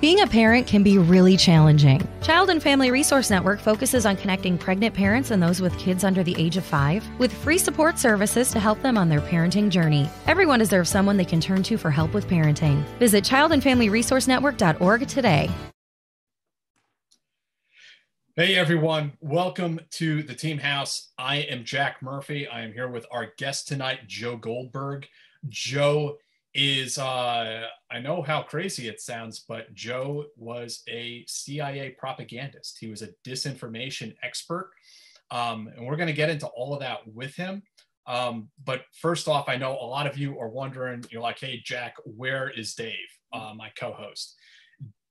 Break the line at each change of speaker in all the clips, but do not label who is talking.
Being a parent can be really challenging. Child and Family Resource Network focuses on connecting pregnant parents and those with kids under the age of five with free support services to help them on their parenting journey. Everyone deserves someone they can turn to for help with parenting. Visit childandfamilyresourcenetwork.org today.
Hey everyone, welcome to the Team House. I am Jack Murphy. I am here with our guest tonight, Joe Goldberg. Joe is uh, I know how crazy it sounds, but Joe was a CIA propagandist. He was a disinformation expert. Um, and we're going to get into all of that with him. Um, but first off, I know a lot of you are wondering, you're like, hey, Jack, where is Dave, uh, my co host?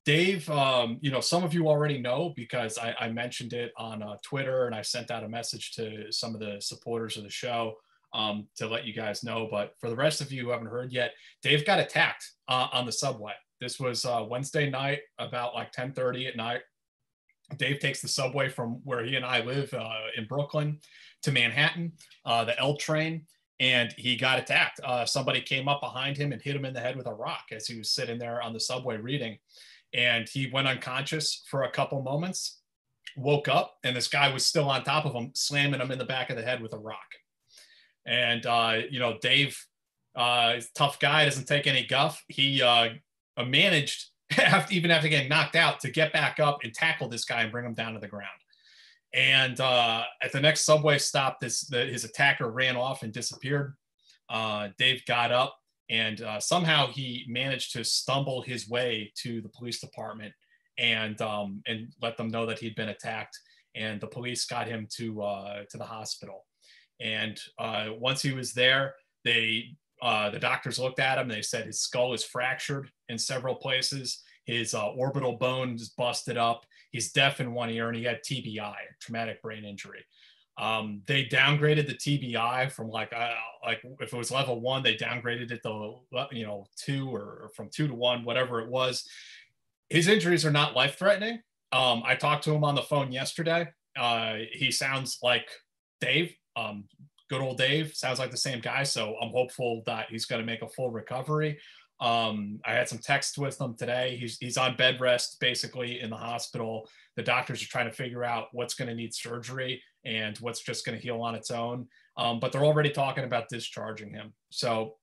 Dave, um, you know, some of you already know because I, I mentioned it on uh, Twitter and I sent out a message to some of the supporters of the show um, to let you guys know. But for the rest of you who haven't heard yet, Dave got attacked uh, on the subway. This was uh, Wednesday night, about like 10:30 at night. Dave takes the subway from where he and I live uh, in Brooklyn to Manhattan, uh, the L train, and he got attacked. Uh, somebody came up behind him and hit him in the head with a rock as he was sitting there on the subway reading, and he went unconscious for a couple moments. Woke up, and this guy was still on top of him, slamming him in the back of the head with a rock. And uh, you know, Dave, uh, tough guy, doesn't take any guff. He uh, managed, after, even after getting knocked out, to get back up and tackle this guy and bring him down to the ground. And uh, at the next subway stop, this the, his attacker ran off and disappeared. Uh, Dave got up and uh, somehow he managed to stumble his way to the police department and um, and let them know that he'd been attacked. And the police got him to uh, to the hospital. And uh, once he was there, they uh, the doctors looked at him. They said his skull is fractured in several places. His uh, orbital bone is busted up. He's deaf in one ear, and he had TBI, traumatic brain injury. Um, they downgraded the TBI from like uh, like if it was level one, they downgraded it to you know two or, or from two to one, whatever it was. His injuries are not life threatening. Um, I talked to him on the phone yesterday. Uh, he sounds like Dave. Um, good old Dave sounds like the same guy. So I'm hopeful that he's going to make a full recovery. Um, I had some texts with him today. He's, he's on bed rest basically in the hospital. The doctors are trying to figure out what's going to need surgery and what's just going to heal on its own. Um, but they're already talking about discharging him. So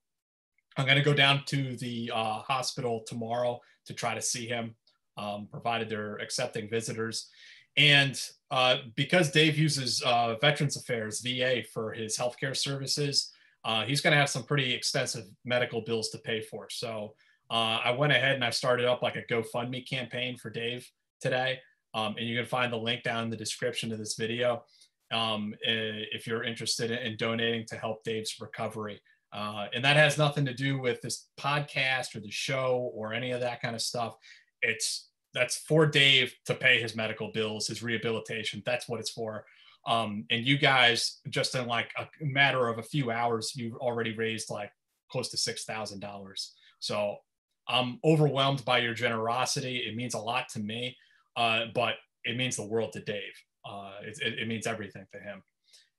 I'm going to go down to the uh, hospital tomorrow to try to see him, um, provided they're accepting visitors. And uh, because Dave uses uh, Veterans Affairs, VA, for his healthcare services, uh, he's going to have some pretty extensive medical bills to pay for. So uh, I went ahead and I started up like a GoFundMe campaign for Dave today. Um, and you can find the link down in the description of this video um, if you're interested in donating to help Dave's recovery. Uh, and that has nothing to do with this podcast or the show or any of that kind of stuff. It's that's for Dave to pay his medical bills, his rehabilitation. That's what it's for. Um, and you guys, just in like a matter of a few hours, you've already raised like close to six thousand dollars. So I'm overwhelmed by your generosity. It means a lot to me, uh, but it means the world to Dave. Uh, it, it, it means everything to him.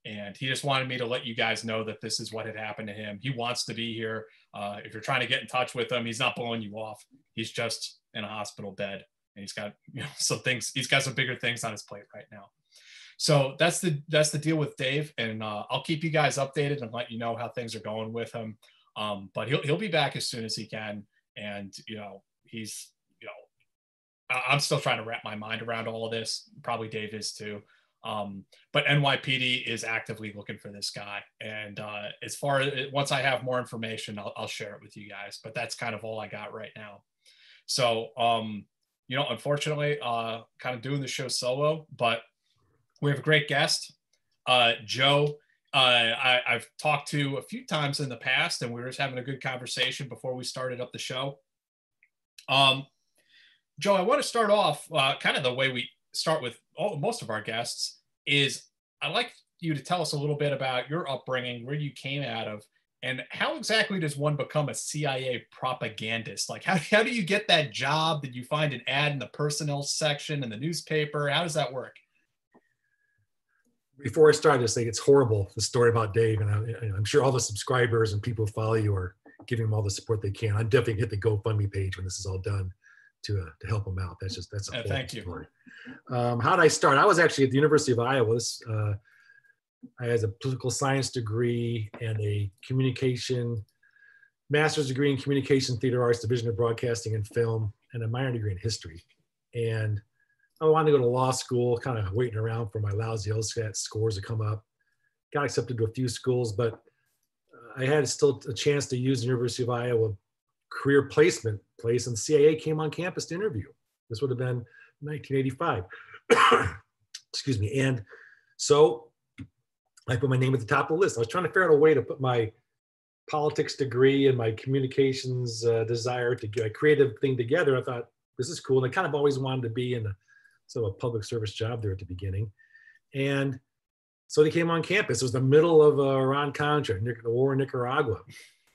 And he just wanted me to let you guys know that this is what had happened to him. He wants to be here. Uh, if you're trying to get in touch with him, he's not blowing you off. He's just in a hospital bed and he's got you know some things he's got some bigger things on his plate right now so that's the that's the deal with dave and uh, i'll keep you guys updated and let you know how things are going with him um, but he'll, he'll be back as soon as he can and you know he's you know I'm still trying to wrap my mind around all of this. Probably Dave is too. Um, but NYPD is actively looking for this guy. And uh, as far as once I have more information, I'll, I'll, share it with you guys. But that's kind of all I got right now. So, um, you know, unfortunately, uh, kind of doing the show solo, but we have a great guest, uh, Joe. Uh, I, I've talked to a few times in the past, and we were just having a good conversation before we started up the show. Um, Joe, I want to start off uh, kind of the way we start with all, most of our guests is I'd like you to tell us a little bit about your upbringing, where you came out of, and how exactly does one become a CIA propagandist? Like, how, how do you get that job? Did you find an ad in the personnel section in the newspaper? How does that work?
Before I start, I just say it's horrible the story about Dave, and I, am sure all the subscribers and people who follow you are giving him all the support they can. I'm definitely hit the GoFundMe page when this is all done to uh, to help him out. That's just that's a
uh, thank you.
Um, how did I start? I was actually at the University of Iowa. This, uh, I had a political science degree and a communication master's degree in communication theater arts, division of broadcasting and film, and a minor degree in history. And I wanted to go to law school, kind of waiting around for my lousy LSAT scores to come up. Got accepted to a few schools, but uh, I had still a chance to use the University of Iowa career placement place, and CIA came on campus to interview. This would have been 1985. Excuse me. And so I put my name at the top of the list. I was trying to figure out a way to put my politics degree and my communications uh, desire to get a creative thing together. I thought this is cool. And I kind of always wanted to be in a sort of a public service job there at the beginning. And so they came on campus. It was the middle of uh, Iran Contra, the war in Nicaragua.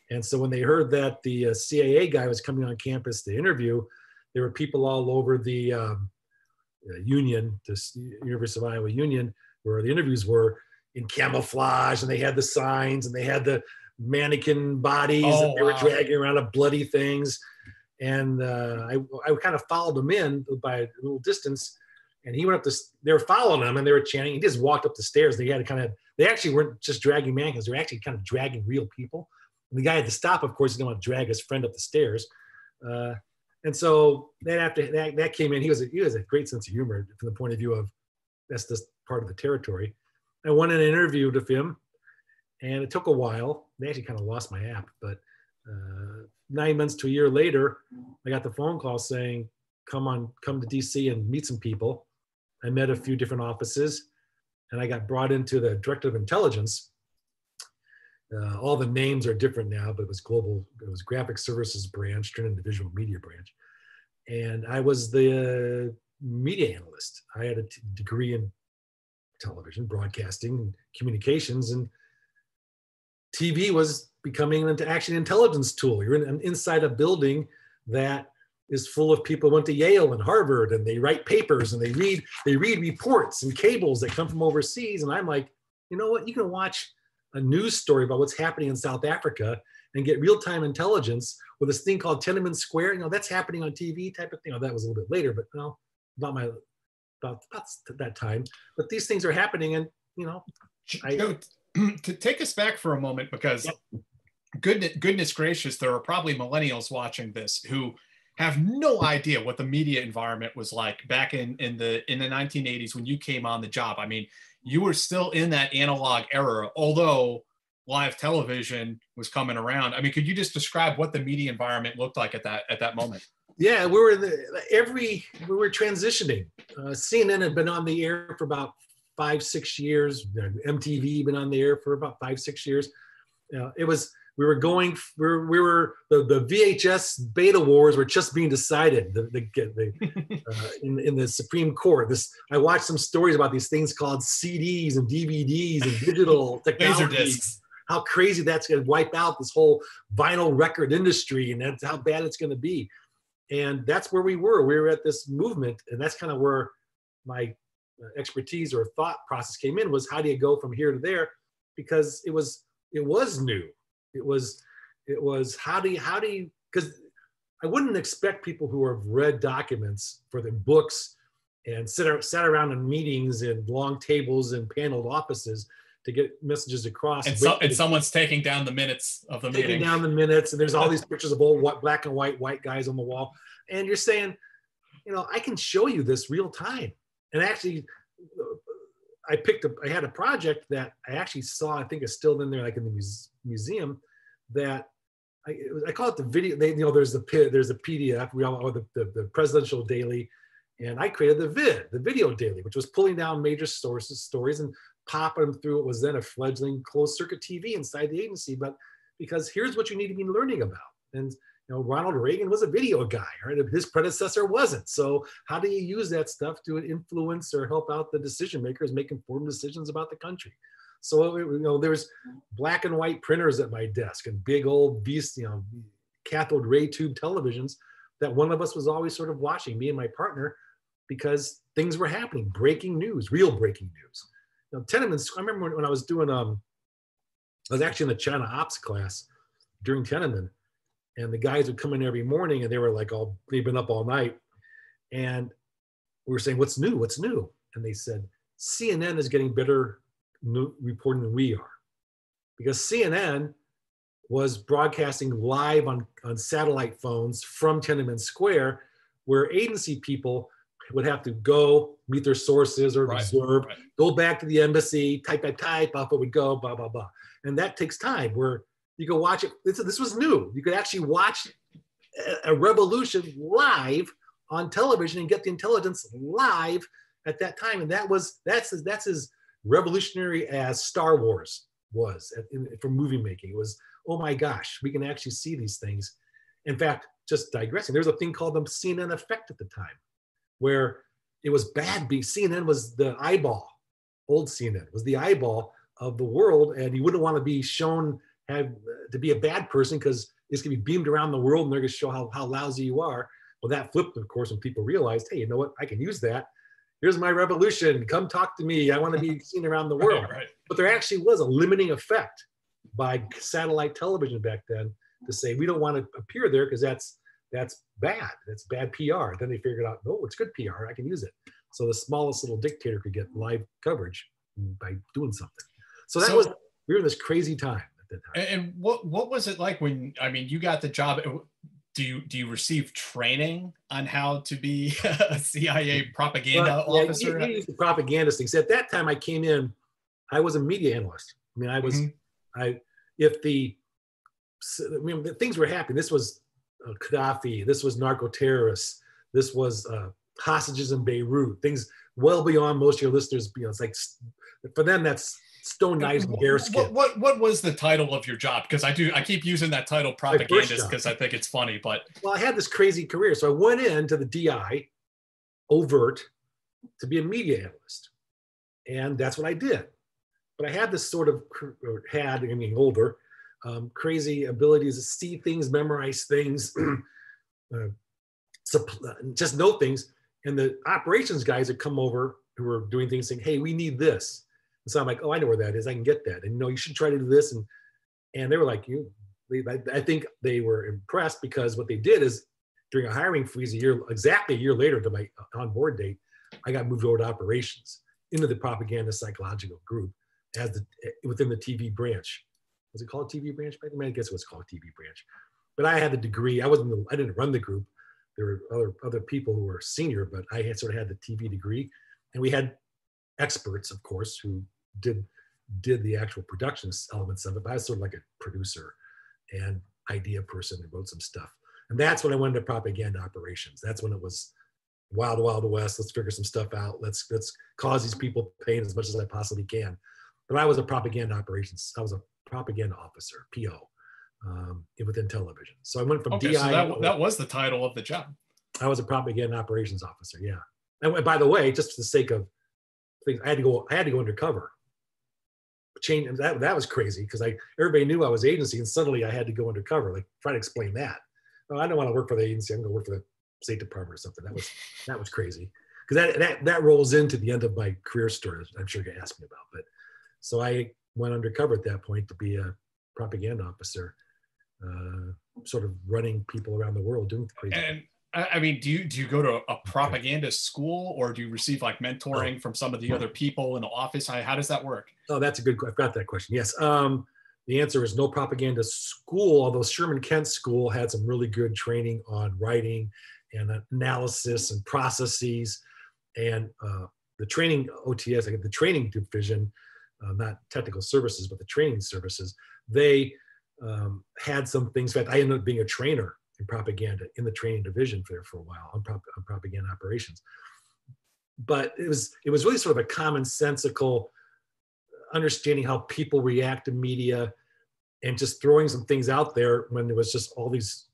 And so when they heard that the uh, CIA guy was coming on campus to interview, there were people all over the um, uh, Union, the University of Iowa Union, where the interviews were in camouflage, and they had the signs, and they had the mannequin bodies, oh, and they wow. were dragging around of bloody things. And uh, I, I kind of followed them in by a little distance, and he went up this. They were following him, and they were chanting. He just walked up the stairs. They had to kind of. They actually weren't just dragging mannequins; they were actually kind of dragging real people and the guy had to stop, of course, he didn't want to drag his friend up the stairs. Uh, and so that after that, that came in, he was a, he has a great sense of humor from the point of view of that's just part of the territory. I went and interviewed with him, and it took a while. They actually kind of lost my app, but uh, nine months to a year later, I got the phone call saying, "Come on, come to DC and meet some people." I met a few different offices, and I got brought into the director of intelligence, uh, all the names are different now, but it was global. It was graphic services branch turned into visual media branch, and I was the media analyst. I had a t- degree in television, broadcasting, and communications, and TV was becoming an action intelligence tool. You're in, inside a building that is full of people who went to Yale and Harvard, and they write papers and they read they read reports and cables that come from overseas. And I'm like, you know what? You can watch a news story about what's happening in South Africa and get real-time intelligence with this thing called Tiananmen Square. You know, that's happening on TV type of thing. Oh, that was a little bit later, but you know, about my about, about that time. But these things are happening, and you know,
I, to take us back for a moment because yeah. goodness, goodness gracious, there are probably millennials watching this who have no idea what the media environment was like back in in the in the 1980s when you came on the job. I mean, you were still in that analog era, although live television was coming around. I mean, could you just describe what the media environment looked like at that at that moment?
Yeah, we were the, every we were transitioning. Uh, CNN had been on the air for about five six years. MTV been on the air for about five six years. Uh, it was we were going we were, we were the, the vhs beta wars were just being decided the, the, the uh, in, in the supreme court this i watched some stories about these things called cds and dvds and digital technology how crazy that's going to wipe out this whole vinyl record industry and that's how bad it's going to be and that's where we were. We were at this movement and that's kind of where my uh, expertise or thought process came in was how do you go from here to there? Because it was it was new. It was it was how do you how do you because I wouldn't expect people who have read documents for the books and sit, sat around in meetings and long tables and paneled offices to get messages across.
And, so, and someone's taking down the minutes of the
taking
meeting.
down the minutes, and there's all these pictures of old black and white white guys on the wall, and you're saying, you know, I can show you this real time. And actually, I picked up, I had a project that I actually saw, I think it's still in there, like in the muse- museum, that I, was, I call it the video. They, you know, there's the there's a PDF, we all or the, the, the presidential daily, and I created the vid, the video daily, which was pulling down major sources, stories, and popping them through. It was then a fledgling closed circuit TV inside the agency, but because here's what you need to be learning about, and you know, Ronald Reagan was a video guy, right? His predecessor wasn't. So how do you use that stuff to influence or help out the decision makers make informed decisions about the country? So you know, there's black and white printers at my desk and big old beast, you know, cathode ray tube televisions that one of us was always sort of watching, me and my partner, because things were happening, breaking news, real breaking news. You know, I remember when, when I was doing, um, I was actually in the China ops class during Tiananmen, and the guys would come in every morning and they were like all, they've been up all night. And we were saying, what's new? What's new? And they said, CNN is getting better reporting than we are. Because CNN was broadcasting live on, on satellite phones from Tiananmen Square, where agency people would have to go meet their sources or right, observe, right. go back to the embassy, type, type, type, off it would go, blah, blah, blah. And that takes time where you can watch it. This, this was new. You could actually watch a, a revolution live on television and get the intelligence live at that time. And that was, that's, that's as revolutionary as Star Wars was in, for movie making. It was, oh my gosh, we can actually see these things. In fact, just digressing, there was a thing called the CNN effect at the time, where it was bad. Be CNN was the eyeball, old CNN was the eyeball of the world, and you wouldn't want to be shown have to be a bad person because it's going to be beamed around the world, and they're going to show how, how lousy you are. Well, that flipped, of course, when people realized, hey, you know what, I can use that here's my revolution. Come talk to me. I want to be seen around the world. Right, right. But there actually was a limiting effect by satellite television back then to say we don't want to appear there because that's that's bad. That's bad PR. Then they figured out, no, it's good PR. I can use it. So the smallest little dictator could get live coverage by doing something. So that so, was we were in this crazy time at that
time. And what what was it like when I mean you got the job? do you do you receive training on how to be a CIA propaganda well, officer?
Yeah, he, the propagandist things. At that time, I came in. I was a media analyst. I mean, I was. Mm-hmm. I if the I mean, things were happening. This was Gaddafi. This was narco terrorists. This was uh, hostages in Beirut. Things well beyond most of your listeners. You know, it's like for them that's stone knives and bearskin.
What, what, what was the title of your job? Because I do I keep using that title propagandist because I think it's funny. But
well, I had this crazy career, so I went into the DI, overt, to be a media analyst, and that's what I did. But I had this sort of had, I mean, older, um, crazy abilities to see things, memorize things, uh, just know things. And the operations guys that come over who were doing things saying, hey, we need this. And so I'm like, oh, I know where that is. I can get that. And you know, you should try to do this. And and they were like, you. I, I think they were impressed because what they did is during a hiring freeze a year, exactly a year later to my on-board date, I got moved over to operations into the propaganda psychological group as the within the TV branch. Was it called TV branch back then? I guess it was called TV branch. But I had the degree. I wasn't. The, I didn't run the group. There were other other people who were senior, but I had sort of had the TV degree, and we had experts, of course, who did did the actual production elements of it. But I was sort of like a producer and idea person who wrote some stuff. And that's when I went into propaganda operations. That's when it was wild, wild west. Let's figure some stuff out. Let's let's cause these people pain as much as I possibly can. But I was a propaganda operations. I was a propaganda officer, PO, um, within television. So I went from okay, DI. So
that, that was the title of the job.
I was a propaganda operations officer. Yeah. And by the way, just for the sake of things. I had to go. I had to go undercover. Change that. That was crazy because I everybody knew I was agency, and suddenly I had to go undercover. Like try to explain that. Oh, I don't want to work for the agency. I'm going to work for the State Department or something. That was that was crazy because that that that rolls into the end of my career story. I'm sure you asked me about, but so I went undercover at that point to be a propaganda officer, uh, sort of running people around the world doing crazy.
And I mean, do you do you go to a propaganda school or do you receive like mentoring oh. from some of the other people in the office? How does that work?
Oh, that's a good. I've got that question. Yes. Um, the answer is no propaganda school. Although Sherman Kent School had some really good training on writing and analysis and processes and uh, the training OTS, the training division, uh, not technical services, but the training services, they um, had some things. In fact, I ended up being a trainer in propaganda in the training division for, for a while on, prop, on propaganda operations. But it was it was really sort of a commonsensical understanding how people react to media and just throwing some things out there when there was just all these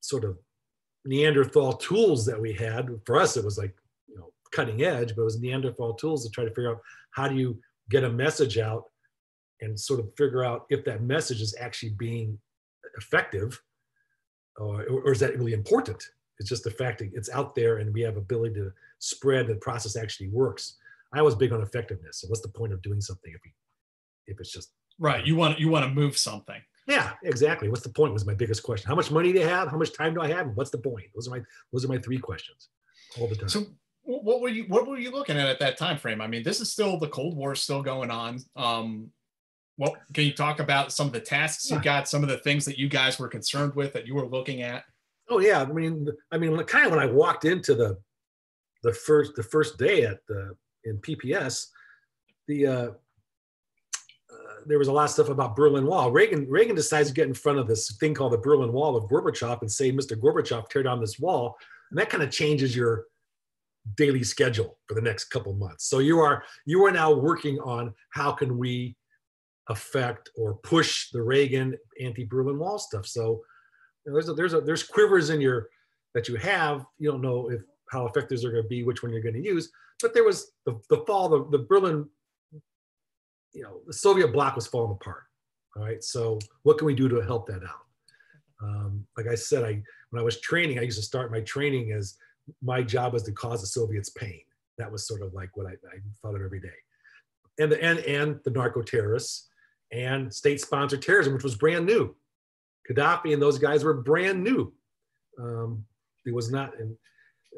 sort of Neanderthal tools that we had. For us, it was like, you know, cutting edge, but it was Neanderthal tools to try to figure out how do you get a message out and sort of figure out if that message is actually being effective uh, or, or is that really important? It's just the fact that it's out there and we have ability to spread the process actually works. I was big on effectiveness. So what's the point of doing something if we, if it's just
right? You want you want to move something.
Yeah, exactly. What's the point? Was my biggest question. How much money do you have? How much time do I have? What's the point? Those are my those are my three questions all the time.
So what were you what were you looking at at that time frame? I mean, this is still the Cold War is still going on. Um, what can you talk about some of the tasks you got, some of the things that you guys were concerned with that you were looking at?
Oh yeah, I mean, I mean, kind of when I walked into the the first the first day at the in PPS, the uh, there was a lot of stuff about Berlin Wall. Reagan Reagan decides to get in front of this thing called the Berlin Wall of Gorbachev and say, "Mr. Gorbachev, tear down this wall," and that kind of changes your daily schedule for the next couple months. So you are you are now working on how can we affect or push the Reagan anti-Berlin Wall stuff. So you know, there's a, there's a, there's quivers in your that you have. You don't know if how effective they're going to be, which one you're going to use. But there was the, the fall, the, the Berlin you know, the Soviet bloc was falling apart. All right. So what can we do to help that out? Um, like I said, I when I was training, I used to start my training as my job was to cause the Soviets pain. That was sort of like what I, I thought of every day. And the and and the narco terrorists and state-sponsored terrorism, which was brand new. Gaddafi and those guys were brand new. Um, it was not, and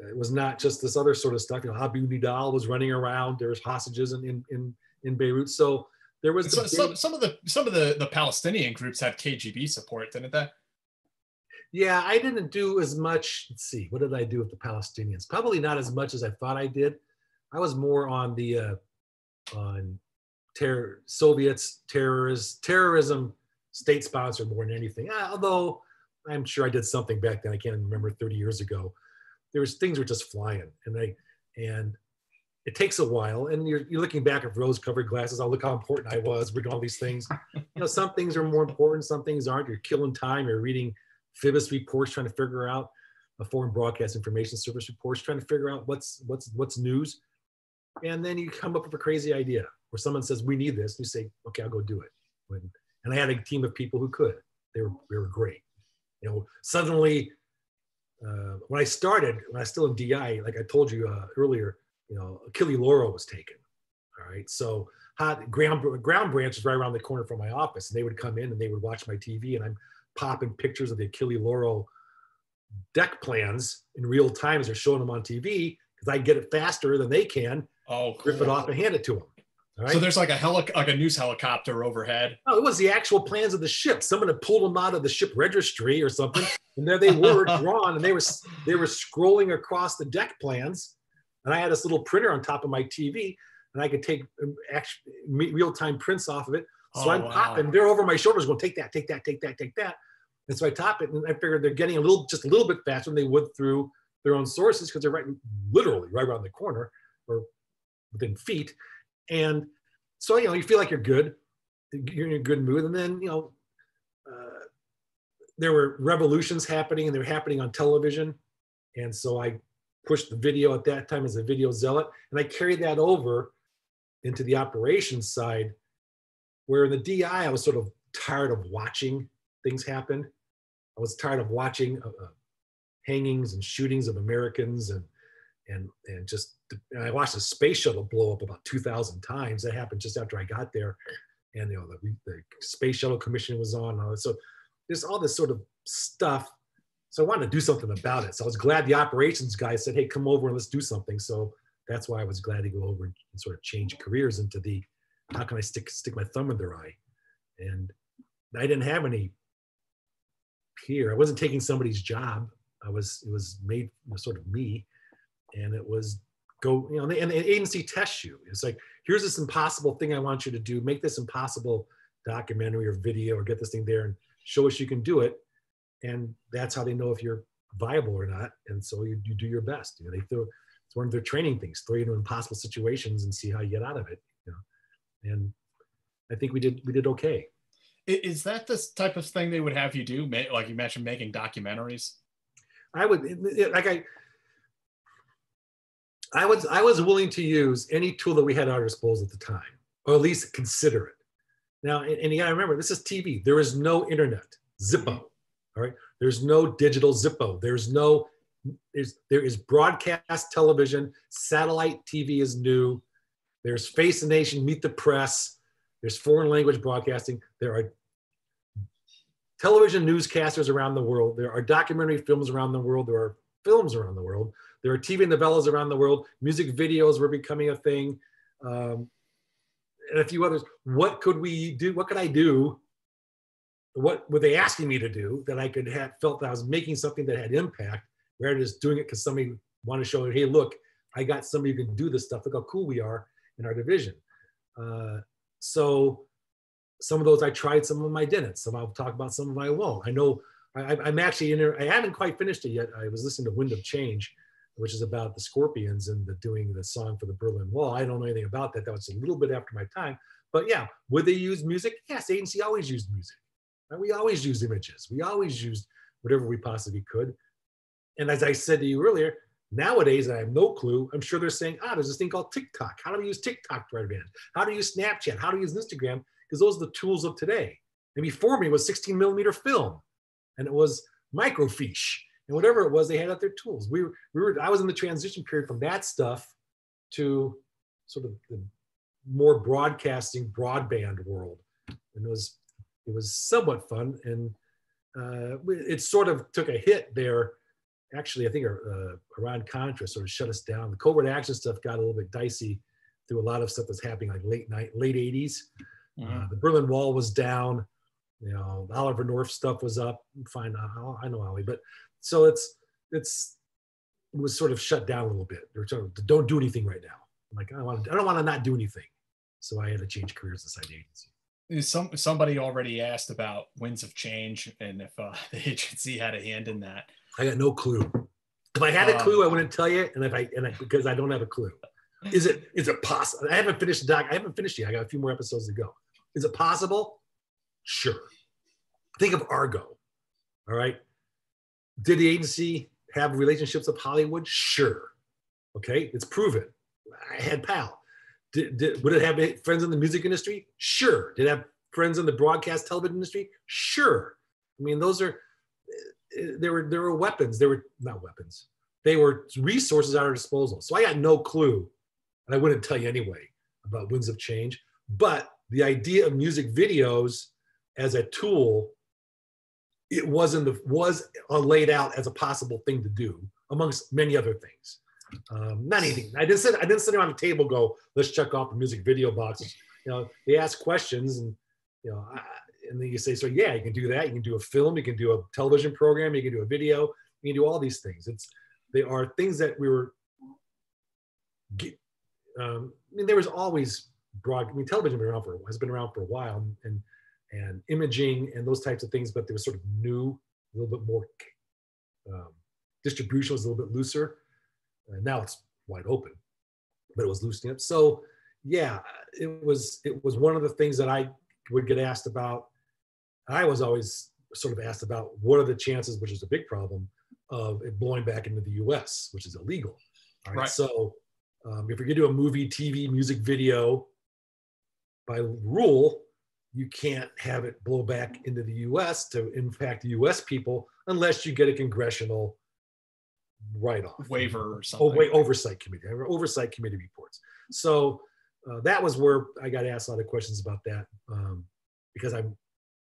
it was not just this other sort of stuff. You know, Abu Nidal was running around. There was hostages in in, in in Beirut. So there was
so, some, some of the some of the the Palestinian groups had KGB support, didn't they?
Yeah, I didn't do as much. Let's see, what did I do with the Palestinians? Probably not as much as I thought I did. I was more on the uh, on terror, Soviets, terrorists, terrorism, state sponsored more than anything. Uh, although I'm sure I did something back then. I can't remember 30 years ago. There was things were just flying, and I and it takes a while and you're, you're looking back at rose covered glasses oh look how important i was we're doing all these things you know some things are more important some things aren't you're killing time you're reading FBIS reports trying to figure out a foreign broadcast information service reports trying to figure out what's what's what's news and then you come up with a crazy idea where someone says we need this and you say okay i'll go do it when, and i had a team of people who could they were, they were great you know suddenly uh, when i started when i was still in di like i told you uh, earlier you know, Achille Lauro was taken. All right. So hot ground, ground branch is right around the corner from my office. And they would come in and they would watch my TV and I'm popping pictures of the Achille Lauro deck plans in real time as they're showing them on TV because I get it faster than they can.
Oh,
cool. rip it off and hand it to them.
Right? So there's like a heli- like a news helicopter overhead.
No, it was the actual plans of the ship. Someone had pulled them out of the ship registry or something, and there they were drawn, and they were they were scrolling across the deck plans and I had this little printer on top of my TV, and I could take um, real time prints off of it. So oh, I'm wow. popping. They're over my shoulders, going, take that, take that, take that, take that. And so I top it, and I figured they're getting a little, just a little bit faster than they would through their own sources because they're right, literally right around the corner or within feet. And so you know, you feel like you're good, you're in a good mood, and then you know, uh, there were revolutions happening, and they're happening on television. And so I pushed the video at that time as a video zealot. And I carried that over into the operations side, where in the DI, I was sort of tired of watching things happen. I was tired of watching uh, uh, hangings and shootings of Americans and and and just and I watched the space shuttle blow up about 2,000 times. That happened just after I got there, and you know the, the space shuttle commission was on. So there's all this sort of stuff so I wanted to do something about it. So I was glad the operations guy said, "Hey, come over and let's do something." So that's why I was glad to go over and sort of change careers into the how can I stick stick my thumb in their eye, and I didn't have any peer. I wasn't taking somebody's job. I was it was made sort of me, and it was go you know and the, and the agency tests you. It's like here's this impossible thing I want you to do. Make this impossible documentary or video or get this thing there and show us you can do it, and that's how they know if you're viable or not. And so you, you do your best. You know, they throw it's one of their training things. Throw you into impossible situations and see how you get out of it. You know, and I think we did we did okay.
Is that the type of thing they would have you do? Like you mentioned, making documentaries.
I would like I. I was I was willing to use any tool that we had at our disposal at the time, or at least consider it. Now, and, and you gotta remember, this is TV. There is no internet, Zippo. All right, there's no digital Zippo. There's no there's, there is broadcast television. Satellite TV is new. There's Face the Nation, Meet the Press. There's foreign language broadcasting. There are television newscasters around the world. There are documentary films around the world. There are films around the world. There are TV novellas around the world. Music videos were becoming a thing. Um, and a few others. What could we do? What could I do? What were they asking me to do that I could have felt that I was making something that had impact rather than just doing it because somebody wanted to show, hey, look, I got somebody who can do this stuff. Look how cool we are in our division. Uh, so some of those I tried, some of them I didn't. Some I'll talk about, some of I won't. I know I, am actually in there. I haven't quite finished it yet. I was listening to Wind of Change, which is about the Scorpions and the, doing the song for the Berlin Wall. I don't know anything about that. That was a little bit after my time. But yeah, would they use music? Yes, agency always used music. Right? We always used images. We always used whatever we possibly could. And as I said to you earlier, nowadays I have no clue. I'm sure they're saying, ah, there's this thing called TikTok. How do we use TikTok to our advantage? How do you use Snapchat? How do you use Instagram? Because those are the tools of today. And before me was 16 millimeter film, and it was microfiche, and whatever it was, they had at their tools. We were, we were, I was in the transition period from that stuff to sort of the more broadcasting broadband world, and it was it was somewhat fun, and uh, it sort of took a hit there actually, I think uh, Iran Contra sort of shut us down. The covert action stuff got a little bit dicey through a lot of stuff that's happening like late night, late 80s. Mm-hmm. Uh, the Berlin Wall was down. You know, Oliver North stuff was up. Fine, I, I know Ollie, but so it's it's it was sort of shut down a little bit. They're sort of don't do anything right now. I'm like I want I don't want to not do anything, so I had to change careers inside the agency.
Some somebody already asked about winds of change and if uh, the agency had a hand in that.
I got no clue. If I had a clue, I wouldn't tell you. And if I and I, because I don't have a clue, is it is it possible? I haven't finished the doc. I haven't finished yet. I got a few more episodes to go. Is it possible? Sure. Think of Argo. All right. Did the agency have relationships with Hollywood? Sure. Okay, it's proven. I had pal. Did, did, would it have friends in the music industry? Sure. Did it have friends in the broadcast television industry? Sure. I mean, those are eh, there were there were weapons. There were not weapons. They were resources at our disposal. So I got no clue, and I wouldn't tell you anyway about winds of change. But the idea of music videos as a tool, it wasn't the was laid out as a possible thing to do amongst many other things. Um, not anything. I didn't sit. I didn't sit around the table. Go. Let's check off the music video boxes. You know, they ask questions, and you know, I, and then you say, so yeah, you can do that. You can do a film, you can do a television program, you can do a video, you can do all these things. It's they are things that we were. Um, I mean, there was always broad. I mean, television been around for has been around for a while, and and imaging and those types of things, but they were sort of new, a little bit more. Um, distribution was a little bit looser. And now it's wide open, but it was loosening up. So yeah, it was it was one of the things that I would get asked about I was always sort of asked about what are the chances, which is a big problem, of it blowing back into the US, which is illegal. All right. right. So um, if you're going to do a movie, TV, music video, by rule, you can't have it blow back into the US to impact US people unless you get a congressional write off
waiver or something.
Oh, wait, oversight committee, oversight committee reports. So uh, that was where I got asked a lot of questions about that um, because I'm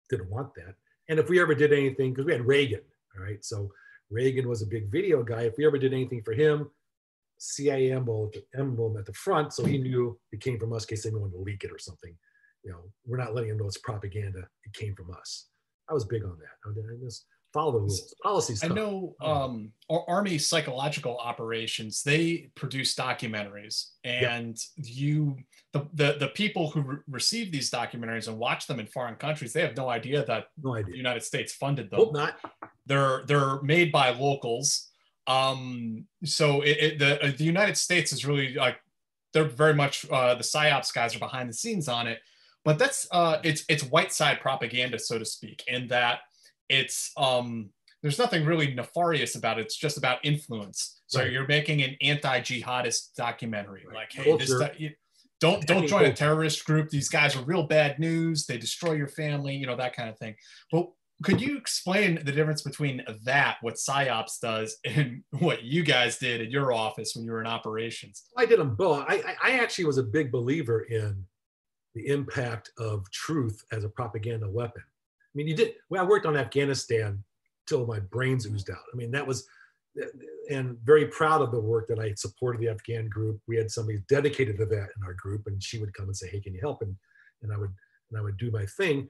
didn't want that. And if we ever did anything, because we had Reagan, all right, so Reagan was a big video guy. If we ever did anything for him, CIA emblem, emblem at the front, so he knew it came from us in case anyone wanted to leak it or something. You know, we're not letting him know it's propaganda. It came from us. I was big on that. I just follow the rules. Policies.
I know um, Army psychological operations. They produce documentaries, and you the, the the people who re- receive these documentaries and watch them in foreign countries, they have no idea that
no idea.
the United States funded them.
Hope not.
They're they're made by locals. Um, so it, it, the uh, the United States is really like they're very much uh, the psyops guys are behind the scenes on it, but that's uh, it's it's white side propaganda, so to speak, in that it's um, there's nothing really nefarious about it. It's just about influence. So
Right.
you're making an anti-jihadist documentary,
Right.
like hey, this
Culture.
di- you- don't don't join a terrorist group. These guys are real bad news. They destroy your family, you know that kind of thing. But could you explain the difference between that, what PsyOps does, and what you guys did in your office when you were in operations?
I did them both. I, I I actually was a big believer in the impact of truth as a propaganda weapon. I mean, you did. Well, I worked on Afghanistan till my brains oozed out. I mean, that was, and very proud of the work that I supported the Afghan group. We had somebody dedicated to that in our group, and she would come and say, "Hey, can you help?" and and I would and I would do my thing.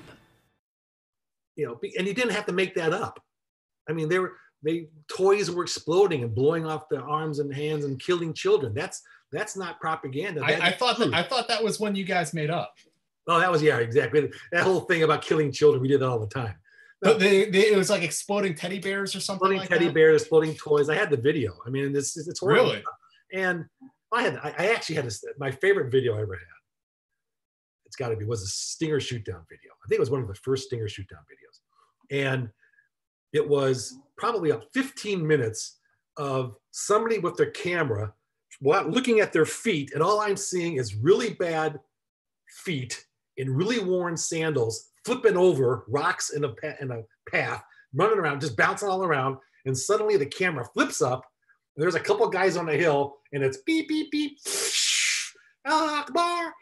you know, and you didn't have to make that up. I mean, they were they toys were exploding and blowing off their arms and hands and killing children. That's that's not propaganda.
I,
That
I
is
thought that. I thought that was one you guys made up.
oh, that was yeah, exactly. That whole thing about killing children, we did that all the time.
But they, they, it was like exploding teddy bears or something
Floating
like
teddy
that.
bears, exploding toys. I had the video. I mean, it's it's horrible.
Really?
And I had I, I actually had a, my favorite video I ever had. It's got to be was a Stinger shoot down video. I think it was one of the first Stinger shoot down videos, and it was probably up 15 minutes of somebody with their camera looking at their feet, and all I'm seeing is really bad feet in really worn sandals, flipping over rocks in a in a path, running around, just bouncing all around, and suddenly the camera flips up and there's a couple guys on the hill, and it's beep, beep, beep, Allah Akbar,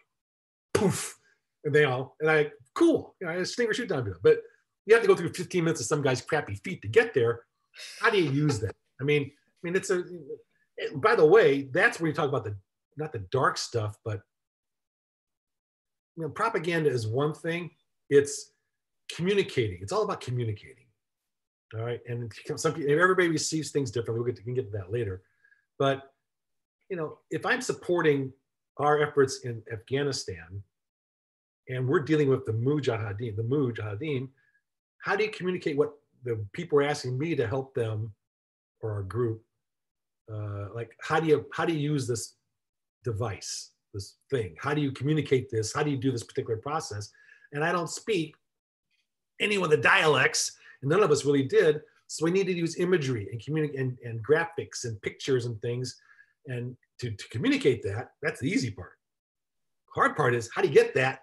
poof. And they all, and I, cool, you know, stinger shoot down video. But you have to go through 15 minutes of some guy's crappy feet to get there. How do you use that? I mean, I mean, it's a, by the way, that's where you talk about the, not the dark stuff, but, you know, propaganda is one thing, it's communicating. It's all about communicating. All right. And some everybody receives things differently. We'll get to, we can get to that later. But, you know, if I'm supporting our efforts in Afghanistan and we're dealing with the Mujahideen, the Mujahideen, how do you communicate what the people are asking me to help them or our group? Uh, like, how do you, how do you use this device, this thing? How do you communicate this? How do you do this particular process? And I don't speak any of the dialects and none of us really did. So we needed to use imagery and communicate and, and graphics and pictures and things. And to, to communicate that, that's the easy part. Hard part is how do you get that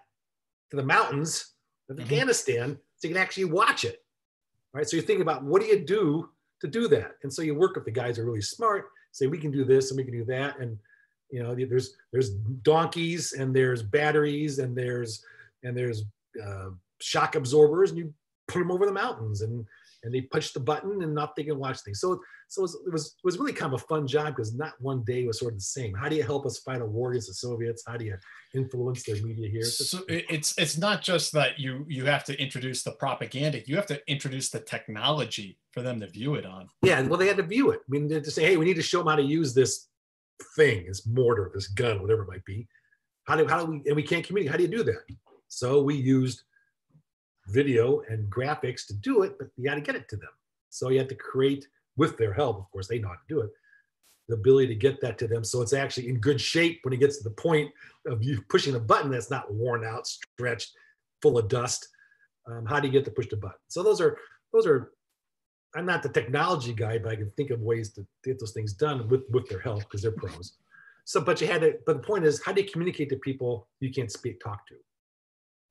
to the mountains of
Mhm.
Afghanistan so you can actually watch it. Right. So you think about what do you do to do that? And so you work with the guys who are really smart, say we can do this and we can do that. And you know, there's there's donkeys and there's batteries and there's and there's uh, shock absorbers and you put them over the mountains and and they push the button and not they can watch things. So so it was it was, it was really kind of a fun job because not one day was sort of the same. How do you help us fight a war against the Soviets? How do you influence their media here?
So it's it's not just that you you have to introduce the propaganda. You have to introduce the technology for them to view it on.
yeah, well, they had to view it. I mean, to say, hey, we need to show them how to use this thing, this mortar, this gun, whatever it might be. How do how do we and we can't communicate? How do you do that? So we used video and graphics to do it, but you got to get it to them. So you have to create, with their help, of course, they know how to do it, the ability to get that to them. So it's actually in good shape when it gets to the point of you pushing a button that's not worn out, stretched, full of dust. Um, how do you get to push the button? So those are those are. I'm not the technology guy, but I can think of ways to get those things done with with their help because they're pros. So, but you had to. But the point is, how do you communicate to people you can't speak, talk to?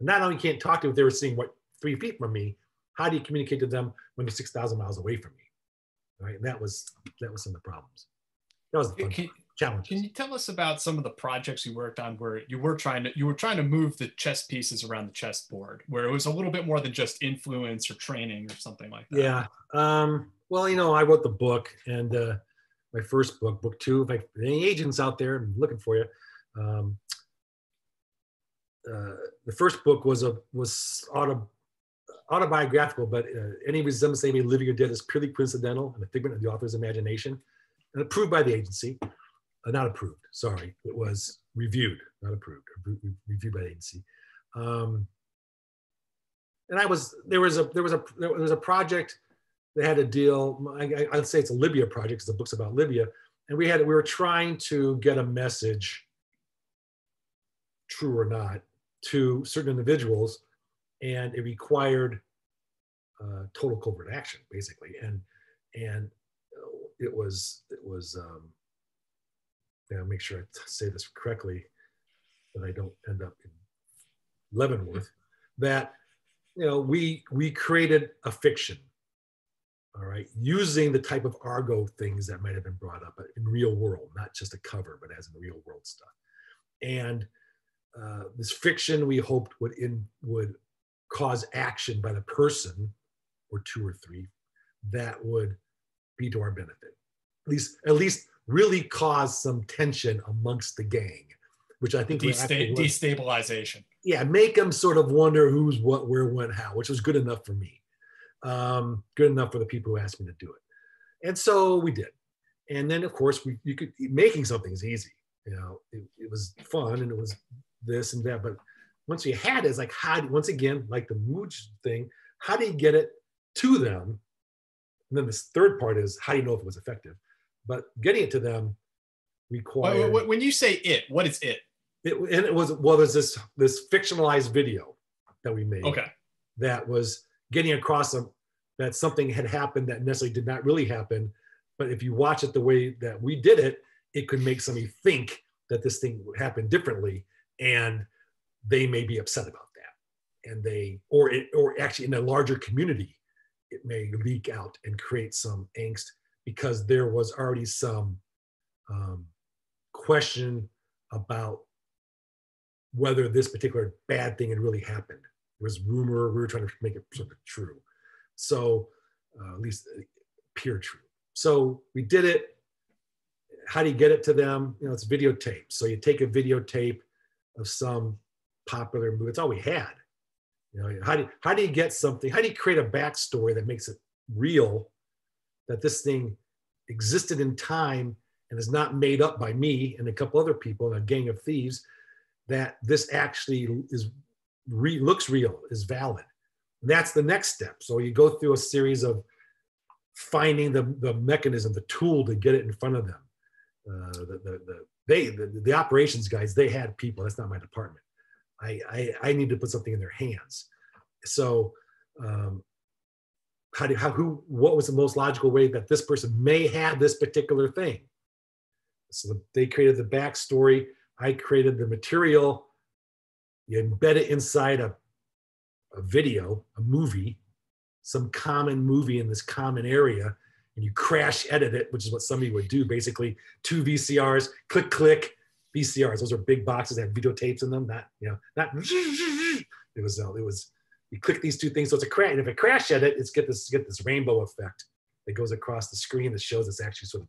Not only can't talk to if they were seeing what three feet from me, how do you communicate to them when they're 6,000 miles away from me? Right. And that was, that was some of the problems. That was the fun
Can,
challenge.
can you tell us about some of the projects you worked on where you were trying to you were trying to move the chess pieces around the chessboard, where it was a little bit more than just influence or training or something like that?
Yeah. Um, well, you know, I wrote the book and uh, my first book, book two. If I, any agents out there, I'm looking for you. Um, uh, the first book was a was auto, autobiographical, but uh, any resemblance to anybody living or dead is purely coincidental and a figment of the author's imagination, and approved by the agency. Uh, not approved. Sorry, it was reviewed, not approved. re- re- Reviewed by the agency. Um, and I was there was a there was a there was a project that had a deal. I, I, I'd say it's a Libya project because the book's about Libya, and we had we were trying to get a message, true or not, to certain individuals, and it required uh, total covert action, basically, and and uh, it was it was. Um, yeah, make sure I say this correctly, that I don't end up in Leavenworth. That you know, we we created a fiction, all right, using the type of Argo things that might have been brought up in real world, not just a cover, but as in real world stuff. And uh, this fiction we hoped would in would cause action by the person, or two or three, that would be to our benefit. At least, at least, really cause some tension amongst the gang, which I think
Desta- destabilization.
yeah, make them sort of wonder who's what, where, when, how, which was good enough for me. Um, good enough for the people who asked me to do it. And so we did. And then of course we you could making something is easy. You know, it, it was fun and it was this and that. But once you had it, it's like how once again, like the mood thing, how do you get it to them? And then this third part is how do you know if it was effective? But getting it to them required
Wh- wh- When you say it, what is it?
it, and it was well there's this this fictionalized video that we made
Okay.
that was getting across that something had happened that necessarily did not really happen but if you watch it the way that we did it it could make somebody think that this thing would happen differently and they may be upset about that and they or it or actually in a larger community it may leak out and create some angst because there was already some um, question about whether this particular bad thing had really happened. It was rumor. We were trying to make it sort of true. So, uh, at least pure true. So we did it. How do you get it to them? You know, it's videotape. So you take a videotape of some popular movie. It's all we had. You know, how do how do you get something? How do you create a backstory that makes it real? That this thing existed in time and is not made up by me and a couple other people and a gang of thieves that this actually is re, looks real is valid and that's the next step so you go through a series of finding the, the mechanism the tool to get it in front of them uh, the, the, the, they the, the operations guys they had people that's not my department I, I i need to put something in their hands. So um, how do how who what was the most logical way that this person may have this particular thing? So they created the backstory. I created the material, you embed it inside a, a video, a movie, some common movie in this common area, and you crash edit it, which is what somebody would do basically. Two VCRs, click, click, VCRs. Those are big boxes that have videotapes in them. Not, you know, not it was uh, it was you click these two things. So it's a crash. And if it crash it it's get this get this rainbow effect that goes across the screen that shows it's actually sort of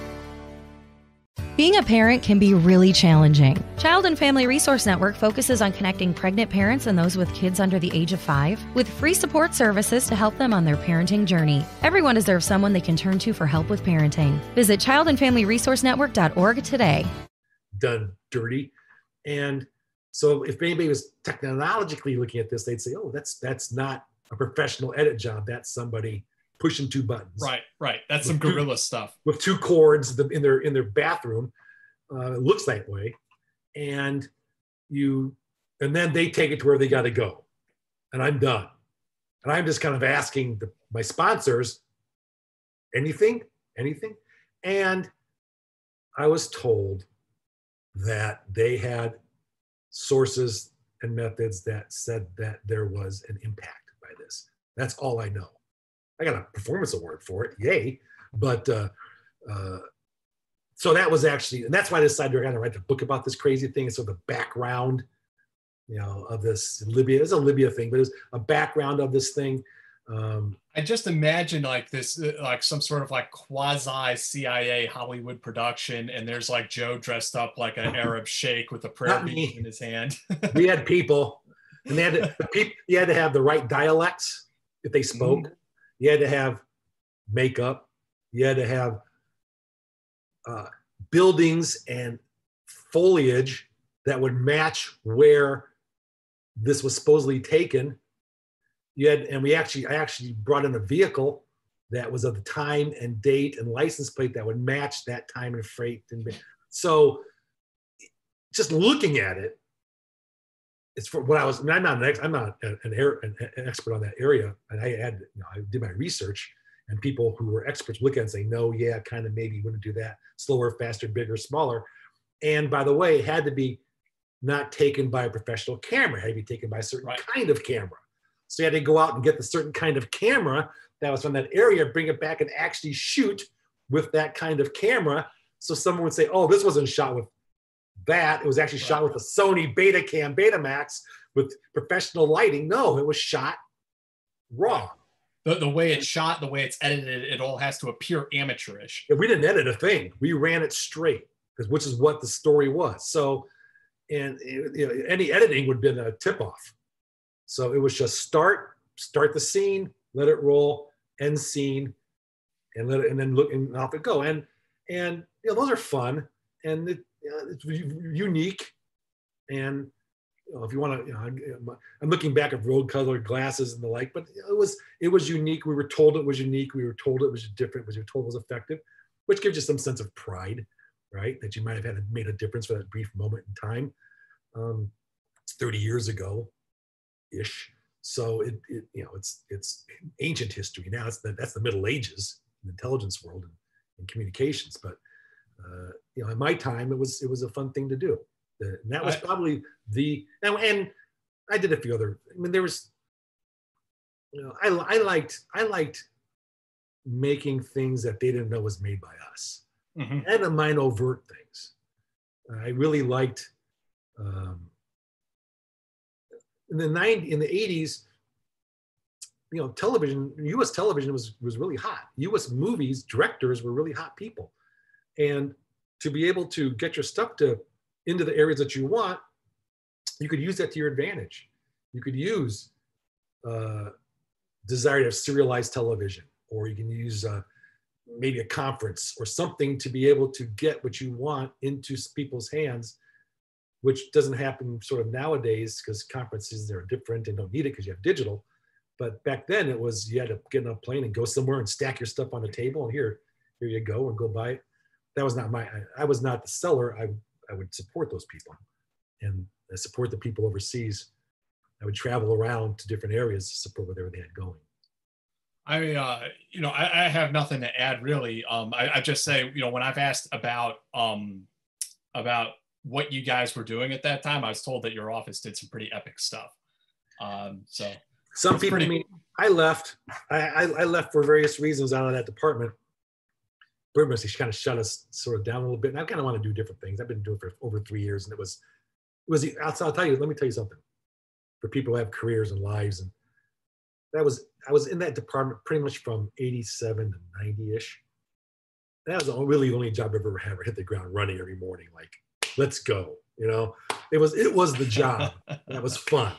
Being a parent can be really challenging. Child and Family Resource Network focuses on connecting pregnant parents and those with kids under the age of five with free support services to help them on their parenting journey. Everyone deserves someone they can turn to for help with parenting. Visit childandfamilyresourcenetwork.org today.
done dirty. And so if anybody was technologically looking at this, they'd say, oh, that's that's not a professional edit job. That's somebody pushing two buttons.
Right, right. That's some guerrilla stuff.
With two cords in their in their bathroom, uh, it looks that way, and you, and then they take it to where they got to go, and I'm done, and I'm just kind of asking the, my sponsors, anything, anything, and I was told that they had sources and methods that said that there was an impact by this. That's all I know. I got a performance award for it, yay! But uh, uh, so that was actually, and that's why I decided to kind of write the book about this crazy thing. And so the background, you know, of this Libya is a Libya thing, but it's a background of this thing. Um,
I just imagine like this, uh, like some sort of like quasi CIA Hollywood production, and there's like Joe dressed up like an Arab sheikh with a prayer bead in his hand.
we had people, and they had to, the people, you had to have the right dialects if they spoke. Mm. You had to have makeup. You had to have uh, buildings and foliage that would match where this was supposedly taken you had, and we actually, I actually brought in a vehicle that was of the time and date and license plate that would match that time and freight. And so just looking at it, it's for what I was, I mean, I'm not an, ex, I'm not an, an, an, expert on that area. And I had, you know, I did my research and people who were experts look at it and say, no, yeah, kind of maybe wouldn't do that. Slower, faster, bigger, smaller. And by the way, it had to be not taken by a professional camera, it had to be taken by a certain right. kind of camera. So you had to go out and get the certain kind of camera that was from that area, bring it back and actually shoot with that kind of camera. So someone would say, oh, this wasn't shot with that. It was actually shot with a Sony Betacam Betamax with professional lighting. No, it was shot raw.
The, the way it's shot, the way it's edited, it all has to appear amateurish.
Yeah, we didn't edit a thing. We ran it straight, because which is what the story was. So, and you know, any editing would have been a tip off. So it was just start, start the scene, let it roll, end scene, and let it, and then look and off it go. And and you know those are fun and it, it's unique. And you know, if you want to, you know, I'm looking back at road colored glasses and the like, but it was it was unique. We were told it was unique. We were told it was different. We were told it was effective, which gives you some sense of pride, right? That you might have had made a difference for that brief moment in time. Um, 30 years ago, ish. So it, it, you know, it's it's ancient history now. It's the, that's the Middle Ages, in the intelligence world and, and communications. But uh, you know, in my time, it was it was a fun thing to do. and that was probably the and, and I did a few other. I mean, there was, you know, I I liked I liked making things that they didn't know was made by us, mm-hmm. and the mind overt things. I really liked um, in the 90 in the 80s you know television us television was was really hot us movies directors were really hot people and to be able to get your stuff to into the areas that you want you could use that to your advantage you could use uh, desire to serialized television or you can use uh, maybe a conference or something to be able to get what you want into people's hands which doesn't happen sort of nowadays because conferences are different and don't need it because you have digital. But back then it was you had to get on a plane and go somewhere and stack your stuff on a table and here, here you go and go buy it. That was not my, I, I was not the seller. I, I would support those people and I support the people overseas. I would travel around to different areas to support whatever they had going.
I, uh, you know, I, I, have nothing to add really. Um, I, I, just say, you know, when I've asked about, um, about what you guys were doing at that time, I was told that your office did some pretty epic stuff. Um, so
some people, pretty- I mean, I left. I, I, I, left for various reasons out of that department. Burmester, she kind of shut us sort of down a little bit, and I kind of want to do different things. I've been doing it for over three years, and it was, it was. I'll, I'll tell you. Let me tell you something. For people who have careers and lives, and that was I was in that department pretty much from '87 to '90 ish. That was really the only job I've ever had. I hit the ground running every morning, like let's go. You know, it was it was the job that was fun.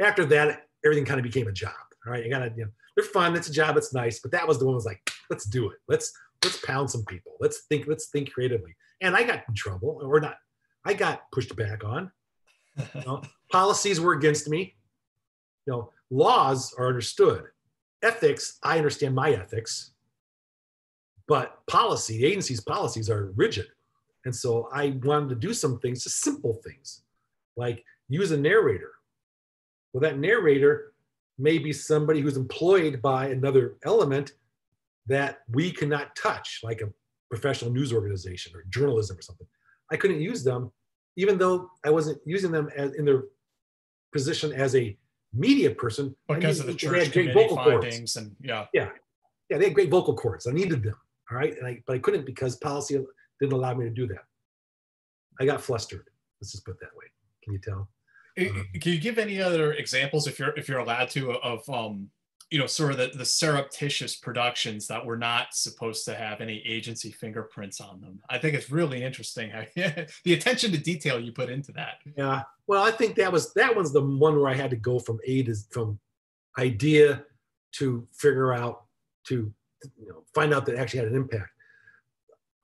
After that, everything kind of became a job. All right, you gotta you know they're fun. It's a job. It's nice. But that was the one was like let's do it. Let's let's pound some people. Let's think. Let's think creatively. And I got in trouble, or not. I got pushed back on. You know, policies were against me. You know, laws are understood. ethics, I understand my ethics, but policy, the agency's policies are rigid. And so I wanted to do some things, just simple things, like use a narrator. Well, that narrator may be somebody who's employed by another element that we cannot touch, like a professional news organization or journalism or something. I couldn't use them, even though I wasn't using them as in their position as a media person.
Because of the church committee findings cords. and yeah.
Yeah. Yeah, they had great vocal cords. I needed them. All right. And I, but I couldn't because policy didn't allow me to do that. I got flustered. Let's just put it that way. Can you tell?
Um, Can you give any other examples, if you're if you're allowed to, of um, you know, sort of the, the surreptitious productions that were not supposed to have any agency fingerprints on them? I think it's really interesting how the attention to detail you put into that.
Yeah, well, I think that was that was the one where I had to go from A to from idea to figure out to you know find out that actually had an impact.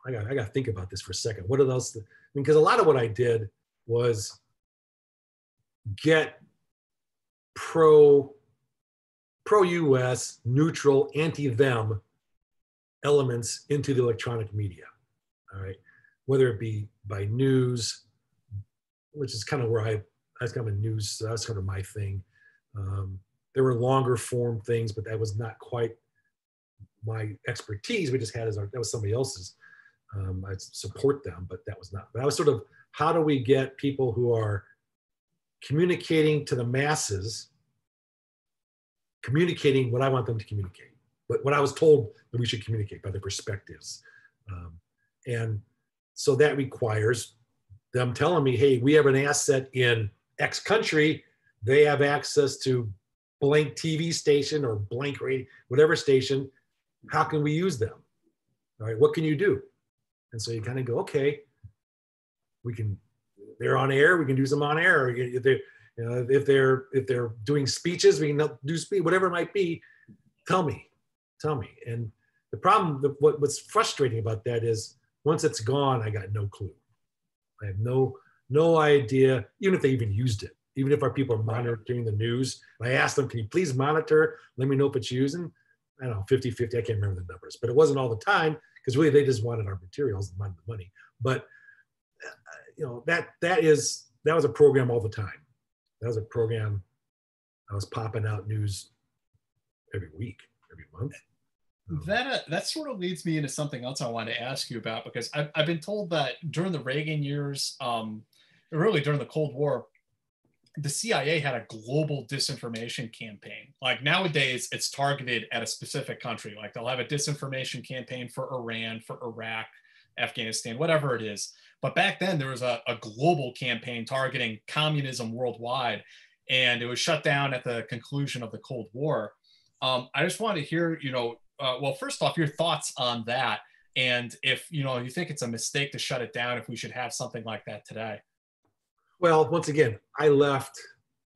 I got I got to think about this for a second. What are those? I mean, because a lot of what I did was get pro pro US, neutral, anti them elements into the electronic media. All right, whether it be by news, which is kind of where I that's kind of a news. That's kind of my thing. Um, there were longer form things, but that was not quite my expertise. We just had as our that was somebody else's. Um, I support them, but that was not. But I was sort of how do we get people who are communicating to the masses, communicating what I want them to communicate, but what I was told that we should communicate by their perspectives. Um, and so that requires them telling me, hey, we have an asset in X country, they have access to blank TV station or blank radio, whatever station. How can we use them? All right, what can you do? And so you kind of go, okay, we can they're on air, we can do some on air. If they, you know, if they're if they're doing speeches, we can do speech, whatever it might be. Tell me, tell me. And the problem, the, what, what's frustrating about that is once it's gone, I got no clue. I have no no idea, even if they even used it. Even if our people are monitoring the news, I asked them, "Can you please monitor? Let me know if it's using." I don't know, 50 50, I can't remember the numbers, but it wasn't all the time because really they just wanted our materials and wanted the money. But uh, you know that that is that was a program all the time. That was a program. I was popping out news every week, every month.
Um, that uh, that sort of leads me into something else I wanted to ask you about because I've, I've been told that during the Reagan years, um, really during the Cold War, the CIA had a global disinformation campaign. Like nowadays, it's targeted at a specific country. Like they'll have a disinformation campaign for Iran, for Iraq, Afghanistan, whatever it is. But back then, there was a, a global campaign targeting communism worldwide, and it was shut down at the conclusion of the Cold War. Um, I just want to hear, you know, uh, well, first off, your thoughts on that, and if you know you think it's a mistake to shut it down, if we should have something like that today.
Well, once again, I left,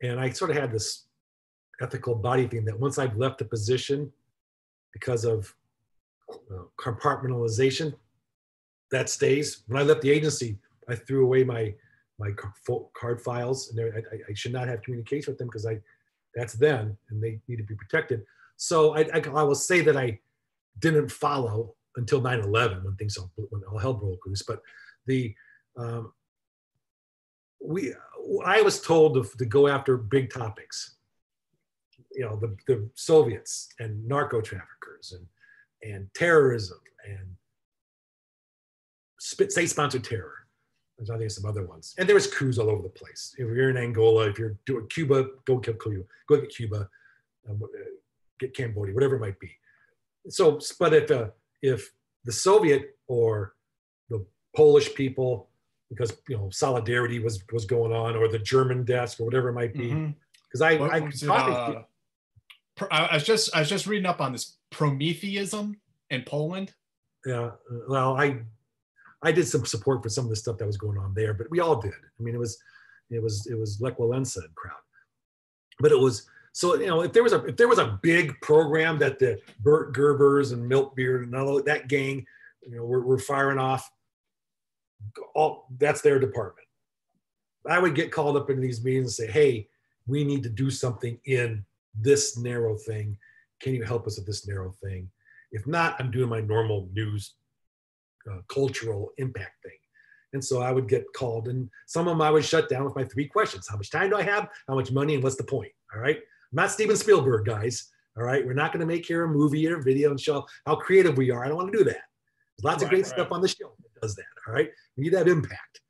and I sort of had this ethical body thing that once I've left the position because of uh, compartmentalization, that stays. When I left the agency, I threw away my my card files, and I, I, should not have communication with them because I that's them, and they need to be protected. So I, I, I will say that I didn't follow until 9/11 when things all, when all hell broke loose. But the um, we I was told to, to go after big topics. You know, the, the Soviets and narco traffickers and and terrorism and state-sponsored terror. There's I think some other ones, and there was coups all over the place. If you're in Angola, if you're doing Cuba, go kill Cuba, go get Cuba, um, uh, get Cambodia, whatever it might be. So, but if uh, if the Soviet or the Polish people, because you know solidarity was was going on, or the German desk or whatever it might be, because mm-hmm. I, I,
it, uh, I was just I was just reading up on this Prometheism in Poland.
Yeah, well, I I did some support for some of the stuff that was going on there, but we all did. I mean, it was, it was, it was Lech and crowd. But it was so you know if there was a if there was a big program that the Bert Gerbers and Milt Beard and all that gang, you know, were, were firing off. All that's their department. I would get called up into these meetings and say, "Hey, we need to do something in this narrow thing," can you help us with this narrow thing? If not, I'm doing my normal news uh, cultural impact thing. And so I would get called, and some of them I would shut down with my three questions How much time do I have? How much money? And what's the point? All right. I'm not Steven Spielberg, guys. All right. We're not going to make here a movie or a video and show how creative we are. I don't want to do that. There's lots right, of great right. stuff on the show that does that. All right. We need that impact.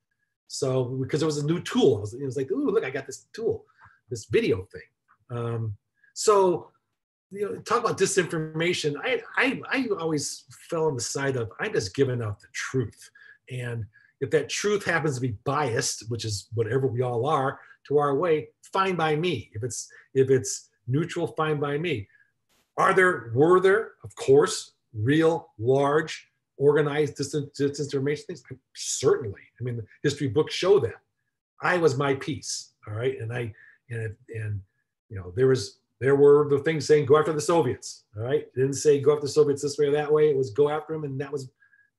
So, because it was a new tool, I was, it was like, ooh, look, I got this tool, this video thing. Um, so, you know, talk about disinformation. I, I, I always fell on the side of I'm just giving out the truth. And if that truth happens to be biased, which is whatever we all are, to our way, fine by me. If it's if it's neutral, fine by me. Are there were there, of course, real, large, organized disinformation things? Certainly. I mean, history books show that. I was my piece, all right, and I and and you know there was there were the things saying go after the Soviets, all right. It didn't say go after the Soviets this way or that way. It was go after them, and that was,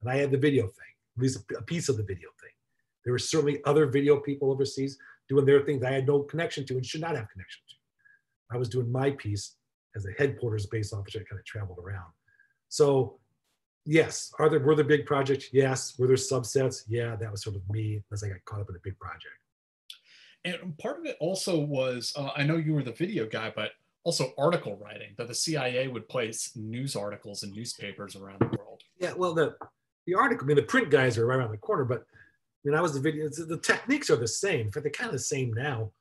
and I had the video thing at least a piece of the video thing. There were certainly other video people overseas doing their things I had no connection to and should not have connection to. I was doing my piece as a headquarters base officer. Kind of traveled around. So yes, are there were there big projects? Yes. Were there subsets? Yeah, that was sort of me as I got caught up in a big project.
And part of it also was uh, I know you were the video guy, but also article writing that the CIA would place news articles in newspapers around the world.
Yeah, well, the the article, I mean, the print guys are right around the corner, but I mean, I was the video, the techniques are the same. Fact, they're kind of the same now.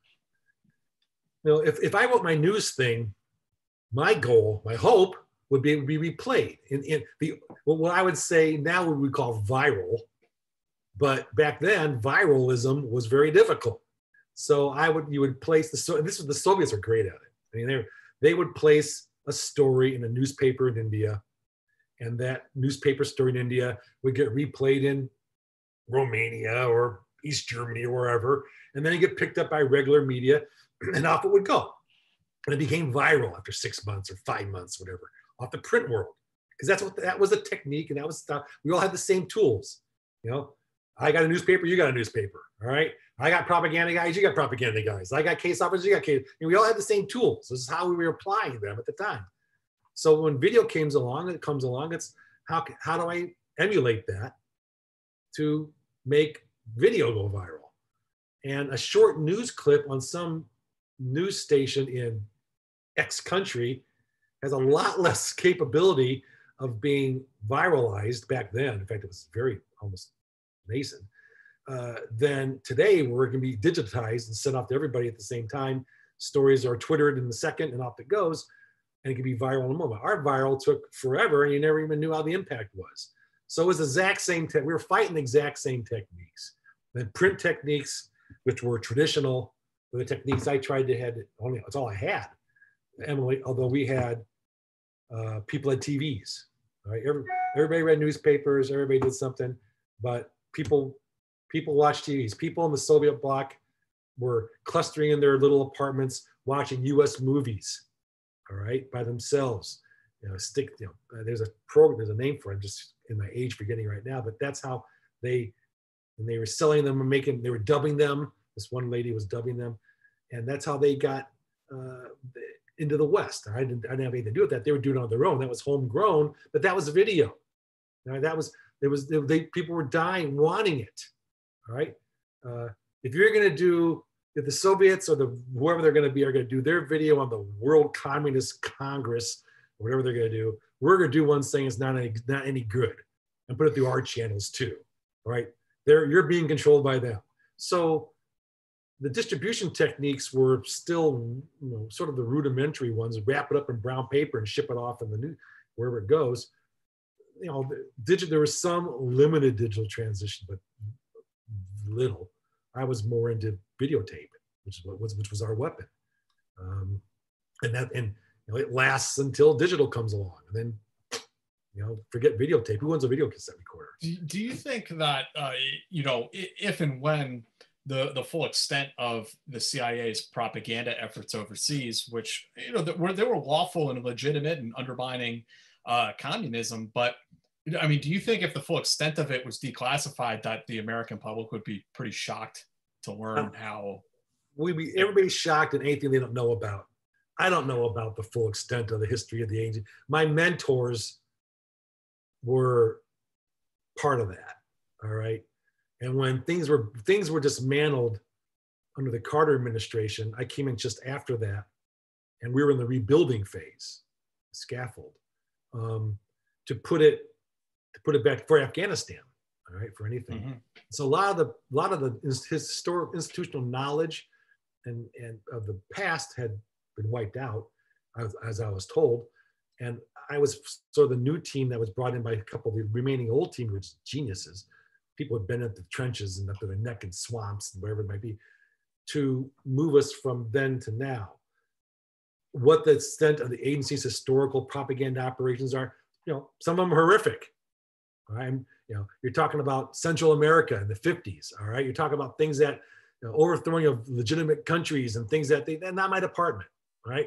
You know, if, if I wrote my news thing, my goal, my hope would be, would be replayed in, in the, what I would say now what we call viral. But back then, viralism was very difficult. So I would, you would place the, so this was, the Soviets are great at it. I mean, they, they would place a story in a newspaper in India and that newspaper story in India would get replayed in Romania or East Germany or wherever, and then it get picked up by regular media, and off it would go. And it became viral after six months or five months, whatever, off the print world, because that's what that was a technique, and that was stuff. We all had the same tools, you know. I got a newspaper, you got a newspaper, all right. I got propaganda guys, you got propaganda guys. I got case officers, you got case. And we all had the same tools. This is how we were applying them at the time. So when video comes along, it comes along, it's how, how do I emulate that to make video go viral? And a short news clip on some news station in X country has a lot less capability of being viralized back then. In fact, it was very almost nascent. Uh, then today, where it can be digitized and sent off to everybody at the same time. Stories are twittered in the second and off it goes and it can be viral in a moment. Our viral took forever and you never even knew how the impact was. So it was the exact same, te- we were fighting the exact same techniques. The print techniques, which were traditional, were the techniques I tried to had, only, that's all I had. Emily, although we had, uh, people had TVs, right? Every, everybody read newspapers, everybody did something, but people, people watched TVs. People in the Soviet bloc were clustering in their little apartments watching US movies all right, by themselves. You know, stick, you know, there's a program, there's a name for it, I'm just in my age forgetting right now, but that's how they, and they were selling them and making, they were dubbing them. This one lady was dubbing them. And that's how they got uh, into the West. I didn't, I didn't have anything to do with that. They were doing it on their own. That was homegrown, but that was video. That was, there was, they, people were dying, wanting it. All right. Uh, if you're going to do if the Soviets or the whoever they're going to be are going to do their video on the World Communist Congress, or whatever they're going to do, we're going to do one saying it's not any, not any good, and put it through our channels too, right? They're you're being controlled by them. So the distribution techniques were still you know, sort of the rudimentary ones. Wrap it up in brown paper and ship it off in the new wherever it goes. You know. There was some limited digital transition, but little. I was more into videotape, which was which was our weapon. Um, and that and you know, it lasts until digital comes along, and then you know forget videotape. Who owns a video cassette recorder?
Do, do you think that uh, you know if and when the the full extent of the CIA's propaganda efforts overseas, which you know that were they were lawful and legitimate and undermining uh, communism, but I mean, do you think if the full extent of it was declassified, that the American public would be pretty shocked to learn how?
We be everybody's shocked at anything they don't know about. I don't know about the full extent of the history of the agency. My mentors were part of that. All right. And when things were things were dismantled under the Carter administration, I came in just after that, and we were in the rebuilding phase, scaffold, um, to put it to put it back for Afghanistan. All right, for anything. Mm-hmm. So a lot of the a lot of the historic institutional knowledge and and of the past had been wiped out, as, as I was told, and I was sort of the new team that was brought in by a couple of the remaining old team, which geniuses, people had been at the trenches and up to their neck in swamps and wherever it might be, to move us from then to now. What the extent of the agency's historical propaganda operations are, you know, some of them horrific. Right? You know, you're talking about Central America in the 50s. All right, you're talking about things that you know, overthrowing of legitimate countries and things that they, they're not my department. Right?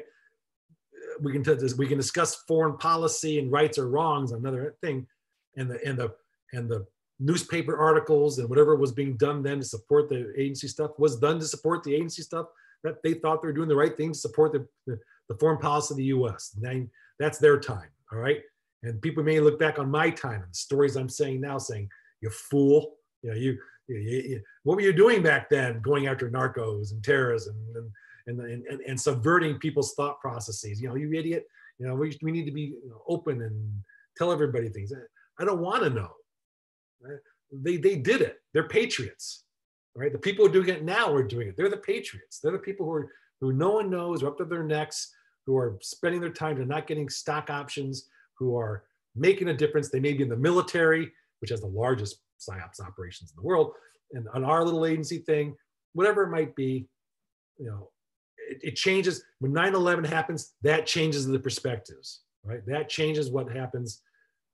Uh, we can t- we can discuss foreign policy and rights or wrongs, another thing, and the and the and the newspaper articles and whatever was being done then to support the agency stuff was done to support the agency stuff that they thought they were doing the right thing to support the, the, the foreign policy of the US. And that's their time, all right? And people may look back on my time and stories I'm saying now saying, you fool, you know, you, you, you what were you doing back then going after narcos and terrorism and, and, and, and, and subverting people's thought processes? You know, you idiot, you know, we, we need to be open and tell everybody things. I don't want to know. They, they did it. They're patriots, right? The people who are doing it now are doing it. They're the patriots. They're the people who are who no one knows, are up to their necks, who are spending their time to not getting stock options, who are making a difference. They may be in the military, which has the largest psyops operations in the world, and on our little agency thing, whatever it might be, you know, it, it changes when 9-11 happens. That changes the perspectives, right? That changes what happens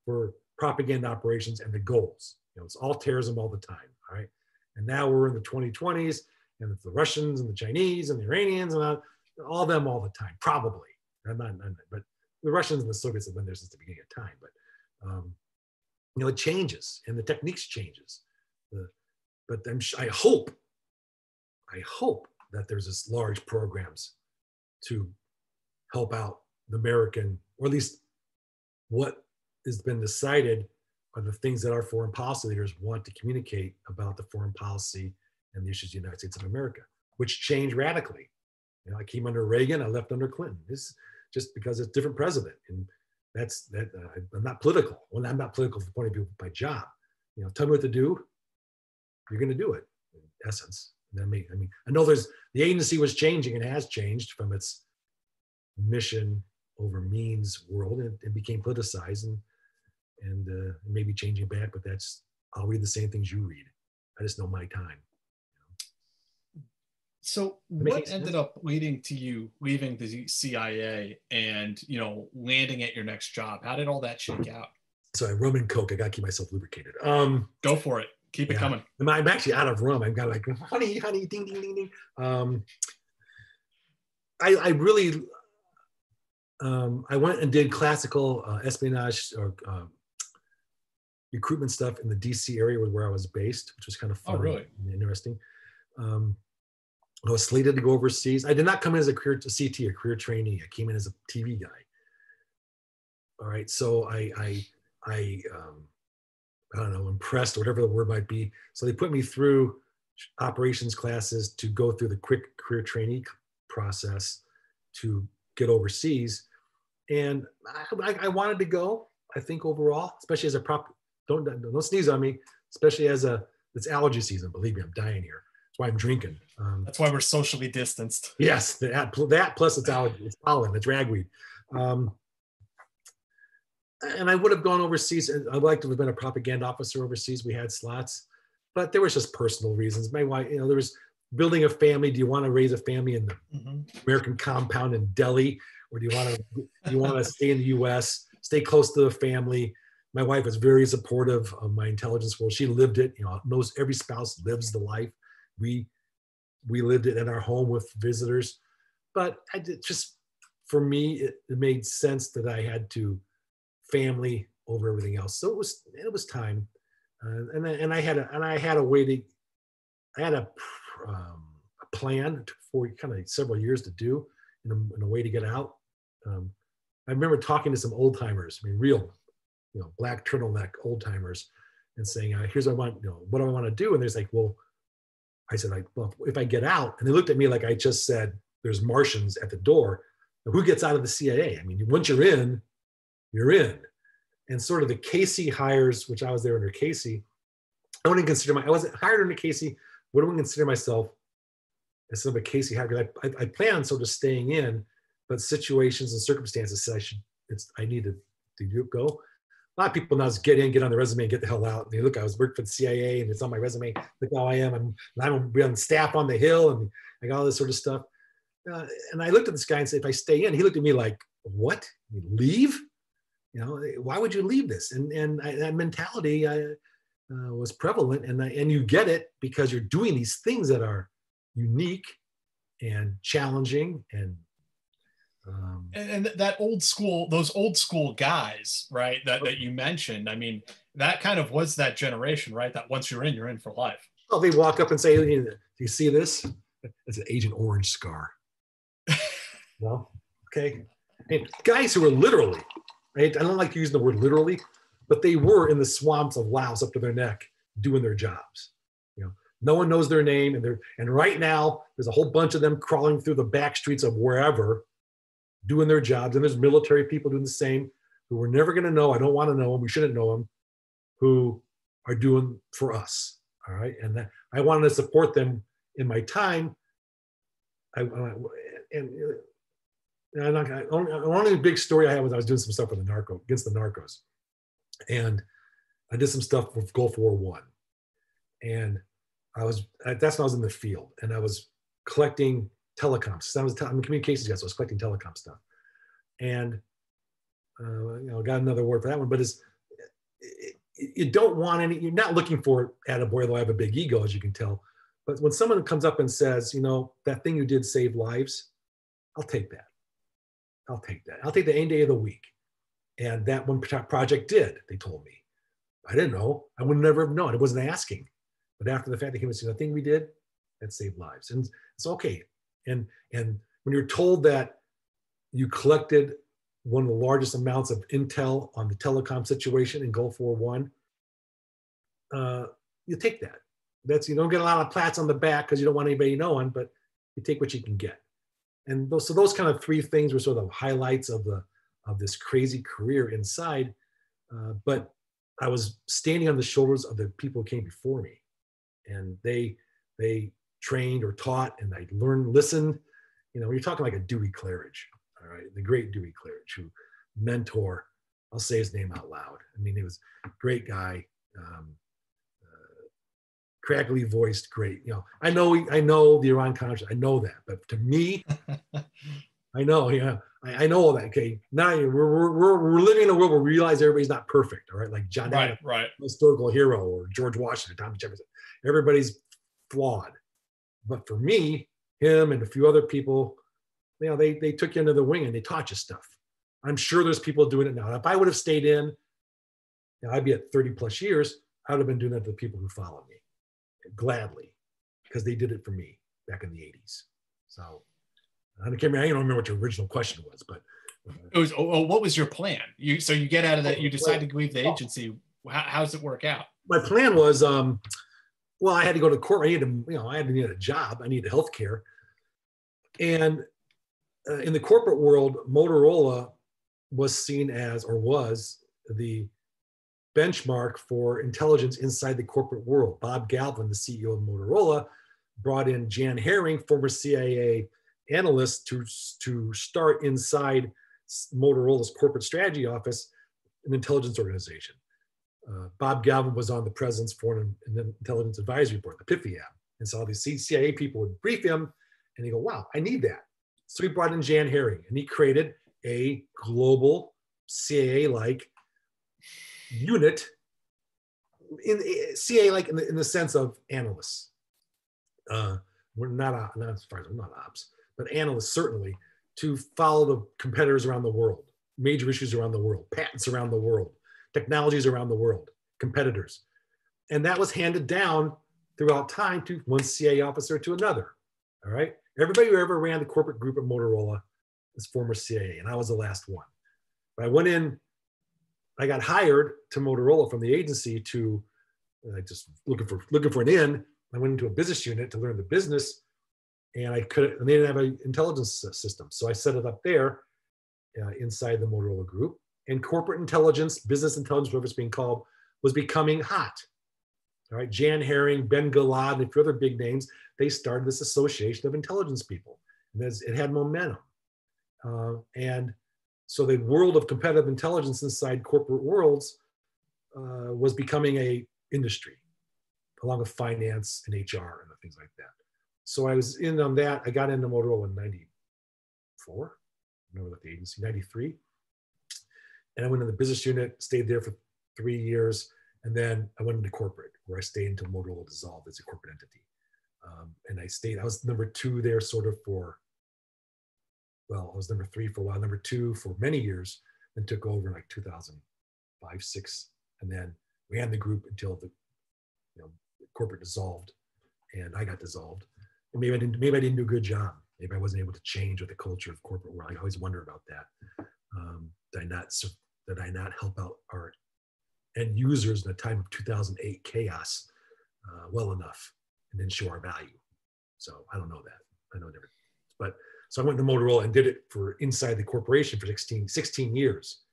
for propaganda operations and the goals. You know, it's all terrorism all the time. All right. And now we're in the 2020s and it's the Russians and the Chinese and the Iranians and all, all them all the time, probably. I'm not, I'm not, but the Russians and the Soviets have been there since the beginning of time. But, um, you know, it changes and the techniques changes. The, but I'm, I hope, I hope that there's this large programs to help out the American, or at least what has been decided are the things that our foreign policy leaders want to communicate about the foreign policy and the issues of the United States of America, which change radically. You know, I came under Reagan, I left under Clinton. This just because it's different president, and that's that. Uh, I'm not political. Well, I'm not political from the point of view of my job. You know, tell me what to do. You're going to do it. In essence, I mean, I mean, I know there's the agency was changing and has changed from its mission over means world, and it became politicized and and uh, maybe changing back, but that's I'll read the same things you read. I just know my time.
So what ended up leading to you leaving the CIA and you know landing at your next job? How did all that shake out?
So I rum and coke. I gotta keep myself lubricated. Um,
Go for it. Keep yeah. it coming.
I'm actually out of rum. I've got like honey, honey, ding, ding, ding, ding. Um, I, I really, um, I went and did classical uh, espionage or uh, recruitment stuff in the DC area where I was based, which was kind of oh, fun oh, really? and interesting. Um, I was slated to go overseas. I did not come in as a career a CT, a career trainee. I came in as a TV guy. All right, so I I I um, I don't know impressed, whatever the word might be. So they put me through operations classes to go through the quick career trainee process to get overseas, and I, I wanted to go. I think overall, especially as a prop don't don't sneeze on me, especially as a it's allergy season. Believe me, I'm dying here. That's why I'm drinking.
Um, That's why we're socially distanced.
Yes, that that plus it's allergy, it's pollen, it's ragweed. Um, and I would have gone overseas. I'd like to have been a propaganda officer overseas. We had slots, but there was just personal reasons. My wife, you know, there was building a family. Do you want to raise a family in the mm-hmm. American compound in Delhi, or do you want to you want to stay in the U.S., stay close to the family? my wife was very supportive of my intelligence world. She lived it, you know, knows every spouse lives the life. We we lived it in our home with visitors. But I did just for me, it, it made sense that I had to family over everything else. So it was it was time, uh, and and I had a and I had a way to, I had a, um, a plan for kind of several years to do, in a, in a way to get out. Um, I remember talking to some old timers, I mean, real, you know, black turtleneck old timers, and saying, uh, "Here's what I want. You know, what do I want to do?" And there's like, "Well," I said, "Like, well, if I get out," and they looked at me like I just said, "There's Martians at the door." Who gets out of the CIA? I mean, once you're in, you're in. And sort of the Casey hires, which I was there under Casey. I wouldn't consider my. I wasn't hired under Casey. Wouldn't consider myself as of a Casey hire. I, I, I plan on sort of staying in, but situations and circumstances said I should. It's I needed to go. A lot of people now just get in, get on the resume, and get the hell out. And they look, I was working for the CIA, and it's on my resume. Look how I am. I'm I'm on staff on the Hill, and I got all this sort of stuff. Uh, and I looked at this guy and said, if I stay in, he looked at me like, what? You leave? You know, why would you leave this? And and I, that mentality uh, uh, was prevalent, and I, and you get it because you're doing these things that are unique and challenging and
um, and, and, that old school those old school guys right that, that you mentioned i mean that kind of was that generation right that once you're in you're in for life.
Well they walk up and say do you see this? It's an agent orange scar. Well okay. And guys who were literally right i don't like using the word literally but they were in the swamps of laos up to their neck doing their jobs you know. No one knows their name and they're and right now there's a whole bunch of them crawling through the back streets of wherever doing their jobs and there's military people doing the same who we're never going to know i don't want to know them we shouldn't know them who are doing for us all right? And that, i wanted to support them in my time. I, and I'm not only, only big story I had was I was doing some stuff with the narco against the narcos, and I did some stuff with Gulf War One, and I was that's when I was in the field and I was collecting telecoms. I was I'm a communications guy, so I was collecting telecom stuff, and uh, you know got another word for that one, but it's you don't want any. You're not looking for at a boy though I have a big ego, as you can tell. But when someone comes up and says, you know, that thing you did save lives, I'll take that. I'll take that. I'll take the any day of the week. And that one project did, they told me. I didn't know. I would never have known. I wasn't asking. But after the fact, they came and said, the thing we did, that saved lives. And it's okay. And and when you're told that you collected one of the largest amounts of intel on the telecom situation in Gulf War One, uh, you take that. That's you don't get a lot of plats on the back because you don't want anybody knowing, but you take what you can get. And those, so those kind of three things were sort of highlights of the of this crazy career inside. Uh, but I was standing on the shoulders of the people who came before me, and they they trained or taught, and I learned, listened. You know, you're talking like a Dewey Clarridge, all right, the great Dewey Clarridge, who mentor. I'll say his name out loud. I mean, he was a great guy. Um, crackly voiced, great. You know, I know, I know the Iran Contra, I know that, but to me, I know, yeah, I, I, know all that. Okay, now we're, we're, we're living in a world where we realize everybody's not perfect. All right, like John
right,
Adams,
right,
historical hero, or George Washington, Thomas Jefferson. Everybody's flawed, but for me, him and a few other people, you know, they they took you under the wing and they taught you stuff. I'm sure there's people doing it now. If I would have stayed in, you know, I'd be at 30 plus years. I would have been doing that to the people who follow me gladly because they did it for me back in the 80s. So I don't, I don't remember what your original question was, but
uh, it was. Oh, oh, what was your plan? You so you get out of that. You decide to leave the agency. How, how does it work out?
My plan was, um, well, I had to go to court. I needed, you know, I had to need a job. I needed health care, and uh, in the corporate world, Motorola was seen as or was the benchmark for intelligence inside the corporate world. Bob Galvin, the CEO of Motorola, brought in Jan Herring, former CIA analyst, to, to start inside Motorola's corporate strategy office, an intelligence organization. Uh, Bob Galvin was on the President's Foreign Intelligence Advisory Board, the PFIAB. And so all these CIA people would brief him, and he go, wow, I need that. So he brought in Jan Herring, and he created a global CIA-like unit in CA, like in the, in the sense of analysts. Uh, we're not, uh, not as far as not ops, but analysts certainly to follow the competitors around the world, major issues around the world, patents around the world, technologies around the world, competitors. And that was handed down throughout time to one CA officer to another. All right. Everybody who ever ran the corporate group at Motorola as former CIA, and I was the last one. But I went in, I got hired to Motorola from the agency to I just looking for looking for an in. I went into a business unit to learn the business, and I could and they didn't have an intelligence system, so I set it up there uh, inside the Motorola group. And corporate intelligence, business intelligence, whatever it's being called, was becoming hot. All right, Jan Herring, Ben Gilad, and a few other big names, they started this association of intelligence people. And it had momentum. Uh, and so the world of competitive intelligence inside corporate worlds uh, was becoming a industry, along with finance and HR and things like that. So I was in on that. I got into Motorola in 94, I remember the agency, 93. And I went in the business unit, stayed there for three years. And then I went into corporate where I stayed until Motorola dissolved as a corporate entity. Um, and I stayed, I was number two there sort of for, well, I was number three for a while, number two for many years, then took over in like 2005, six, and then ran the group until the you know, corporate dissolved and I got dissolved. And maybe I didn't, maybe I didn't do a good job. Maybe I wasn't able to change with the culture of corporate world. I always wonder about that. Um, did I not, did I not help out our end users in a time of 2008 chaos uh, well enough and then show our value. So I don't know that. I know never. But so I went to Motorola and did it for inside the corporation for 16, 16 years.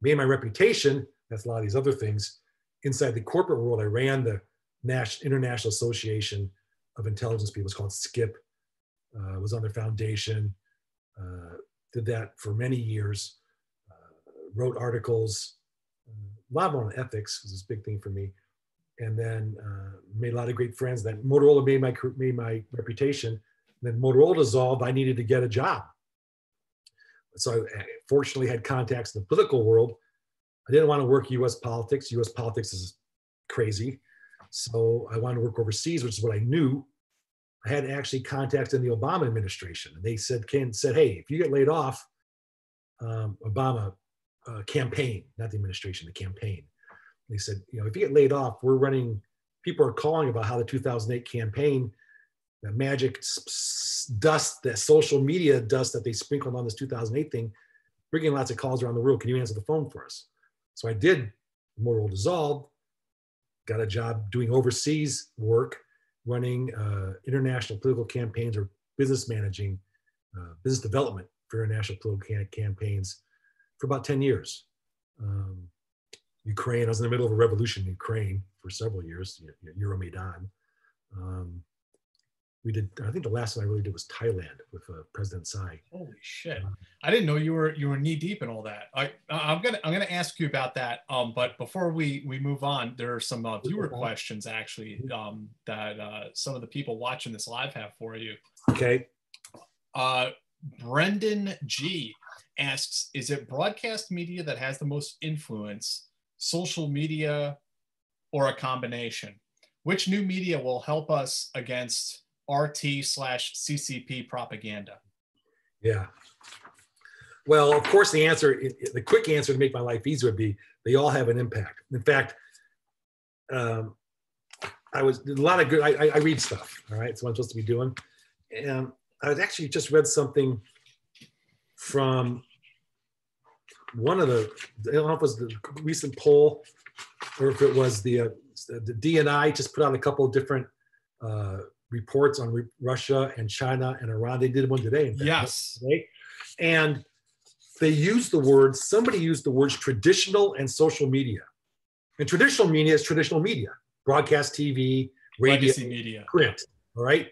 Made my reputation, that's a lot of these other things. Inside the corporate world, I ran the National, International Association of Intelligence People. It's called SCIP. Uh, was on their foundation. Uh, did that for many years. Uh, wrote articles, a lot more on ethics was this big thing for me. And then uh, made a lot of great friends. Then Motorola made my made my reputation. Then Motorola dissolved. I needed to get a job. So I fortunately had contacts in the political world. I didn't want to work U.S. politics. U.S. politics is crazy. So I wanted to work overseas, which is what I knew. I had actually contacts in the Obama administration, and they said, "Ken said, hey, if you get laid off, um, Obama uh, campaign, not the administration, the campaign. They said, you know, if you get laid off, we're running, people are calling about how the 2008 campaign, the magic dust, that social media dust that they sprinkled on this 2008 thing, bringing lots of calls around the world. Can you answer the phone for us? So I did. Motorola dissolved, got a job doing overseas work, running uh, international political campaigns or business managing, uh, business development for international political campaigns for about 10 years. Um, Ukraine, I was in the middle of a revolution in Ukraine for several years, Euromaidan. Um, we did, I think the last one I really did was Thailand with uh, President Tsai.
Holy shit. Uh, I didn't know you were, you were knee deep in all that. I, I'm going to, I'm going to ask you about that. Um, but before we, we move on, there are some uh, viewer questions actually um, that uh, some of the people watching this live have for you.
Okay.
Uh, Brendan G asks Is it broadcast media that has the most influence, social media, or a combination? Which new media will help us against RT slash CCP propaganda?
Yeah. Well, of course, the answer, the quick answer to make my life easier would be they all have an impact. In fact, um, I was a lot of good. I, I, read stuff. All right, so I'm supposed to be doing, and I actually just read something from one of the, I don't know if it was the recent poll or if it was the, uh, the DNI just put out a couple of different uh, reports on re- Russia and China and Iran. They did one today.
Fact, yes.
Today. And they used the words, somebody used the words traditional and social media. And traditional media is traditional media, broadcast TV, radio,
Legacy media,
print, all right?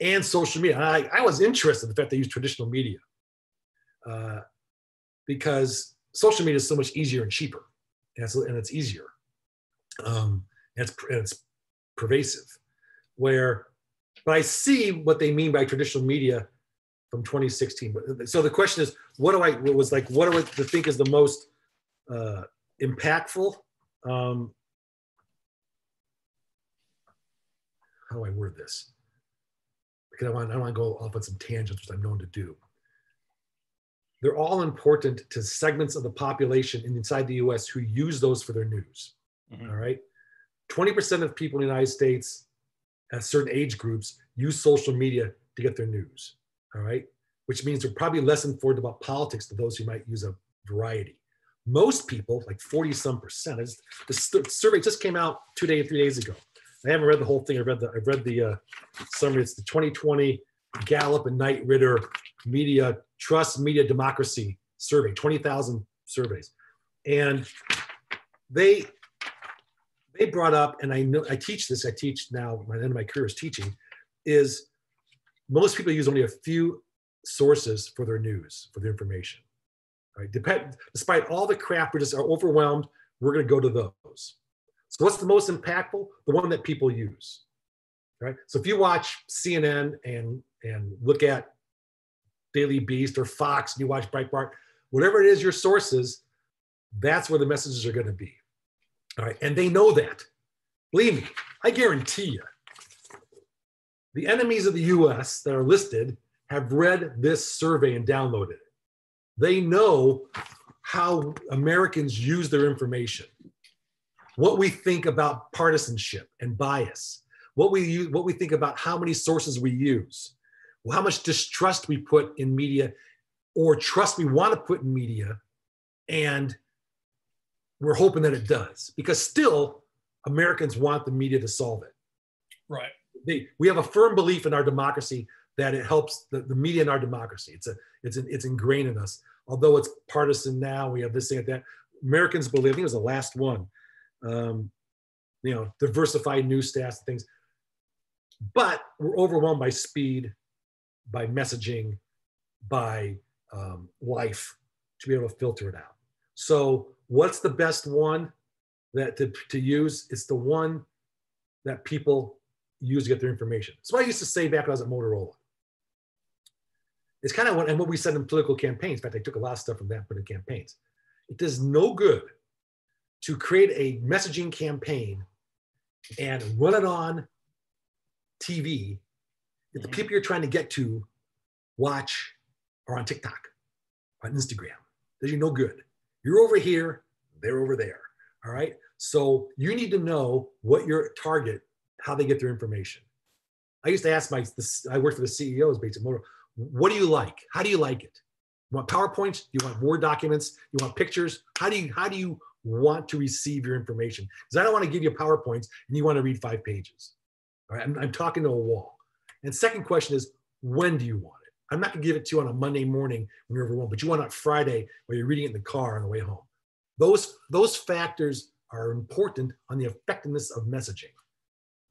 And social media. I, I was interested in the fact they use traditional media uh, because social media is so much easier and cheaper, and it's, and it's easier, um, and, it's, and it's pervasive. Where, but I see what they mean by traditional media from 2016. But so the question is, what do I was like? What do I think is the most uh, impactful? Um, how do I word this? Because I want I want to go off on some tangents, which I'm known to do they're all important to segments of the population inside the US who use those for their news. Mm-hmm. All right. 20% of people in the United States at certain age groups use social media to get their news. All right. which means they're probably less informed about politics than those who might use a variety. Most people, like 40 some percent, the survey just came out two days, three days ago. I haven't read the whole thing. I've read the I've read the uh, summary. It's the 2020 Gallup and Knight Ridder Media Trust Media Democracy Survey, 20,000 surveys, and they they brought up, and I know I teach this. I teach now. My end of my career is teaching. Is most people use only a few sources for their news, for their information. Right? Depend, despite all the crap, we just are overwhelmed. We're going to go to those. So what's the most impactful? The one that people use. Right. So if you watch CNN and and look at Daily Beast or Fox and you watch Breitbart, whatever it is your sources, that's where the messages are going to be. All right. And they know that. Believe me, I guarantee you. The enemies of the US that are listed have read this survey and downloaded it. They know how Americans use their information, what we think about partisanship and bias, what we use, what we think about how many sources we use, how much distrust we put in media or trust we want to put in media, and we're hoping that it does because still Americans want the media to solve it.
Right.
They, we have a firm belief in our democracy that it helps the, the media in our democracy. It's a it's an, it's ingrained in us. Although it's partisan now, we have this thing like that. Americans believe. I think it was the last one. Um, you know, diversified news stats and things. But we're overwhelmed by speed, by messaging, by um, life to be able to filter it out. So, what's the best one that to, to use? It's the one that people use to get their information. So I used to say back when I was at Motorola it's kind of what and what we said in political campaigns. In fact, I took a lot of stuff from that, put in campaigns. It does no good to create a messaging campaign and run it on TV if the mm-hmm. people you're trying to get to watch are on TikTok, on Instagram. Does you no good. You're over here, they're over there. All right. So you need to know what your target, how they get their information. I used to ask my, I worked for the CEOs basically, what do you like? How do you like it? You want PowerPoints? You want Word documents? You want pictures? How do you how do you want to receive your information? Because I don't want to give you PowerPoints and you want to read five pages. All right, I'm, I'm talking to a wall. And second question is, when do you want it? I'm not going to give it to you on a Monday morning when you're overwhelmed, but you want it on Friday where you're reading it in the car on the way home. Those those factors are important on the effectiveness of messaging.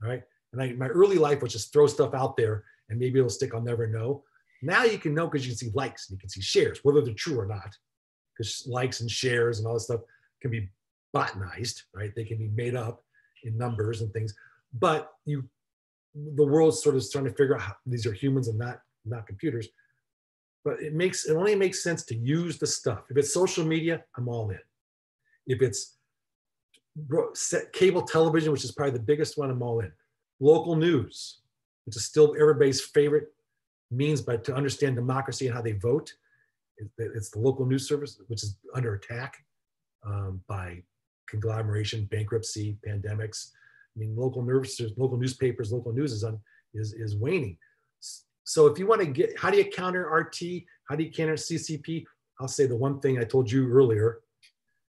All right. And I, my early life was just throw stuff out there and maybe it'll stick. I'll never know. Now you can know because you can see likes and you can see shares, whether they're true or not. Because likes and shares and all this stuff can be botanized, right? They can be made up in numbers and things. But you, the world's sort of trying to figure out how these are humans and not not computers. But it makes it only makes sense to use the stuff. If it's social media, I'm all in. If it's cable television, which is probably the biggest one, I'm all in. Local news, which is still everybody's favorite means by to understand democracy and how they vote. It's the local news service, which is under attack um, by conglomeration, bankruptcy, pandemics. I mean, local local newspapers, local news is on is is waning. So if you want to get, how do you counter RT? How do you counter CCP? I'll say the one thing I told you earlier.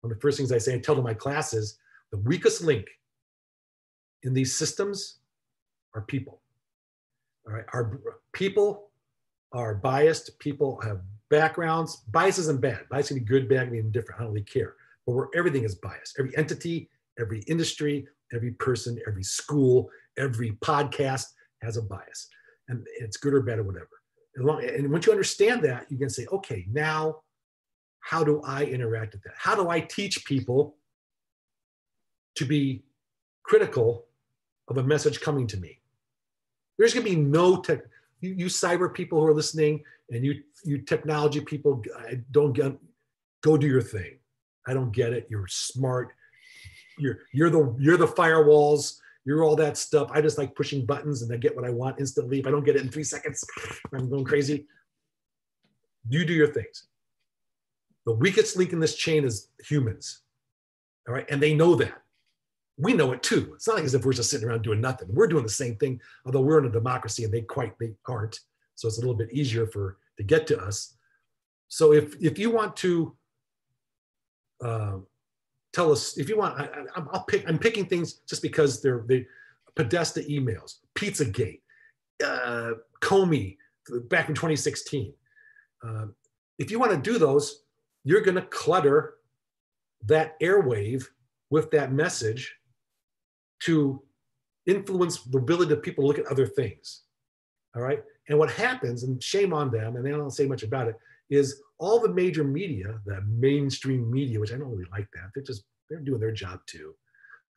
One of the first things I say and tell to my classes, the weakest link in these systems are people. All right, our people are biased. People have backgrounds. Bias isn't bad. Bias can be good, bad, can be indifferent. I don't really care. But where everything is biased, every entity, every industry, every person, every school, every podcast has a bias, and it's good or bad or whatever. And once you understand that, you can say, okay, now how do I interact with that? How do I teach people to be critical of a message coming to me? There's going to be no tech. You, you cyber people who are listening, and you you technology people, don't get. Go do your thing. I don't get it. You're smart. You're you're the you're the firewalls. You're all that stuff. I just like pushing buttons and I get what I want instantly. If I don't get it in three seconds, I'm going crazy. You do your things. The weakest link in this chain is humans. All right. And they know that we know it too. It's not like as if we're just sitting around doing nothing. We're doing the same thing, although we're in a democracy and they quite they aren't. So it's a little bit easier for to get to us. So if if you want to uh, tell us, if you want, I, I, I'll pick. I'm picking things just because they're they Podesta emails, Pizzagate, uh, Comey back in 2016. Uh, if you want to do those, you're going to clutter that airwave with that message to influence the ability of people to look at other things. All right. And what happens, and shame on them, and they don't say much about it, is all the major media, the mainstream media, which I don't really like that. They're just they're doing their job too.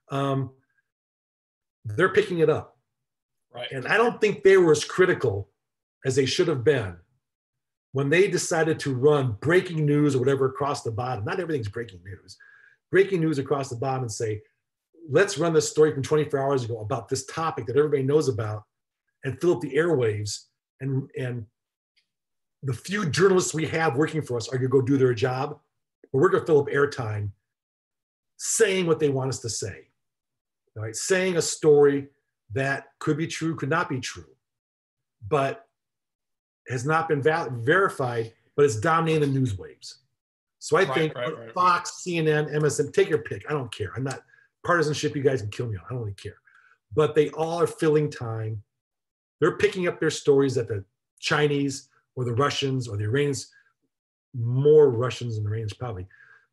Um, they're picking it up.
Right.
And I don't think they were as critical as they should have been when they decided to run breaking news or whatever across the bottom. Not everything's breaking news. Breaking news across the bottom and say, let's run this story from 24 hours ago about this topic that everybody knows about and fill up the airwaves and and the few journalists we have working for us are going to go do their job but we're going to fill up airtime saying what they want us to say all right? Saying a story that could be true could not be true but has not been verified but it's dominating the news waves. So i
Right,
think
right, right,
fox cnn msn take your pick. I don't care. I'm not partisanship you guys can kill me on. I don't really care. But they all are filling time. They're picking up their stories that the chinese or the russians or the iranians more russians than iranians probably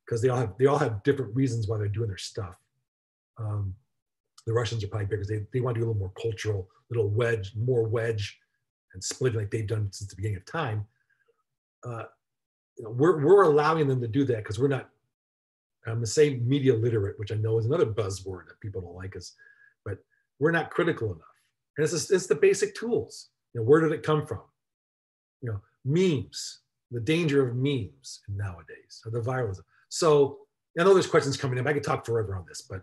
because they all have they all have different reasons why they're doing their stuff um, the russians are probably bigger they, they want to do a little more cultural little wedge more wedge and splitting like they've done since the beginning of time uh, you know, we're, we're allowing them to do that because we're not I'm gonna say media literate, which I know is another buzzword that people don't like us, but we're not critical enough. And it's, just, it's the basic tools. You know, where did it come from? You know, memes, the danger of memes nowadays, or the viralism. So I know there's questions coming up. I could talk forever on this, but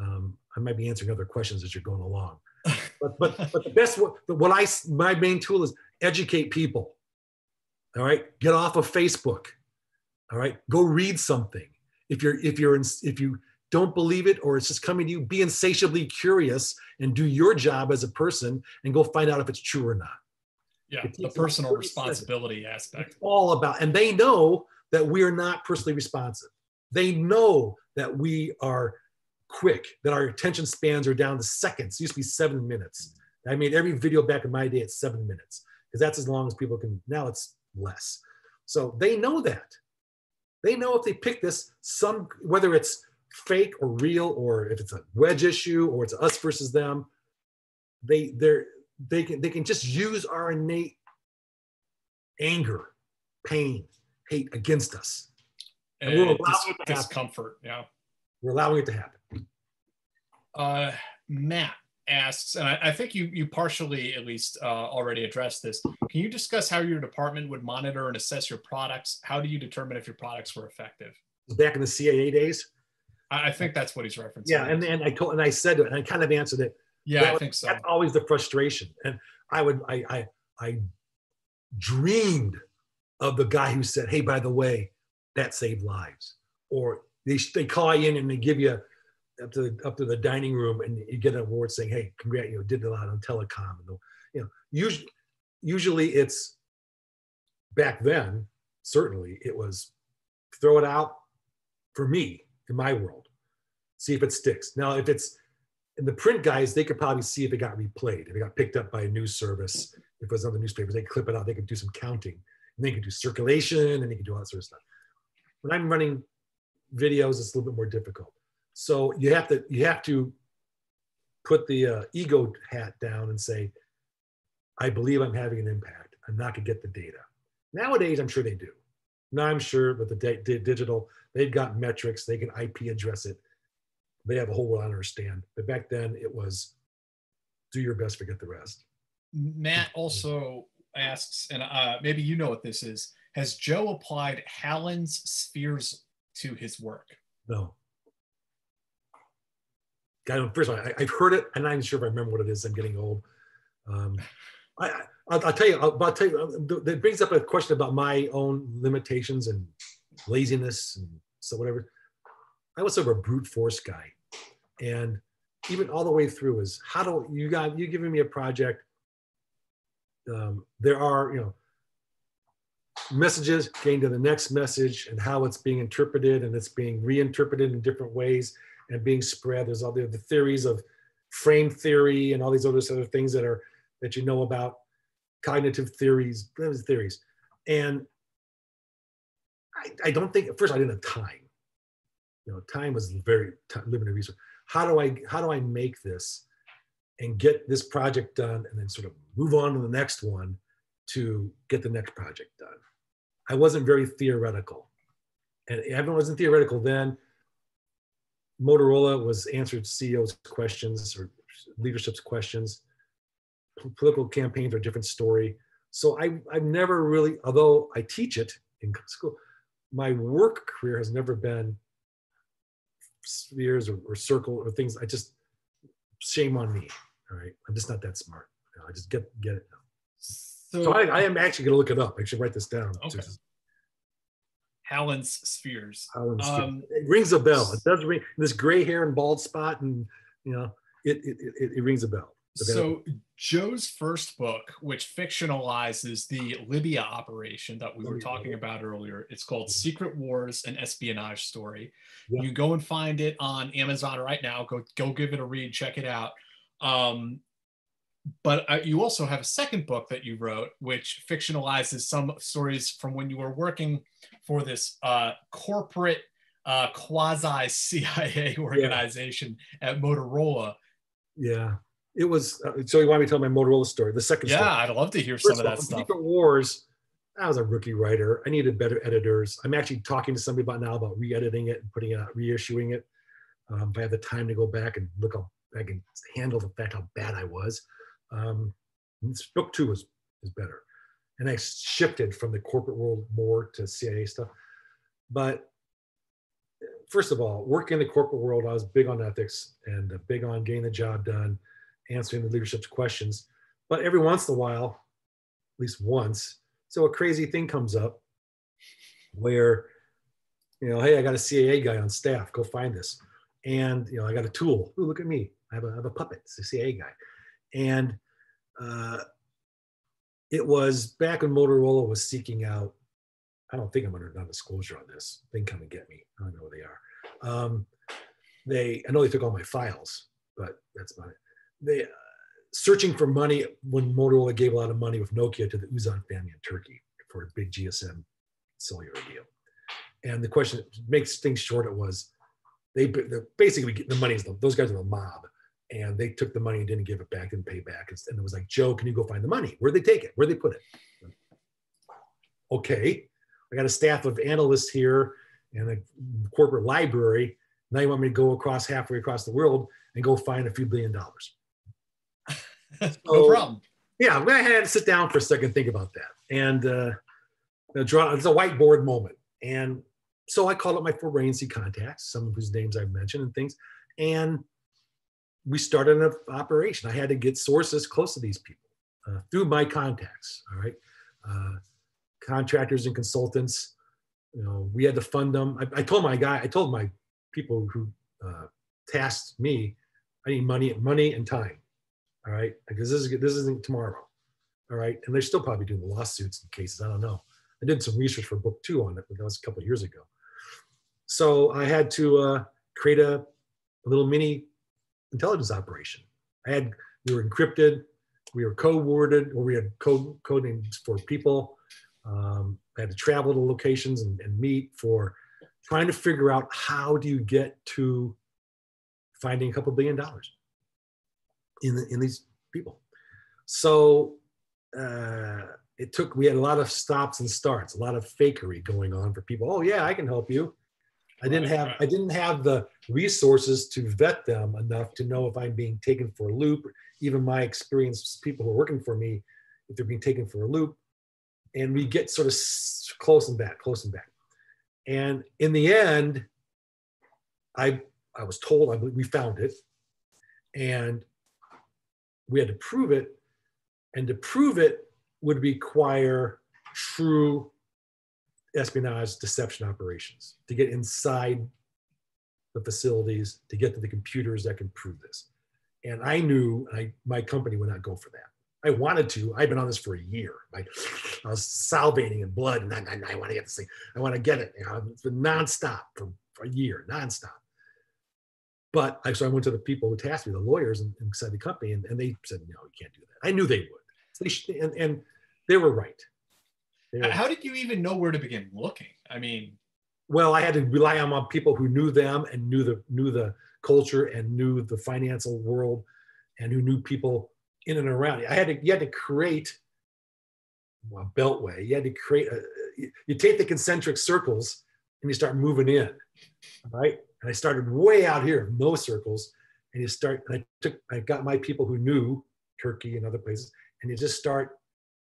um, I might be answering other questions as you're going along. But but but the best what what I my main tool is educate people. All right, get off of Facebook. All right, go read something. If you're if you're in, if you don't believe it or it's just coming to you, be insatiably curious and do your job as a person and go find out if it's true or not.
Yeah, the personal
about 30 seconds.
responsibility aspect.
all about and they know that we are not personally responsive. They know that we are quick that our attention spans are down to seconds. It used to be seven minutes. I made every video back in my day at seven minutes because that's as long as people can now it's less. So they know that. They know if they pick this some whether it's fake or real or if it's a wedge issue or it's us versus them they they're they can they can just use our innate anger pain, hate against us. And we'll
Uh,
allow
dis-
it to happen.
discomfort. Yeah.
We're allowing it to happen.
Uh, Matt asks, and I, I think you you partially at least uh, already addressed this. Can you discuss how your department would monitor and assess your products? How do you determine if your products were effective?
Back in the CIA days.
I, I think that's what he's referencing.
Yeah, and, and I told and I said it, and I kind of answered it.
Yeah,
that
I
was-
think so.
That's always the frustration. And I would I I I dreamed of the guy who said, "Hey, by the way, that saved lives," or they they call you in and they give you up to the, up to the dining room and you get an award saying, "Hey, congrats, you know, did a lot on telecom." And you know, usually usually it's back then. Certainly, it was throw it out for me in my world, see if it sticks. Now, if it's and the print guys, they could probably see if it got replayed, if it got picked up by a news service, if it was on the newspapers, they could clip it out, they could do some counting, and they could do circulation, and they could do all that sort of stuff. When I'm running videos, it's a little bit more difficult. So you have to you have to put the uh, ego hat down and say, I believe I'm having an impact. I'm not gonna get the data. Nowadays, I'm sure they do. Now I'm sure with the di- di- digital, they've got metrics, they can IP address it they have a whole world I understand. But back then it was do your best, forget the rest.
Matt also asks, and uh, maybe you know what this is. Has Joe applied Hallin's spheres to his work?
No. God, first of all, I, I've heard it. and I'm not even sure if I remember what it is. I'm getting old. Um, I, I, I'll, I'll tell you. I'll, I'll tell you. uh, That brings up a question about my own limitations and laziness and so whatever. I was sort of a brute force guy, and even all the way through is how do you got you giving me a project? Um, there are you know messages, getting to the next message and how it's being interpreted and it's being reinterpreted in different ways and being spread. There's all the, the theories of frame theory and all these other sort of things that are that you know about cognitive theories, theories. And I, I don't think at first I didn't have time. You know, time was very t- limited resource. How do I how do I make this and get this project done and then sort of move on to the next one to get the next project done? I wasn't very theoretical. And everyone wasn't theoretical then. Motorola was answered CEO's questions or leadership's questions. Political campaigns are a different story. So I, I've never really, although I teach it in school, my work career has never been spheres or, or circle or things. I just shame on me. All right, I'm just not that smart. You know, I just get get it now.
So,
So I, I am actually going to look it up. I should write this down.
Okay. Hallin's spheres.
Stewart.
Um,
it rings a bell. It does ring. This gray hair and bald spot, and you know, it it, it, it rings a bell.
So Joe's first book, which fictionalizes the Libya operation that we were talking about earlier, it's called Secret Wars: An Espionage Story.
Yeah.
You go and find it on Amazon right now. Go go give it a read. Check it out. Um, but uh, you also have a second book that you wrote, which fictionalizes some stories from when you were working for this uh, corporate uh, quasi CIA organization at Motorola.
yeah, it was. Uh, so you want me to tell my Motorola story? The second
Yeah,
story.
I'd love to hear
First
some of
all,
that stuff.
Secret Wars. I was a rookie writer. I needed better editors. I'm actually talking to somebody about now about re-editing it and putting it out, reissuing it. Um, if I have the time to go back and look how I can handle the fact how bad I was. Um, this book two was is better, and I shifted from the corporate world more to CIA stuff. But first of all, working in the corporate world, I was big on ethics and uh, big on getting the job done, answering the leadership's questions. But every once in a while, at least once, so a crazy thing comes up where, you know, hey, I got a CIA guy on staff, go find this. And, you know, I got a tool. Ooh, look at me. I have a, I have a puppet, it's a CIA guy. And uh, it was back when Motorola was seeking out, I don't think I'm under non-disclosure on this. They come and get me. I don't know where they are. Um, they, I know they took all my files, but that's about it. They, uh, searching for money when Motorola gave a lot of money with Nokia to the Uzan family in Turkey for a big GSM cellular deal. And the question makes things short. It was they basically the money is those guys are the mob, and they took the money and didn't give it back, didn't pay back. And it was like, Joe, can you go find the money? Where'd they take it? Where'd they put it? Okay, I got a staff of analysts here and a corporate library. Now you want me to go across halfway across the world and go find a few billion dollars.
no
So-
problem.
yeah, I'm gonna have to sit down for a second, think about that, and uh, draw. It's a whiteboard moment, and so I called up my forensic contacts, some of whose names I've mentioned and things, and we started an operation. I had to get sources close to these people uh, through my contacts. All right, uh, contractors and consultants. You know, we had to fund them. I, I told my guy, I told my people who uh, tasked me, I need money, money and time all right? Because this is this isn't tomorrow. All right? And they're still probably doing lawsuits and cases. I don't know. I did some research for book two on it but that was a couple years ago. So i had to uh, create a, a little mini intelligence operation. I had we were encrypted we were code-worded or we had code coding for people. Um, i had to travel to locations and, and meet for trying to figure out how do you get to finding a couple billion dollars in, the, in these people. So uh, it took, we had a lot of stops and starts, a lot of fakery going on for people. Oh yeah, I can help you. I didn't have. I didn't have the resources to vet them enough to know if I'm being taken for a loop. Even my experienced people who are working for me, if they're being taken for a loop, and we get sort of close and back, close and back. And in the end, I I was told I, we found it, and we had to prove it and to prove it would require true espionage deception operations to get inside the facilities to get to the computers that can prove this and i knew I, my company would not go for that I wanted to. I've been on this for a year. I, I was salivating in blood, and I, I, I want to get this thing. I want to get it. You know, it's been nonstop for, for a year, nonstop. But I so I went to the people who tasked me, the lawyers inside the company, and, and they said, "No, you can't do that." I knew they would. So they should, and, and they were right.
They were, How did you even know where to begin looking? I mean,
well, I had to rely on people who knew them and knew the knew the culture and knew the financial world, and who knew people in and around. I had to you had to create a beltway. You had to create uh, a, you take the concentric circles and you start moving in, right? And I started way out here, no circles, and you start. And I took I got my people who knew Turkey and other places, and you just start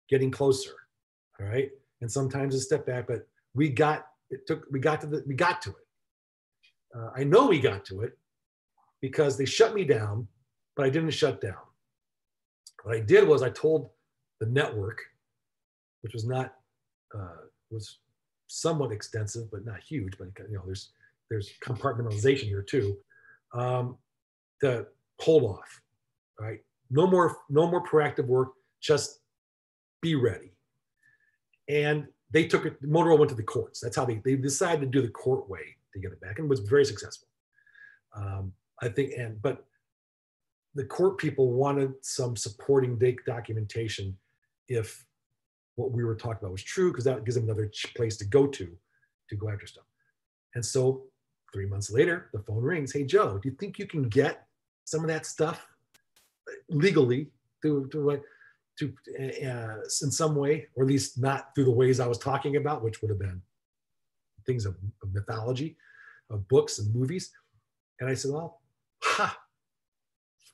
getting closer, all right. And sometimes a step back, but we got it took we got to the we got to it. Uh, I know we got to it because they shut me down, but I didn't shut down. What I did was I told the network, which was not uh, was somewhat extensive but not huge, but you know there's there's compartmentalization here too, um, to hold off. Right, no more no more proactive work. Just be ready. And they took it. Motorola went to the courts. That's how they they decided to do the court way to get it back, and was very successful. Um, I think, and but the court people wanted some supporting documentation if what we were talking about was true, because that gives them another place to go to to go after stuff. And so three months later, the phone rings. Hey, Joe, do you think you can get some of that stuff legally to, to, to uh, in some way, or at least not through the ways I was talking about, which would have been things of, of mythology, of books and movies. And I said, well, ha,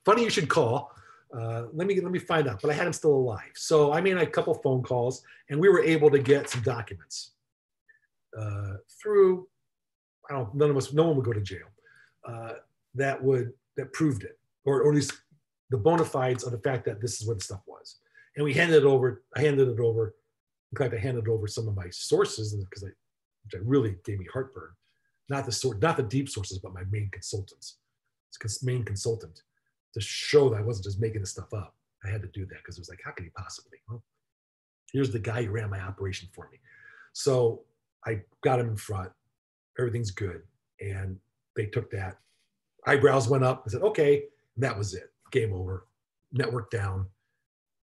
funny you should call. Uh, let me let me find out. But I had him still alive, so I made a couple phone calls, and we were able to get some documents uh, through. I don't. None of us. No one would go to jail. Uh, that would that proved it, or, or at least the bona fides of the fact that this is where the stuff was. And we handed it over. I handed it over. In fact, I handed over some of my sources because I, which I really gave me heartburn. Not the sort, not the deep sources, but my main consultants. Main consultant to show that I wasn't just making this stuff up. I had to do that because it was like, how could he possibly? Well, here's the guy who ran my operation for me. So I got him in front. Everything's good. And they took that. Eyebrows went up. I said, okay. And that was it. Game over. Network down.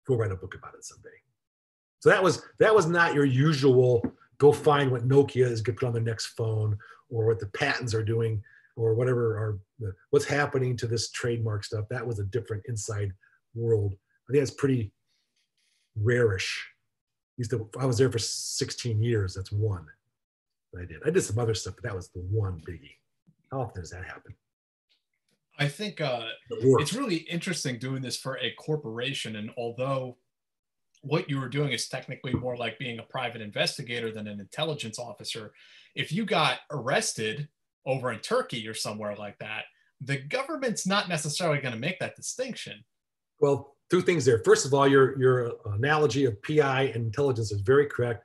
Go write a book about it someday. So that was that was not your usual go find what Nokia is going to put on the next phone or what the patents are doing or whatever are the, what's happening to this trademark stuff. That was a different inside world. I think that's pretty rarish. To, I was there for 16 years. That's one I did. I did some other stuff, but that was the one biggie. How often does that happen?
I think uh, it's really interesting doing this for a corporation. And although what you were doing is technically more like being a private investigator than an intelligence officer, if you got arrested over in Turkey or somewhere like that, the government's not necessarily going to make that distinction.
Well, two things there. First of all, your, your analogy of PI and intelligence is very correct.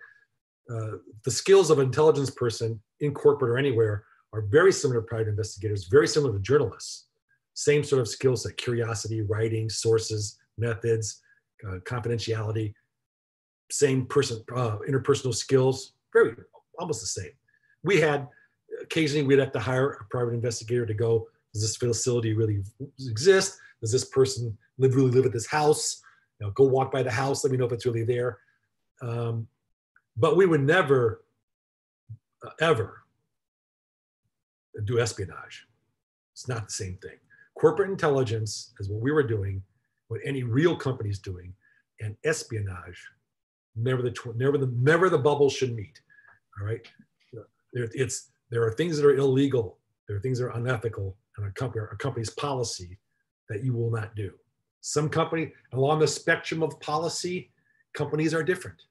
Uh, the skills of an intelligence person in corporate or anywhere are very similar to private investigators, very similar to journalists. Same sort of skill set, curiosity, writing, sources, methods, uh, confidentiality, same person, uh, interpersonal skills, very almost the same. We had occasionally we'd have to hire a private investigator to go, does this facility really exist? Does this person live really live at this house? You know, go walk by the house, let me know if it's really there. Um, but we would never, uh, ever do espionage. It's not the same thing. Corporate intelligence is what we were doing, what any real company is doing, and espionage, never the never the never the bubble should meet. All right, it's there are things that are illegal, there are things that are unethical, and a, a company's policy that you will not do. Some company along the spectrum of policy, companies are different.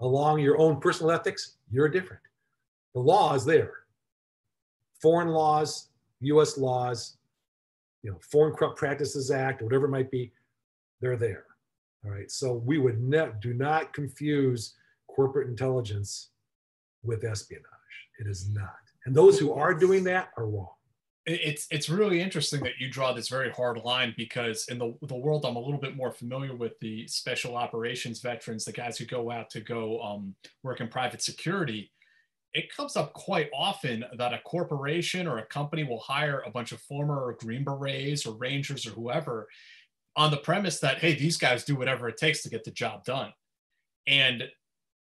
Along your own personal ethics, you're different. The law is there. Foreign laws, U.S. laws, you know, Foreign Corrupt Practices Act, whatever it might be, they're there. All right. So we would ne- do not confuse corporate intelligence with espionage. It is not. And those who are doing that are wrong.
It's it's really interesting that you draw this very hard line because in the the world I'm a little bit more familiar with the special operations veterans, the guys who go out to go um, work in private security. It comes up quite often that a corporation or a company will hire a bunch of former Green Berets or Rangers or whoever on the premise that hey, these guys do whatever it takes to get the job done, and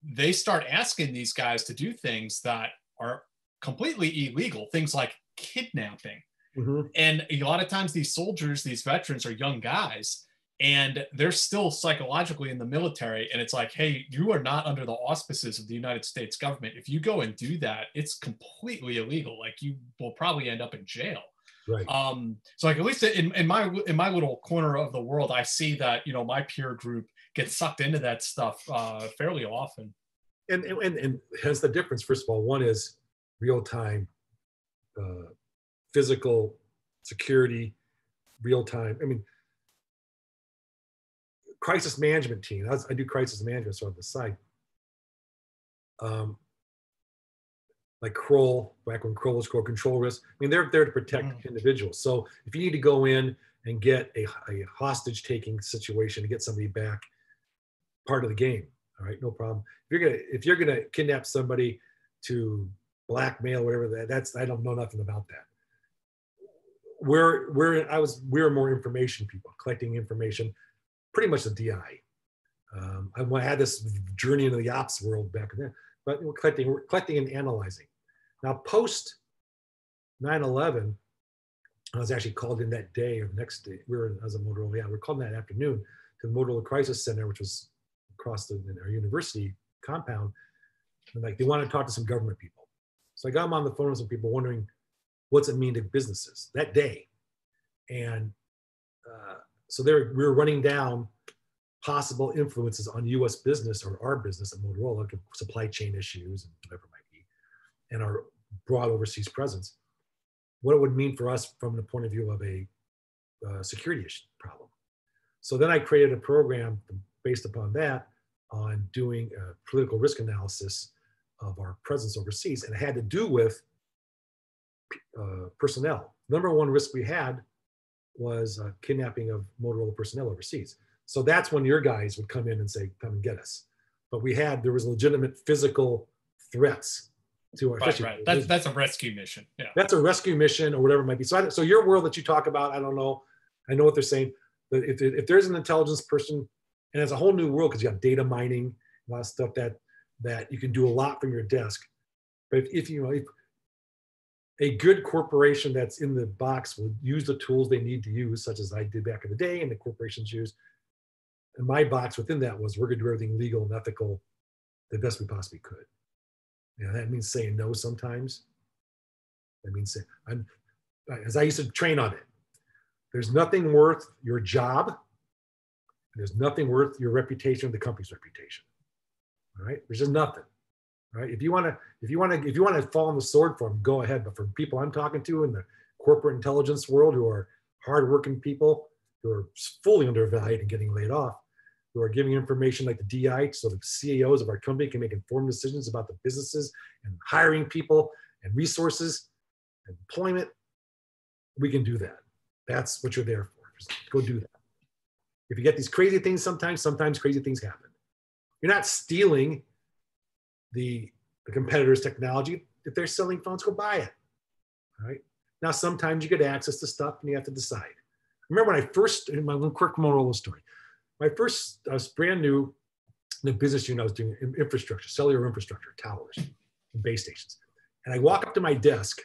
they start asking these guys to do things that are completely illegal, things like kidnapping. Mm-hmm. And a lot of times these soldiers, these veterans are young guys and they're still psychologically in the military. And it's like, hey, you are not under the auspices of the United States government. If you go and do that, it's completely illegal. Like you will probably end up in jail.
Right.
Um, so like at least in, in my in my little corner of the world, I see that you know my peer group gets sucked into that stuff uh, fairly often.
And, and and hence the difference. First of all, one is real time uh, physical security, real time. I mean, crisis management team. I, was, I do crisis management, so on the side. Um, like Kroll, back when Kroll was called control risk. I mean, they're there to protect mm. individuals. So if you need to go in and get a, a hostage taking situation to get somebody back, part of the game. All right, no problem. If you're gonna if you're gonna kidnap somebody to blackmail, whatever that that's I don't know nothing about that. We're we're I was we're more information people collecting information, pretty much the DI. Um, I had this journey into the ops world back then, but we're collecting we're collecting and analyzing. Now post 9/11, I was actually called in that day or next day. We were as a Motorola, yeah, we are called in that afternoon to the Motorola Crisis Center, which was across the, our university compound. And like they wanted to talk to some government people. So I got them on the phone with some people wondering what's it mean to businesses that day. And uh, so they were, we were running down possible influences on US business or our business at Motorola, like supply chain issues and whatever it might be, and our broad overseas presence, what it would mean for us from the point of view of a uh, security issue problem. So then I created a program based upon that on doing a political risk analysis of our presence overseas, and it had to do with uh, personnel. Number one risk we had was uh, kidnapping of Motorola personnel overseas. So that's when your guys would come in and say, "Come and get us." But we had there was legitimate physical threats to our
right, right. That's that's a rescue mission. Yeah,
that's a rescue mission or whatever it might be. So, I, so your world that you talk about, I don't know. I know what they're saying. But if, if there's an intelligence person, and it's a whole new world because you have data mining, a lot of stuff that that you can do a lot from your desk. But if, if you know, if a good corporation that's in the box will use the tools they need to use, such as I did back in the day, and the corporations use. And my box within that was we're going to do everything legal and ethical the best we possibly could. Yeah, that means saying no sometimes. That means saying, I'm, as I used to train on it, there's nothing worth your job. There's nothing worth your reputation or the company's reputation. Right, there's just nothing. Right? If you want to, if you want to, if you want to fall on the sword for them, go ahead. But for people I'm talking to in the corporate intelligence world, who are hardworking people, who are fully undervalued and getting laid off, who are giving information like the DI, so the CEOs of our company can make informed decisions about the businesses and hiring people and resources, and employment. We can do that. That's what you're there for. Just go do that. If you get these crazy things, sometimes, sometimes crazy things happen. You're not stealing the, the competitor's technology. If they're selling phones, go buy it. All right. Now, sometimes you get access to stuff and you have to decide. Remember when I first, in my little quick Motorola story, my first, I was brand new in the business unit, I was doing infrastructure, cellular infrastructure, towers, and base stations. And I walk up to my desk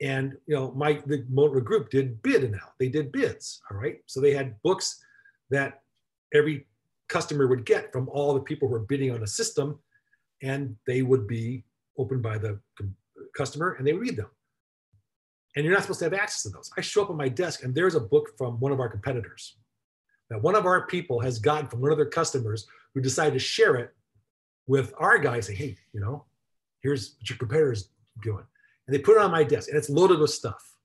and you know my the Motorola group did bid now they did bids all right so they had books that every customer would get from all the people who are bidding on a system, and they would be opened by the customer and they read them. And you're not supposed to have access to those. I show up on my desk and there's a book from one of our competitors that one of our people has gotten from one of their customers who decided to share it with our guys saying, hey, you know, here's what your competitor's doing. And they put it on my desk and it's loaded with stuff.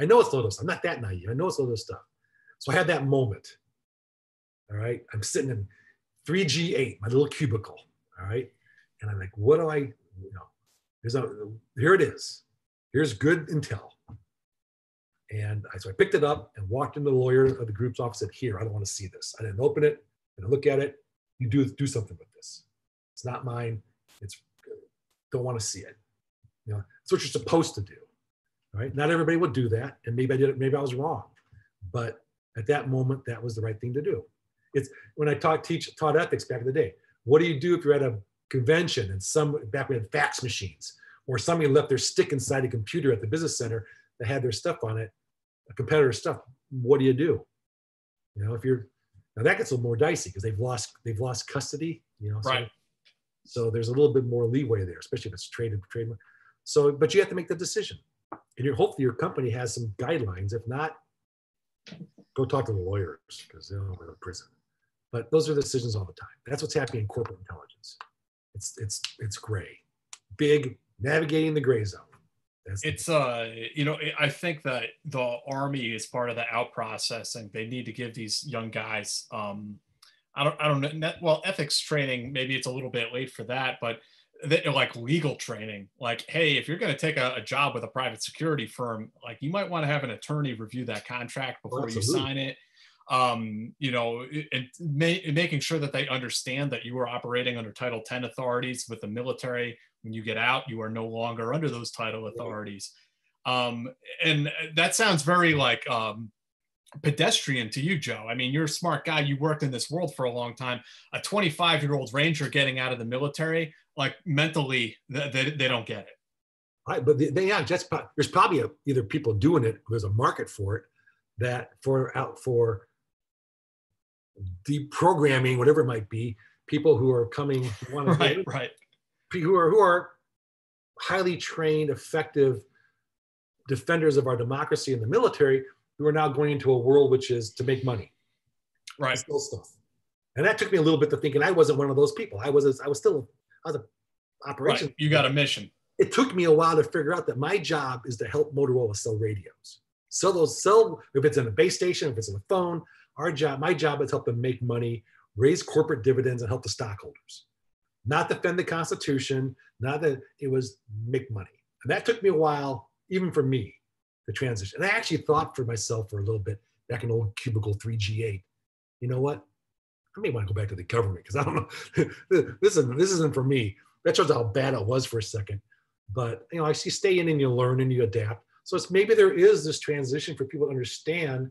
I know it's loaded with stuff. I'm not that naive. I know it's loaded with stuff. So I had that moment all right. I'm sitting in 3G8, my little cubicle. All right. And I'm like, what do I, you know, there's a, here it is. Here's good intel. And I, so I picked it up and walked into the lawyer of the group's office. and Said, "Here, I don't want to see this. I didn't open it. I didn't look at it. You do do something with this. It's not mine. It's don't want to see it. You know, it's what you're supposed to do. Right? Not everybody would do that, and maybe I did it. Maybe I was wrong, but at that moment, that was the right thing to do. It's when I taught teach taught ethics back in the day. What do you do if you're at a convention and some back we had fax machines or somebody left their stick inside a computer at the business center that had their stuff on it, a competitor's stuff. What do you do? You know, if you're now that gets a little more dicey because they've lost they've lost custody. You know,
right.
So, so there's a little bit more leeway there, especially if it's traded trademark. So, but you have to make the decision, and you hopefully your company has some guidelines. If not, go talk to the lawyers because they'll go to prison. But those are the decisions all the time. That's what's happening in corporate intelligence. It's it's it's gray, big navigating the gray zone.
That's it's uh you know I think that the army is part of the out processing. They need to give these young guys um I don't I don't know well ethics training maybe it's a little bit late for that but like legal training like hey if you're going to take a, a, job with a private security firm like you might want to have an attorney review that contract before you sign it um, you know, and ma- making sure that they understand that you are operating under Title 10 authorities with the military. When you get out, you are no longer under those title authorities. Um, and that sounds very like um, pedestrian to you, Joe. I mean, you're a smart guy. You worked in this world for a long time. A 25 year old Ranger getting out of the military, like mentally, they, they don't get it.
Right, but they, yeah, just there's probably a, either people doing it. There's a market for it that for out for deprogramming, whatever it might be, people who are coming
who want to right, right.
who are who are highly trained, effective defenders of our democracy in the military who are now going into a world which is to make money.
Right.
Still stuff. And that took me a little bit to thinking I wasn't one of those people. I was I was still I was a operation. Right.
You got a mission.
It took me a while to figure out that my job is to help Motorola sell radios. Sell those, sell if it's in a base station, if it's in a phone, our job, my job is help them make money, raise corporate dividends, and help the stockholders. Not defend the Constitution, not that it was make money. And that took me a while, even for me, to transition. And I actually thought for myself for a little bit back in old cubicle 3G8. You know what? I may want to go back to the government because I don't know. this isn't this isn't for me. That shows how bad it was for a second. But you know, I see stay in and you learn and you adapt. So it's maybe there is this transition for people to understand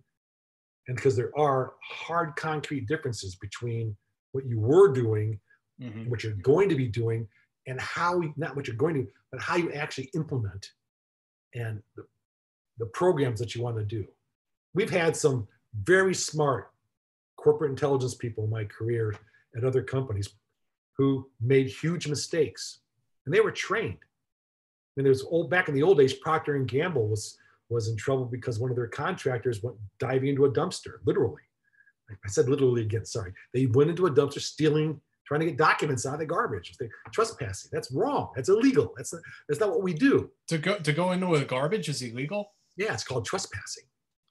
and because there are hard concrete differences between what you were doing mm-hmm. what you're going to be doing and how not what you're going to but how you actually implement and the, the programs that you want to do we've had some very smart corporate intelligence people in my career at other companies who made huge mistakes and they were trained I mean, there's old back in the old days procter and gamble was was in trouble because one of their contractors went diving into a dumpster, literally. I said literally again, sorry. They went into a dumpster stealing, trying to get documents out of the garbage. They trespassing. That's wrong. That's illegal. That's not, that's not what we do.
To go to go into a garbage is illegal?
Yeah, it's called trespassing.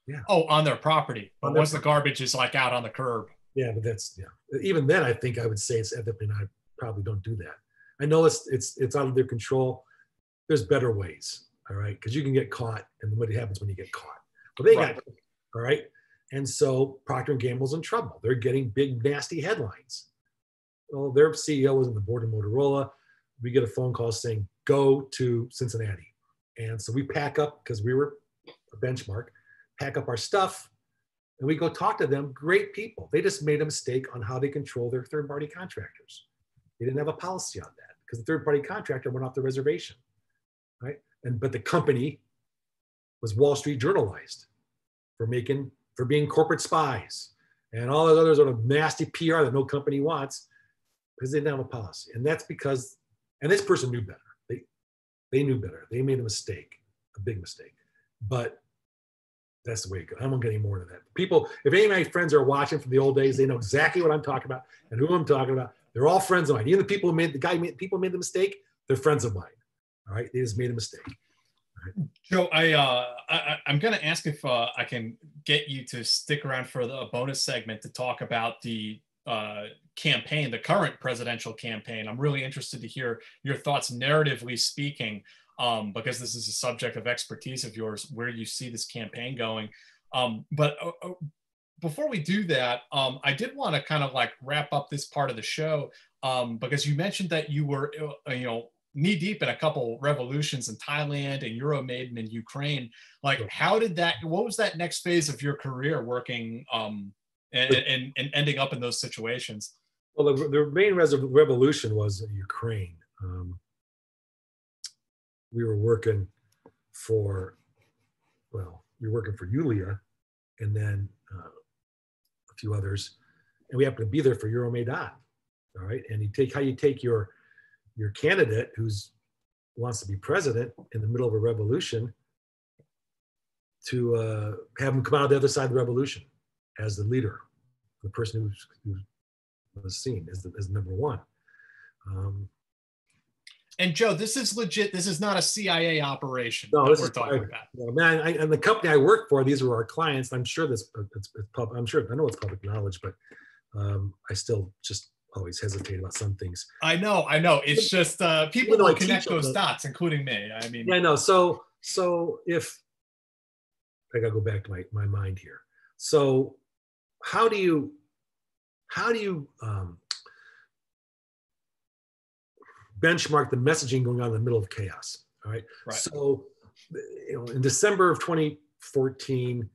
Yeah.
Oh, on their property. But once the garbage is like out on the curb.
Yeah, but that's yeah. Even then I think I would say it's ethically I probably don't do that. I know it's it's it's out of their control. There's better ways all right, because you can get caught, and what happens when you get caught? Well, they right. got, all right, and so Procter and Gamble's in trouble. They're getting big, nasty headlines. Well, their CEO was on the board of Motorola. We get a phone call saying, "Go to Cincinnati," and so we pack up because we were a benchmark, pack up our stuff, and we go talk to them. Great people. They just made a mistake on how they control their third-party contractors. They didn't have a policy on that because the third-party contractor went off the reservation, right? And but the company was Wall Street journalized for making for being corporate spies and all those other sort of nasty PR that no company wants because they didn't have a policy. And that's because, and this person knew better. They they knew better. They made a mistake, a big mistake. But that's the way it goes. I won't get any more to that. People, if any of my friends are watching from the old days, they know exactly what I'm talking about and who I'm talking about. They're all friends of mine. Even the people who made the guy, people who made the mistake, they're friends of mine. All right, they just made a mistake.
Joe, I, uh, I am going to ask if uh, I can get you to stick around for the bonus segment to talk about the uh, campaign, the current presidential campaign. I'm really interested to hear your thoughts, narratively speaking. um, because this is a subject of expertise of yours, where you see this campaign going. Um, but uh, uh, before we do that, um, I did want to kind of like wrap up this part of the show um, because you mentioned that you were, uh, you know, knee deep in a couple revolutions in Thailand and Euro Euromaidan in Ukraine. Like, how did that? What was that next phase of your career working um, and, and, and ending up in those situations?
Well, the, the main revolution was Ukraine. Um, we were working for, well, we were working for Yulia, and then uh, a few others, and we happened to be there for Euro Euromaidan. All right, and you take how you take your your candidate who's wants to be president in the middle of a revolution to uh, have him come out of the other side of the revolution as the leader, the person who's, who was seen as, the, as number one. Um,
and Joe, this is legit. This is not a CIA operation.
No, this we're is talking about. man, I, and the company I work for, these are our clients. I'm sure this, it's, it's public. I'm sure I know it's public knowledge, but um, I still just always hesitate about some things.
I know, I know. It's just uh, people don't connect those them. dots, including me. I mean,
yeah, I know. So, so if I gotta go back to my my mind here. So, how do you, how do you um, benchmark the messaging going on in the middle of chaos? All right.
right.
So, you know, in December of 2014,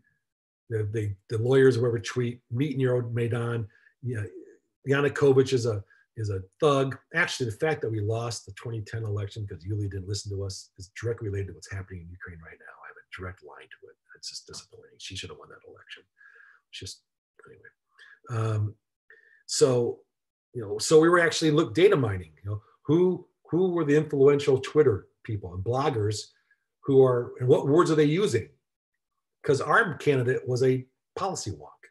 the the, the lawyers, whoever tweet, meet in Euromaidan. Yeah, Yanukovych is a is a thug. Actually, the fact that we lost the 2010 election because Yulia didn't listen to us is directly related to what's happening in Ukraine right now. I have a direct line to it. It's just disappointing. She should have won that election. It's just anyway. Um, so you know, so we were actually look data mining. You know, who who were the influential Twitter people and bloggers who are and what words are they using? Because our candidate was a policy wonk.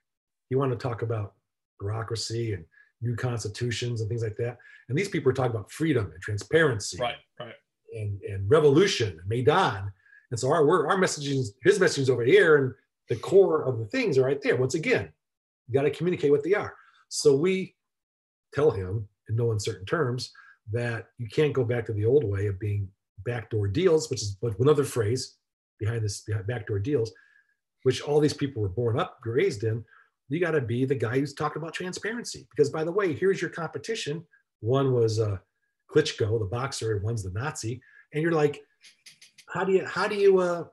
He wanted to talk about bureaucracy and new constitutions and things like that. And these people are talking about freedom and transparency,
right, right,
and and revolution, Maidan. And so our our messaging, his messaging is over here, and the core of the things are right there. Once again, you got to communicate what they are. So we tell him in no uncertain terms that you can't go back to the old way of being backdoor deals, which is but another phrase behind this behind backdoor deals, which all these people were born up, raised in, you got to be the guy who's talking about transparency. Because by the way, here's your competition. One was uh, Klitschko, the boxer, and one's the Nazi. And you're like, how do you how do you uh,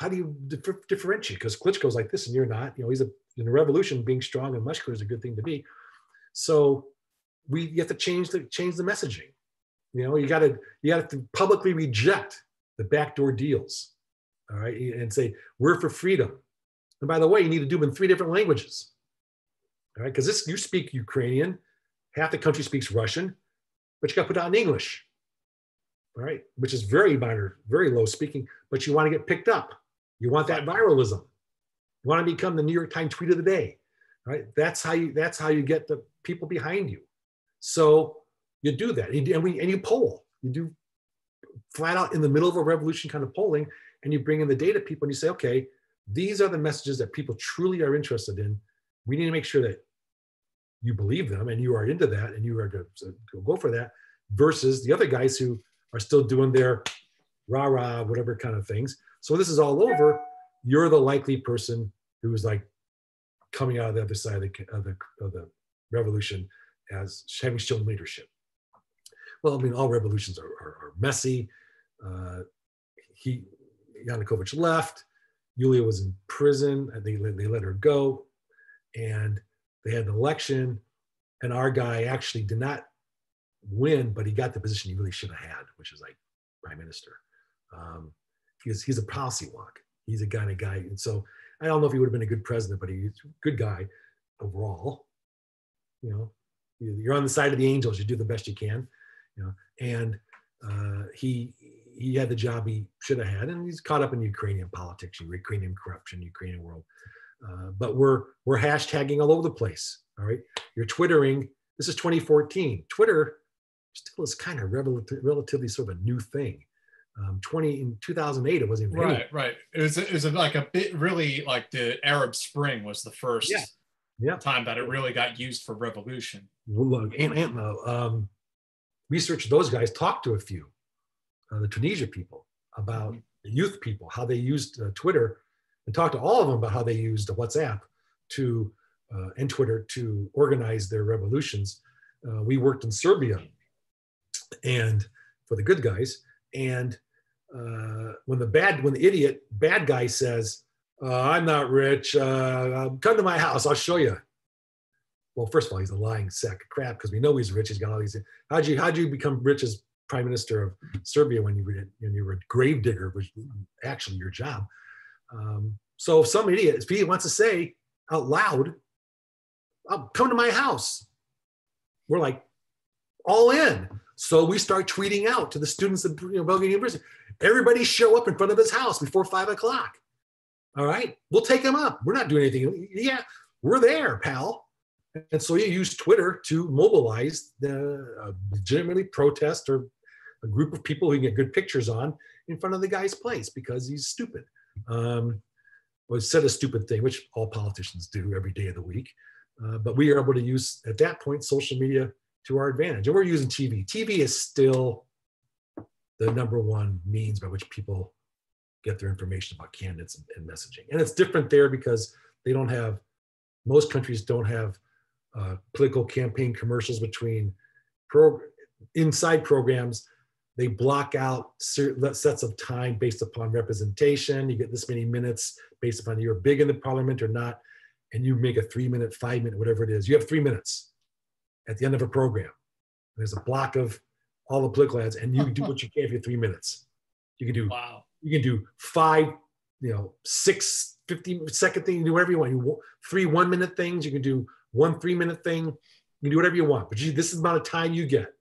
how do you dif- differentiate? Because Klitschko's like this, and you're not. You know, he's a in the revolution. Being strong and muscular is a good thing to be. So we you have to change the change the messaging. You know, you got to you got to publicly reject the backdoor deals. All right, and say we're for freedom. And by the way, you need to do them in three different languages all right? Because this you speak Ukrainian, half the country speaks Russian, but you got to put out in English, all right? Which is very minor, very low speaking, but you want to get picked up. You want that viralism. You want to become the New York Times tweet of the day, right? That's how you. That's how you get the people behind you. So you do that, and we and you poll. You do flat out in the middle of a revolution kind of polling, and you bring in the data people, and you say, okay, these are the messages that people truly are interested in we need to make sure that you believe them and you are into that and you are to, to go for that versus the other guys who are still doing their rah rah whatever kind of things. So this is all over. You're the likely person who's like coming out of the other side of the, of the, of the revolution as having shown leadership. Well i mean all revolutions are, are, are messy. Uh, he yanukovych left. Yulia was in prison. They, they let her go and they had an election, and our guy actually did not win, but he got the position he really should have had, which is like prime minister. Um, he's he's a policy wonk. He's a kind of guy, and so I don't know if he would have been a good president, but he's a good guy overall. You know, you're on the side of the angels. You do the best you can. You know, and uh, he he had the job he should have had, and he's caught up in Ukrainian politics, Ukrainian corruption, Ukrainian world. Uh, but we're we're hashtagging all over the place. All right, you're twittering. This is 2014. Twitter still is kind of relatively sort of a new thing. Um, 20 in 2008, it wasn't
right. Any. Right. It was it was like a bit really like the Arab Spring was the first
yeah. Yeah.
time that it really got used for revolution.
Well, look, and, and uh, um, research those guys talked to a few, uh, the Tunisia people, about the youth people, how they used uh, Twitter, and talked to all of them about how they used WhatsApp to uh, and Twitter to organize their revolutions. Uh, we worked in Serbia, and for the good guys, and uh, when the bad, when the idiot bad guy says, uh, "I'm not rich, uh, come to my house, I'll show you." Well, first of all, he's a lying sack of crap because we know he's rich. He's got all these. How'd you how'd you become rich as prime minister of Serbia when you were when you were a gravedigger, which actually your job? Um, so if some idiot, if he wants to say out loud, I'll come to my house. We're like all in. So we start tweeting out to the students at you know, University. Everybody show up in front of his house before five o'clock. All right, we'll take him up. We're not doing anything. Yeah, we're there, pal. And so you use Twitter to mobilize the uh, legitimately protest or a group of people who can get good pictures on in front of the guy's place because he's stupid. Um, or said a stupid thing, which all politicians do every day of the week. Uh, but we are able to use at that point social media to our advantage. And we're using TV. TV is still the number one means by which people get their information about candidates and, and messaging. And it's different there because they don't have, most countries don't have uh, political campaign commercials between pro, inside programs. They block out certain sets of time based upon representation. You get this many minutes based upon you're big in the parliament or not, and you make a three minute, five minute, whatever it is. You have three minutes at the end of a program. There's a block of all the political ads, and you can do what you can for three minutes. You can do wow. You can do five, you know, six, 15 second thing. You can do whatever you want. You three one minute things. You can do one three minute thing. You can do whatever you want. But you, this is the amount of time you get,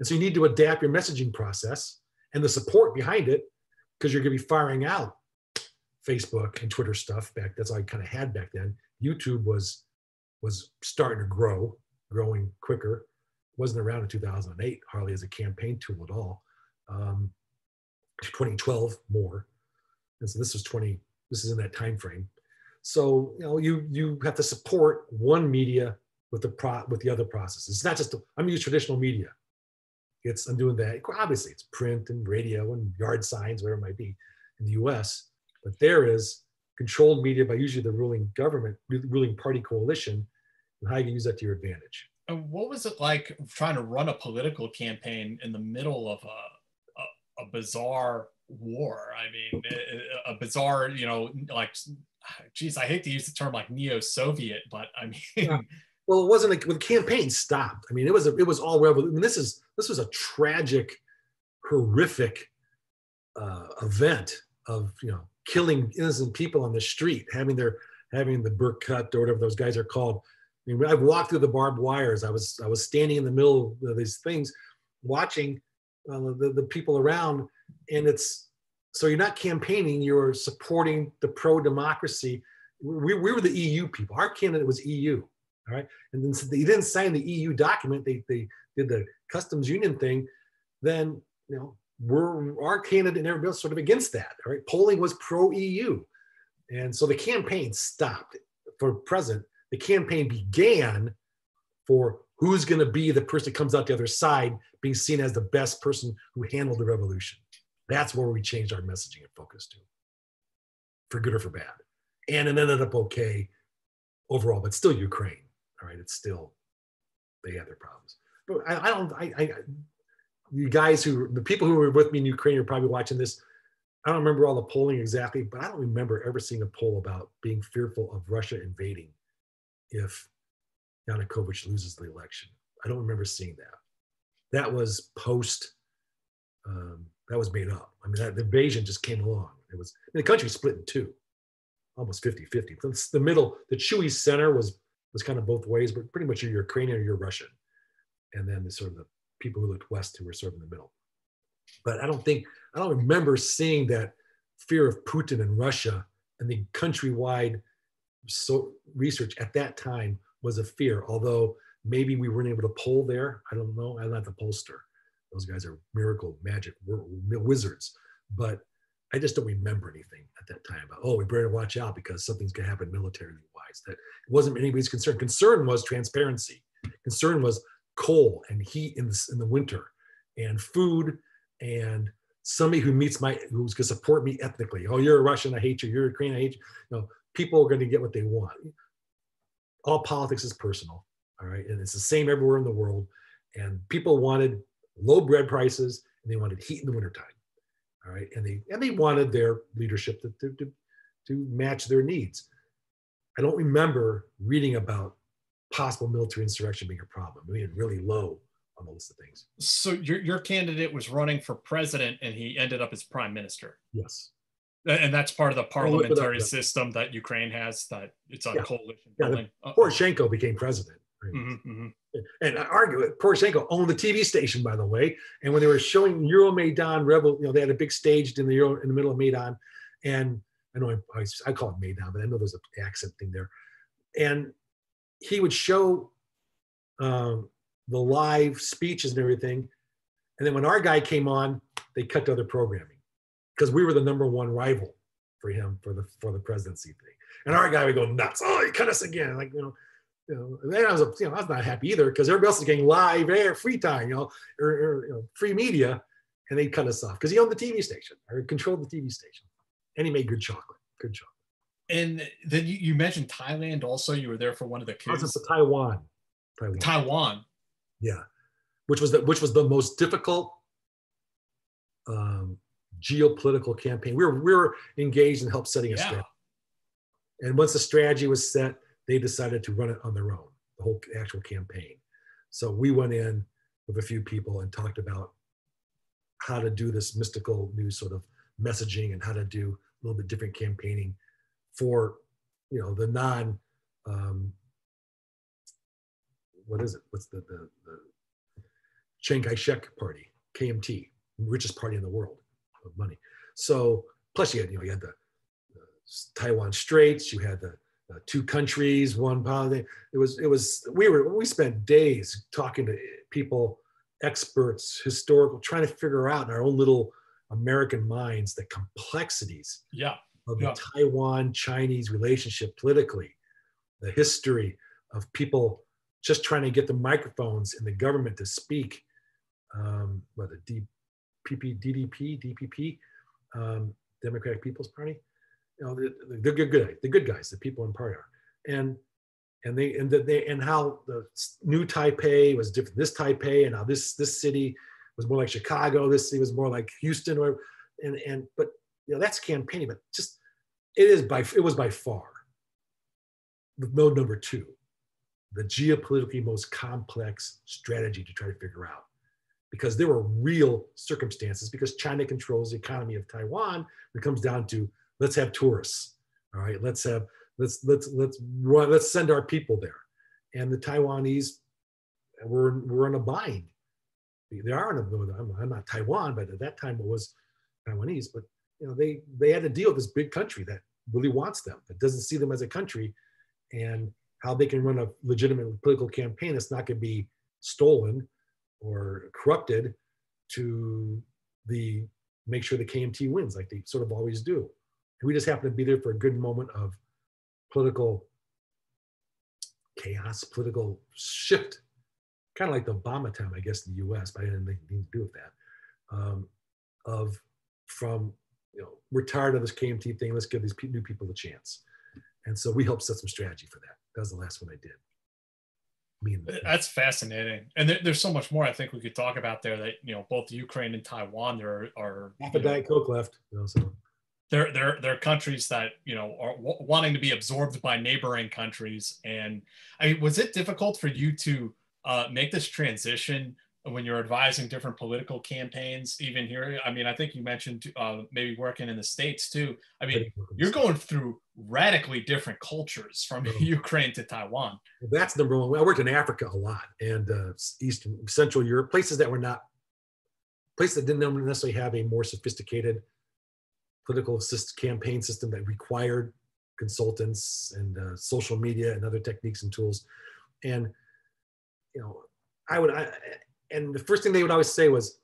and so you need to adapt your messaging process and the support behind it because you're going to be firing out Facebook and Twitter stuff back. That's all I kind of had back then. YouTube was was starting to grow growing quicker. Wasn't around in 2008 hardly as a campaign tool at all. Um, 2012 more, and so this was 20. This is in that time frame. So you know you you have to support one media with the pro with the other processes. It's not just I'm use traditional media. It's I'm doing that. Obviously, it's print and radio and yard signs, whatever it might be, in the U.S. But there is controlled media by usually the ruling government, ruling party coalition, and how you use that to your advantage.
And what was it like trying to run a political campaign in the middle of a, a, a bizarre war? I mean, a, a bizarre, you know, like, geez, I hate to use the term like neo-Soviet, but I mean. Yeah.
Well, it wasn't like when the campaign stopped. I mean, it was a, it was all revolution. I mean, this is this was a tragic, horrific uh, event of you know killing innocent people on the street, having their having the Berkut or whatever those guys are called, I mean, I've walked through the barbed wires. I was I was standing in the middle of these things, watching uh, the the people around, and it's so you're not campaigning. You're supporting the pro democracy. We, we were the EU people. Our candidate was EU. All right, and then so they didn't sign the EU document. They they did the customs union thing. Then you know we're our candidate and everybody else sort of against that. All right, polling was pro EU, and so the campaign stopped for president the campaign began for who's going to be the person that comes out the other side being seen as the best person who handled the revolution. That's where we changed our messaging and focus to, for good or for bad. And it ended up okay overall, but still Ukraine. All right, it's still they have their problems. But I, I don't. I, I, you guys who the people who were with me in Ukraine are probably watching this. I don't remember all the polling exactly, but I don't remember ever seeing a poll about being fearful of Russia invading if Yanukovych loses the election. I don't remember seeing that. That was post, um, that was made up. I mean, that, the invasion just came along. It was, the country split in two, almost 50 50. The middle, the Chewy center was was kind of both ways, but pretty much you're Ukrainian or you're Russian. And then the sort of the people who looked west who were sort of in the middle. But I don't think, I don't remember seeing that fear of Putin and Russia and the countrywide so research at that time was a fear, although maybe we weren't able to poll there. I don't know. I'm not the pollster. Those guys are miracle magic wizards. But I just don't remember anything at that time about, oh, we better watch out because something's going to happen militarily wise. That wasn't anybody's concern. Concern was transparency. Concern was coal and heat in the, in the winter and food and somebody who meets my who's going to support me ethnically. Oh, you're a Russian, I hate you. You're a Ukrainian, I hate you. No, people are going to get what they want. All politics is personal, all right, and it's the same everywhere in the world. And people wanted low bread prices and they wanted heat in the wintertime, all right, and they and they wanted their leadership to to, to, to match their needs. I don't remember reading about possible military insurrection being a problem. We had really low on the list of things.
So your your candidate was running for president and he ended up as prime minister.
Yes.
And that's part of the parliamentary system that Ukraine has. That it's a yeah. coalition
building. Yeah, Poroshenko became president. Mm-hmm, mm-hmm. And I argue it. Poroshenko owned the TV station, by the way. And when they were showing Euromaidan Rebel, you know, they had a big stage in the Euro in the middle of Maidan, and I know I, I call it Maidan, but I know there's an accent thing there. And he would show um, the live speeches and everything. And then when our guy came on, they cut to other programming because we were the number one rival for him for the for the presidency thing. And our guy would go nuts. Oh, he cut us again. Like, you know, you know, and then I was, you know, I was not happy either because everybody else is getting live air, free time, you know, or, or you know, free media, and they cut us off because he owned the TV station or controlled the TV station, and he made good chocolate, good chocolate.
And then you, you mentioned Thailand. Also, you were there for one of the kids.
Also, Taiwan.
Taiwan. Taiwan.
Yeah, which was the which was the most difficult um, geopolitical campaign. We were we were engaged in help setting a yeah. strategy, and once the strategy was set, they decided to run it on their own, the whole actual campaign. So we went in with a few people and talked about how to do this mystical new sort of messaging and how to do a little bit different campaigning for you know the non um, what is it? What's the, the, the Chiang Kai-shek party, KMT, richest party in the world of money. So plus you had, you know, you had the, the Taiwan Straits, you had the, the two countries, one policy. It was, it was, we were, we spent days talking to people, experts, historical, trying to figure out in our own little American minds the complexities
yeah.
of
yeah.
the Taiwan Chinese relationship politically, the history of people just trying to get the microphones in the government to speak. Um, what the DPP, DDP, DPP, um, Democratic People's Party. You know, they're, they're good, good, the good guys, the people in are, and and they and they and how the new Taipei was different. This Taipei and how this this city was more like Chicago. This city was more like Houston, or and and but you know that's campaigning. But just it is by it was by far the mode number two the geopolitically most complex strategy to try to figure out because there were real circumstances because China controls the economy of Taiwan. It comes down to let's have tourists. All right, let's have let's let's let's run let's send our people there. And the Taiwanese were were in a bind. They are in a I'm, I'm not Taiwan, but at that time it was Taiwanese. But you know they they had to deal with this big country that really wants them, that doesn't see them as a country, and how they can run a legitimate political campaign that's not going to be stolen or corrupted to the make sure the KMT wins like they sort of always do. And we just happen to be there for a good moment of political chaos, political shift, kind of like the Obama time, I guess, in the US, but I didn't have anything to do with that. Um, of from, you know, we're tired of this KMT thing, let's give these new people a chance. And so we helped set some strategy for that. That was the last one I did.
I mean, that's fascinating, and there, there's so much more I think we could talk about there. That you know, both Ukraine and Taiwan, there are
half a diet coke left. You know, so.
They're, they're, they're countries that you know are w- wanting to be absorbed by neighboring countries. And I mean, was it difficult for you to uh, make this transition when you're advising different political campaigns, even here. I mean, I think you mentioned uh, maybe working in the States too. I mean, you're going through radically different cultures from Ukraine to Taiwan.
That's number one. I worked in Africa a lot and uh, Eastern, Central Europe, places that were not, places that didn't necessarily have a more sophisticated political campaign system that required consultants and uh, social media and other techniques and tools. And, you know, I would, I, and the first thing they would always say was,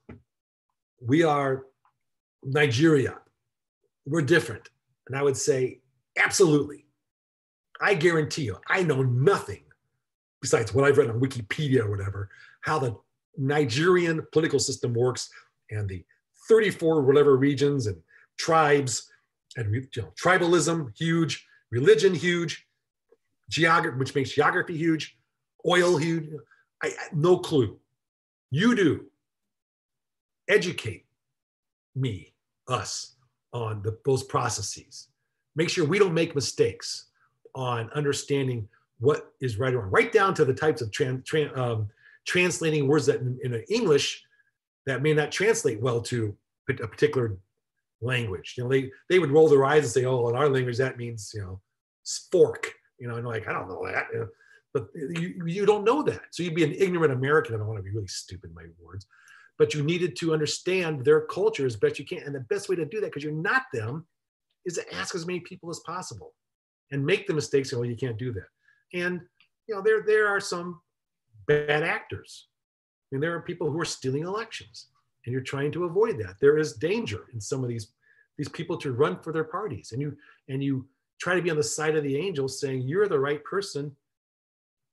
"We are Nigeria. We're different." And I would say, "Absolutely. I guarantee you, I know nothing besides what I've read on Wikipedia or whatever, how the Nigerian political system works and the 34 whatever regions and tribes and you know, tribalism huge, religion huge, geography which makes geography huge, oil huge. I, I no clue. You do. Educate me, us, on the, those processes. Make sure we don't make mistakes on understanding what is right or wrong, right down to the types of tran, tran, um, translating words that in, in, English that may not translate well to a particular language. You know, they they would roll their eyes and say, "Oh, in our language that means you know fork." You know, and like I don't know that. You know, but you, you don't know that. So you'd be an ignorant American. I don't want to be really stupid in my words, but you needed to understand their culture as best you can. And the best way to do that, because you're not them, is to ask as many people as possible and make the mistakes. And Well, you can't do that. And you know, there there are some bad actors. I mean, there are people who are stealing elections, and you're trying to avoid that. There is danger in some of these these people to run for their parties, and you and you try to be on the side of the angels, saying you're the right person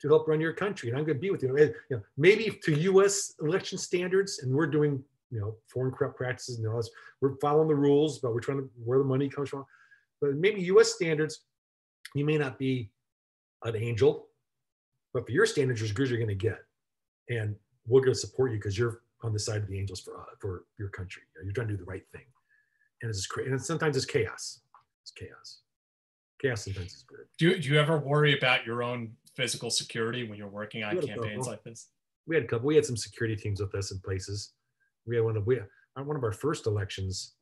to help run your country, and I'm going to be with you. you know, maybe to U.S. election standards, and we're doing you know foreign corrupt practices and all this. We're following the rules, but we're trying to where the money comes from. But maybe U.S. standards, you may not be an angel, but for your standards, you're good you're going to get, and we're going to support you because you're on the side of the angels for uh, for your country. You're trying to do the right thing, and it's crazy. And sometimes it's chaos. It's chaos. Chaos sometimes is good.
Do do you ever worry about your own physical security when you're working on campaigns like this?
We had a couple. We had some security teams with us in places. We had one of we on one of our first elections.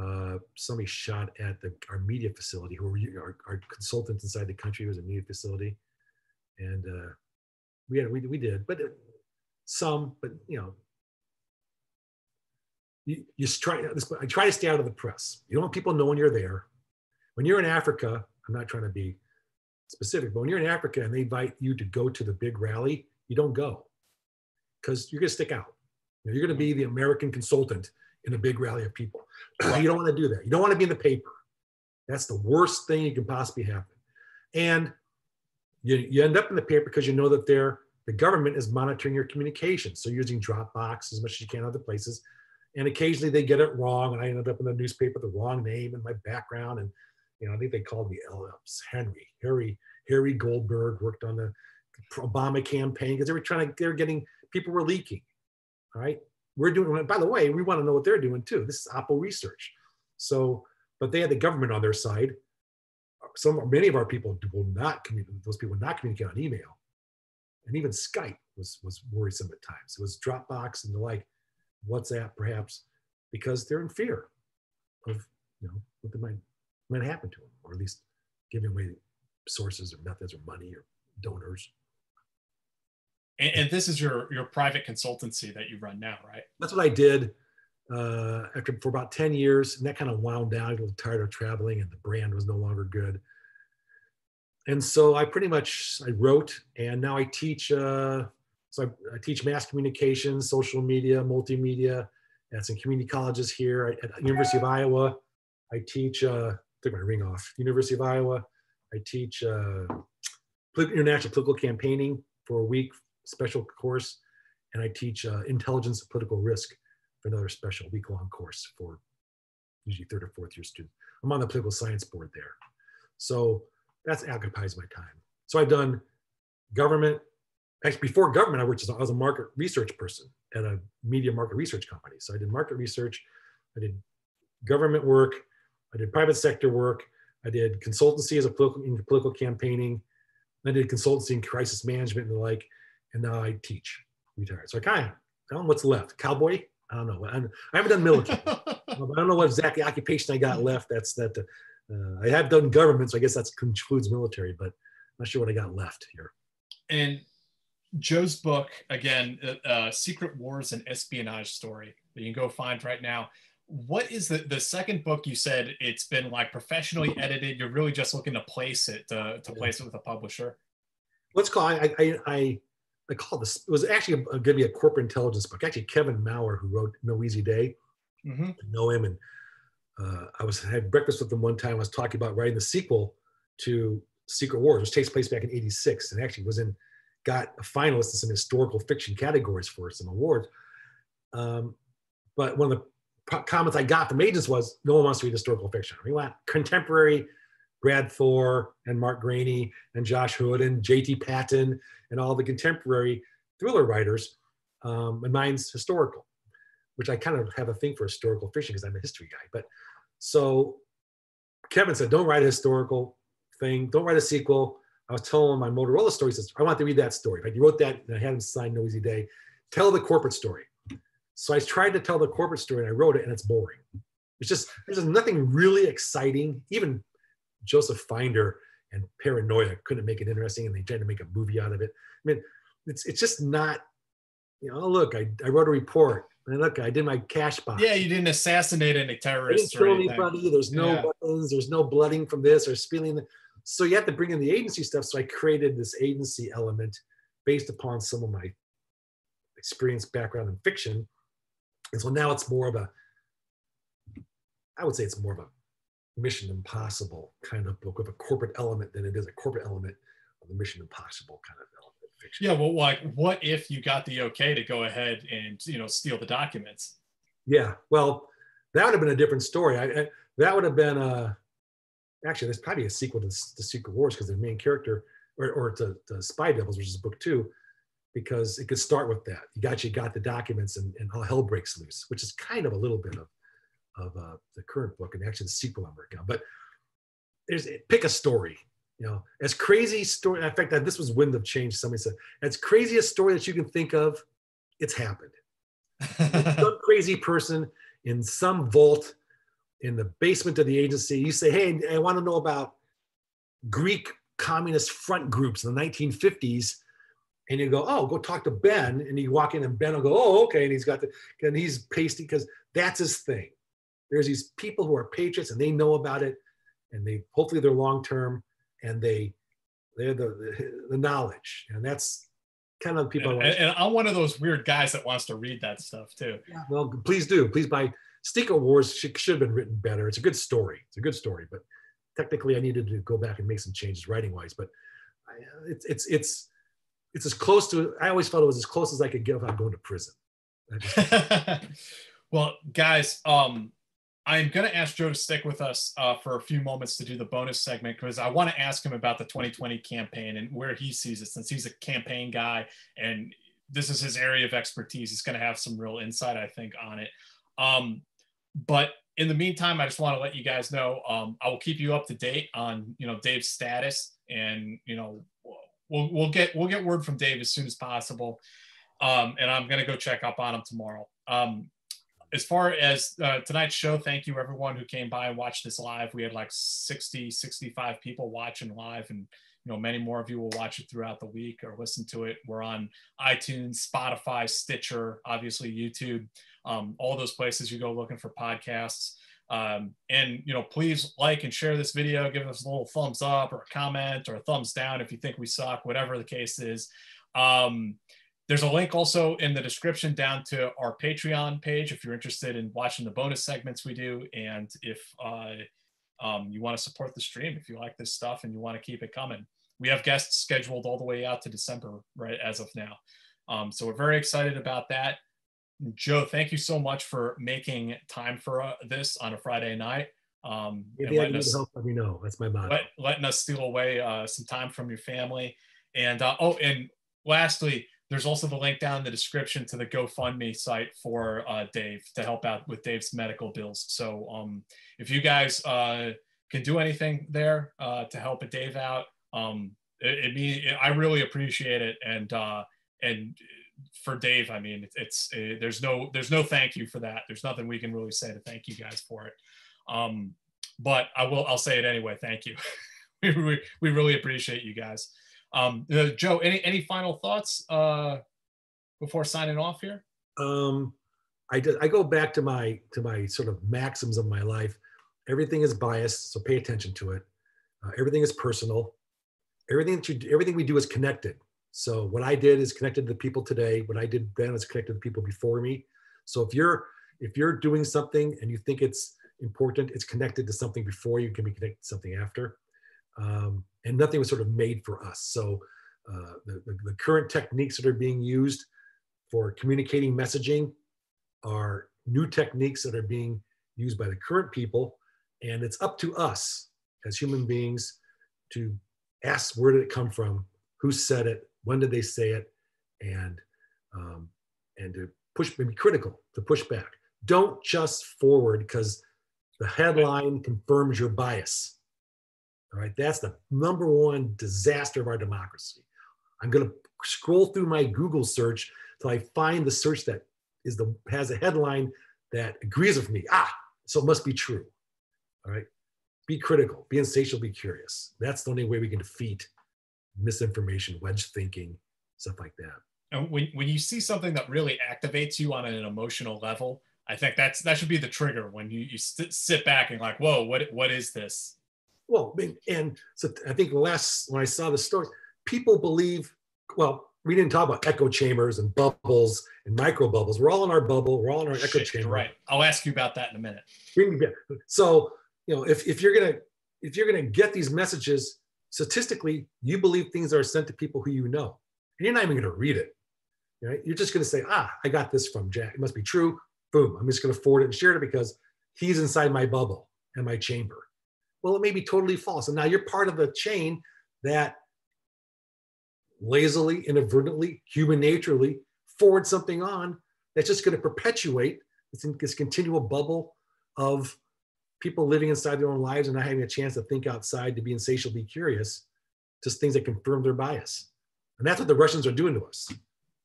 Uh, somebody shot at the, our media facility, who were our, our consultant inside the country was a media facility, and uh, we had we, we did, but some, but you know, you, you try. I try to stay out of the press. You don't want people knowing you're there. When you're in Africa, I'm not trying to be specific, but when you're in Africa and they invite you to go to the big rally, you don't go because you're going to stick out. You are going to be the American consultant in a big rally of people. you don't want to do that. You don't want to be in the paper. That's the worst thing you can possibly happen. And you, you end up in the paper because you know that they're the government is monitoring your communications. So using Dropbox as much as you can other places. And occasionally they get it wrong. And I ended up in the newspaper, the wrong name and my background. And, you know, I think they called me Ellis Henry, Harry, Harry Goldberg worked on the Obama campaign because they were trying to, they were getting, people were leaking. All right. We're doing, by the way, we want to know what they're doing too. This is Oppo research. So, but they had the government on their side. Some, many of our people will not communicate, those people will not communicate on email and even Skype was was worrisome at times. It was Dropbox and the like, WhatsApp perhaps, because they're in fear of you know what might might happen to them, or at least giving away sources or methods or money or donors.
And, and this is your your private consultancy that you run now, right?
That's what I did uh, after for about ten years, and that kind of wound down. I was tired of traveling, and the brand was no longer good and so I pretty much I wrote, and now I teach. Uh, so I, I, teach mass communication, social media, multimedia at some community colleges here at, University of Iowa. I teach. Uh, took my ring off. University of Iowa. I teach uh, international political campaigning for a week, special course, and I teach uh, intelligence and political risk for another special week-long course for usually third or fourth year students. I'm on the political science board there, so that's occupies my time. So I've done government. Actually, before government, I worked as I was a market research person at a media market research company. So I did market research, I did government work, I did private sector work, I did consultancy as a political in political campaigning, I did consultancy in crisis management and the like, and now I teach. Retired. So I kind of I don't know what's left. Cowboy? I don't know. I haven't done military. I don't know what exactly occupation I got left. That's that. Uh, Uh, I have done government, so I guess that concludes military, but I'm not sure what I got left here.
And Joe's book, again, uh, uh, Secret Wars and Espionage Story, that you can go find right now. What is the, the second book you said it's been like professionally edited? You're really just looking to place it, to, to place it with a publisher?
Let's call I, I, I, I call this, it was actually going to be a corporate intelligence book. Actually, Kevin Maurer, who wrote No Easy Day, mm-hmm. know him and uh, I was had breakfast with them one time. I was talking about writing the sequel to Secret Wars, which takes place back in '86, and actually was in got a finalist in some historical fiction categories for some awards. Um, but one of the comments I got from agents was no one wants to read historical fiction. We want contemporary Brad Thor and Mark Greaney and Josh Hood and J.T. Patten and all the contemporary thriller writers. Um, and mine's historical, which I kind of have a thing for historical fiction because I'm a history guy. But so Kevin said, don't write a historical thing. Don't write a sequel. I was telling him my Motorola story. He says, I want to read that story. Fact, he wrote that and I had him sign No Easy Day. Tell the corporate story. So I tried to tell the corporate story and I wrote it and it's boring. It's just, there's nothing really exciting. Even Joseph Finder and Paranoia couldn't make it interesting and they tried to make a movie out of it. I mean, it's, it's just not, you know, oh, look, I, I wrote a report. And look, I did my cash box.
Yeah, you didn't assassinate any terrorists.
I didn't kill anybody. There's no yeah. weapons. There's no blooding from this or spilling. So you have to bring in the agency stuff. So I created this agency element based upon some of my experience background in fiction. And so now it's more of a, I would say it's more of a Mission Impossible kind of book with a corporate element than it is a corporate element of the Mission Impossible kind of element. Fiction.
Yeah, well, like, what if you got the okay to go ahead and you know steal the documents?
Yeah, well, that would have been a different story. I, I that would have been a actually there's probably a sequel to, to Secret Wars because the main character or, or to, to Spy Devils, which is book two, because it could start with that. You got you got the documents and, and all hell breaks loose, which is kind of a little bit of of uh, the current book and actually the sequel I'm working on. But there's pick a story. You know, as crazy story. In fact, this was Wind of Change. Somebody said, as crazy a story that you can think of, it's happened. some crazy person in some vault in the basement of the agency. You say, hey, I want to know about Greek communist front groups in the 1950s. And you go, oh, go talk to Ben. And you walk in and Ben will go, oh, okay. And he's got the, and he's pasty because that's his thing. There's these people who are patriots and they know about it and they, hopefully they're long-term and they they're the, the, the knowledge. And that's kind of people
and, and, i'm one of those weird guys that wants to read that stuff too.
Yeah. well please do. Please buy Secret Wars should, should have been written better. It's a good story. It's a good story but technically i needed to go back and make some changes writing wise but I, it's it's it's it's as close to i always felt it was as close as i could get without going to prison.
Well guys um I'm going to ask Joe to stick with us uh, for a few moments to do the bonus segment because I want to ask him about the 2020 campaign and where he sees it since he's a campaign guy and this is his area of expertise. He's going to have some real insight, I think, on it. Um, but in the meantime, I just want to let you guys know um, I will keep you up to date on you know Dave's status, and you know we'll we'll get we'll get word from Dave as soon as possible. Um, and I'm going to go check up on him tomorrow. Um, as far as uh, tonight's show, thank you everyone who came by and watched this live. We had like 60, 65 people watching live, and you know many more of you will watch it throughout the week or listen to it. We're on iTunes, Spotify, Stitcher, obviously YouTube, um, all those places you go looking for podcasts. Um, and you know, please like and share this video. Give us a little thumbs up or a comment or a thumbs down if you think we suck, whatever the case is. Um, there's a link also in the description down to our Patreon page if you're interested in watching the bonus segments we do. And if uh, um, you want to support the stream, if you like this stuff and you want to keep it coming, we have guests scheduled all the way out to December, right, as of now. Um, so we're very excited about that. Joe, thank you so much for making time for uh, this on a Friday night. Um,
Maybe I need us, help, let me know. That's my motto.
Let, letting us steal away uh, some time from your family. And uh, oh, and lastly, there's also the link down in the description to the GoFundMe site for uh, Dave to help out with Dave's medical bills. So um, if you guys uh, can do anything there uh, to help Dave out, um, it, it, I really appreciate it. And uh, and for Dave, I mean, it's, it, there's no there's no thank you for that. There's nothing we can really say to thank you guys for it. Um, but I will I'll say it anyway. Thank you. we, we really appreciate you guys. Um, uh, Joe, any any final thoughts uh, before signing off here?
Um, I did, I go back to my to my sort of maxims of my life. Everything is biased, so pay attention to it. Uh, everything is personal. Everything that you everything we do is connected. So what I did is connected to the people today. What I did then is connected to the people before me. So if you're if you're doing something and you think it's important, it's connected to something before you can be connected to something after um, and nothing was sort of made for us. So uh, the, the, the, current techniques that are being used for communicating messaging are new techniques that are being used by the current people. And it's up to us as human beings to ask where did it come from, who said it, when did they say it, and um, and to push, be critical, to push back. Don't just forward because the headline confirms your bias. All right, that's the number one disaster of our democracy. I'm going to scroll through my Google search till I find the search that is the has a headline that agrees with me. Ah, so it must be true. All right, be critical, be insatiable, be curious. That's the only way we can defeat misinformation, wedge thinking, stuff like that.
And when, when you see something that really activates you on an emotional level, I think that's that should be the trigger when you, you sit back and like, whoa, what what is this?
Well, and so I think last when I saw the story, people believe. Well, we didn't talk about echo chambers and bubbles and micro bubbles. We're all in our bubble. We're all in our Shit, echo chamber.
Right. I'll ask you about that in a minute.
So you know, if if you're gonna if you're gonna get these messages statistically, you believe things are sent to people who you know, and you're not even gonna read it. Right? You're just gonna say, ah, I got this from Jack. It must be true boom, I'm just going to forward it and share it because he's inside my bubble and my chamber. Well, it may be totally false. And now you're part of the chain that lazily, inadvertently, human naturally forward something on that's just going to perpetuate this, this continual bubble of people living inside their own lives and not having a chance to think outside, to be insatiably curious, just things that confirm their bias. And that's what the Russians are doing to us.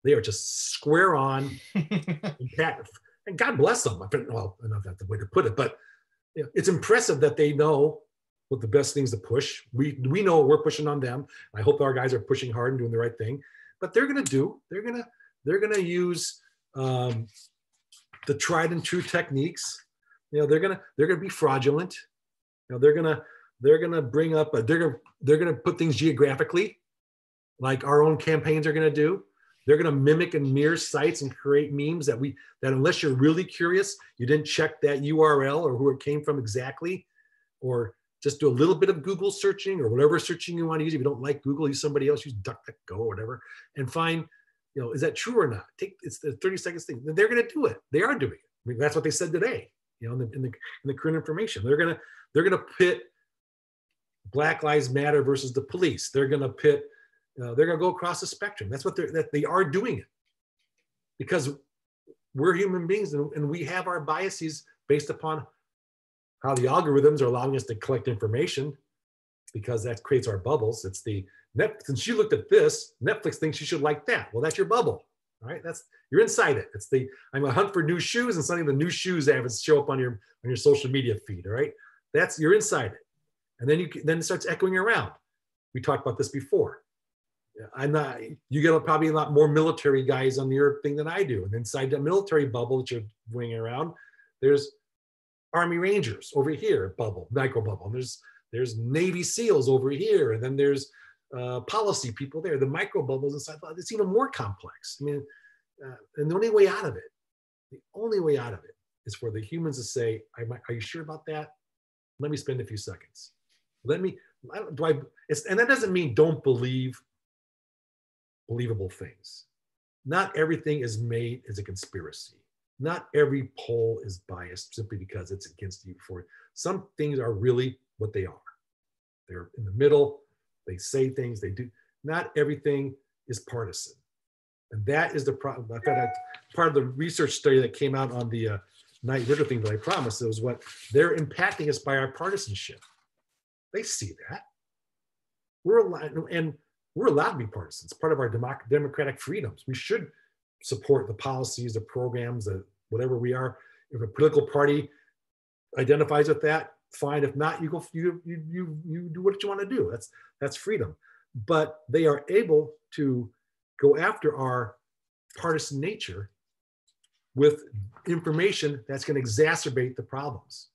They are just square on, and God bless them. I don't well, I know that's the way to put it, but it's impressive that they know what the best things to push. We we know we're pushing on them. I hope our guys are pushing hard and doing the right thing. But they're to do. They're to they're to use um, the tried and true techniques. You know, they're to they're to be fraudulent. You know, they're to they're to bring up a, they're to they're to put things geographically, like our own campaigns are to do. They're to mimic and mirror sites and create memes that we that unless you're really curious, you didn't check that URL or who it came from exactly, or just do a little bit of Google searching or whatever searching you want to use. If you don't like Google, use somebody else, use DuckDuckGo or whatever, and find, you know, is that true or not? Take it's the 30 seconds thing. They're going to do it. They are doing it. I mean, that's what they said today. You know, in the, in the, in the current information, they're going to they're going to pit Black Lives Matter versus the police. They're going to pit uh, they're going to go across the spectrum. That's what they're that they are doing it because we're human beings and, and we have our biases based upon how the algorithms are allowing us to collect information because that creates our bubbles. It's the net since you looked at this, Netflix thinks you should like that. Well, that's your bubble. All right. That's you're inside it. It's the I'm gonna hunt for new shoes and suddenly the new shoes have show up on your on your social media feed. All right. That's you're inside it. And then you then it starts echoing around. We talked about this before. I'm not, you get probably a lot more military guys on your thing than I do. And inside the military bubble that you're winging around, there's Army Rangers over here, bubble, micro bubble. And there's, there's Navy SEALs over here. And then there's uh, policy people there. The micro bubbles inside, it's even more complex. I mean, uh, and the only way out of it, the only way out of it is for the humans to say, are you sure about that? Let me spend a few seconds. Let me, do I, and that doesn't mean don't believe believable things. Not everything is made as a conspiracy. Not every poll is biased simply because it's against you. For some things are really what they are. They're in the middle. They say things. They do. Not everything is partisan, and that is the problem. I thought part of the research study that came out on the uh, Knight Ridder thing that I promised. It was what they're impacting us by our partisanship. They see that. We're allowed, and we're allowed to be partisans. Part of our democ- democratic freedoms. We should support the policies, the programs, the whatever we are. If a political party identifies with that, fine. If not, you go you you you, you do what you want to do. That's that's freedom. But they are able to go after our partisan nature with information that's going to exacerbate the problems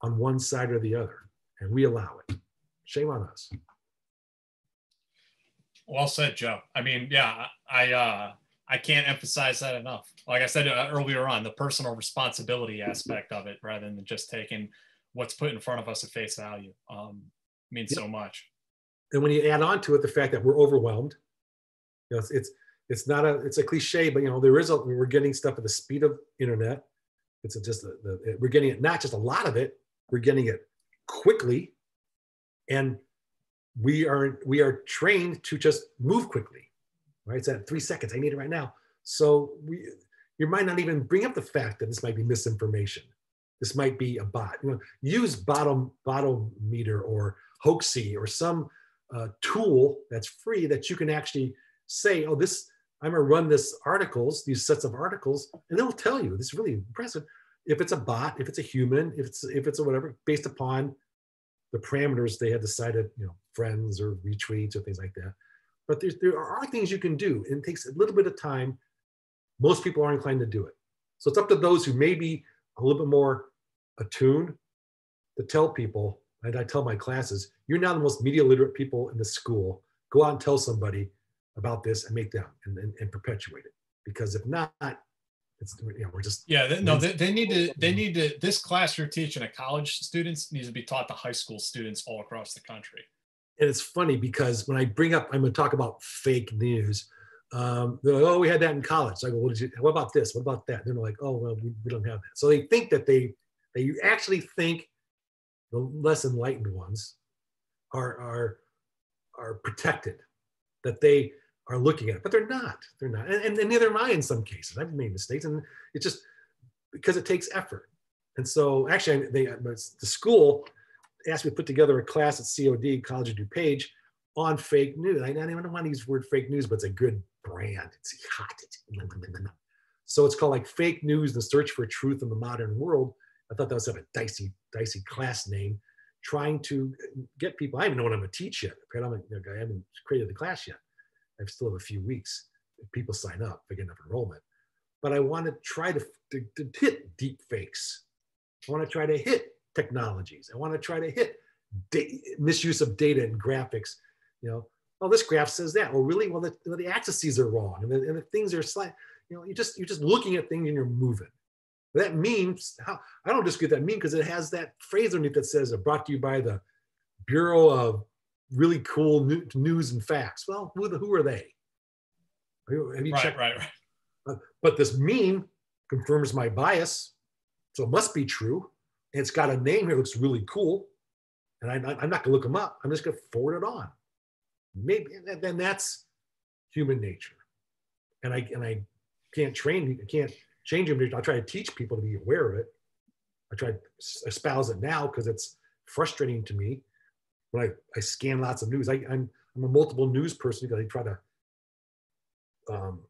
on one side or the other. And we allow it. Shame on us.
Well said, Joe. I mean, yeah, I uh, I can't emphasize that enough. Like I said uh, earlier on, the personal responsibility aspect of it, rather than just taking what's put in front of us at face value, um, means yep. so much.
And when you add on to it the fact that we're overwhelmed, you know, it's, it's it's not a it's a cliche, but you know there is a we're getting stuff at the speed of internet. It's just the, the, we're getting it not just a lot of it, we're getting it quickly, and we are we are trained to just move quickly, right? It's at three seconds. I need it right now. So we, you might not even bring up the fact that this might be misinformation. This might be a bot. You know, use bottom bottom meter or Hoaxy or some uh, tool that's free that you can actually say, oh, this I'm gonna run this articles, these sets of articles, and it'll tell you. This is really impressive. If it's a bot, if it's a human, if it's if it's a whatever, based upon the parameters they had decided, you know, friends or retweets or things like that. But there's, there are things you can do, and it takes a little bit of time. Most people are inclined to do it. So it's up to those who may be a little bit more attuned to tell people, and I tell my classes, you're now the most media literate people in the school. Go out and tell somebody about this and make them and, and, and perpetuate it. Because if not, it's you know we're just
yeah they, no they, they need to they need to this class you're teaching to college students needs to be taught to high school students all across the country
and it's funny because when i bring up i'm going to talk about fake news um, they're like, oh, we had that in college. So I go, you, what about this? What about that? And they're like, oh, well, we, we don't have that. So they think that they, they actually think the less enlightened ones are, are, are protected, that they are looking at it, but they're not. They're not, and, and, and neither am I in some cases. I've made mistakes, and it's just because it takes effort. And so, actually, they the school asked me to put together a class at COD College of DuPage on fake news. I don't even want to use the word fake news, but it's a good brand. It's hot. So it's called like fake news: the search for truth in the modern world. I thought that was a dicey, dicey class name. Trying to get people. I don't even know what I'm going to teach yet. I haven't created the class yet. I still have a few weeks if people sign up for getting enough enrollment. But I want to try to, to, to hit deep fakes. I want to try to hit technologies. I want to try to hit misuse of data and graphics. You know, well, this graph says that. Well, really, well, the, well, the axes are wrong, and the, and the things are slight. You know, you just you're just looking at things and you're moving. That means how I don't disagree with that meme because it has that phrase underneath that says brought to you by the Bureau of really cool news and facts. Well, who, the, who are they?
Have you right, checked? Right, right.
But this meme confirms my bias, so it must be true. It's got a name here, that looks really cool. And I, I'm not gonna look them up. I'm just gonna forward it on. Maybe then that's human nature. And I and I can't train, I can't change them. I'll try to teach people to be aware of it. I try to espouse it now because it's frustrating to me when I, I scan lots of news, I, I'm, I'm a multiple news person because I try to um,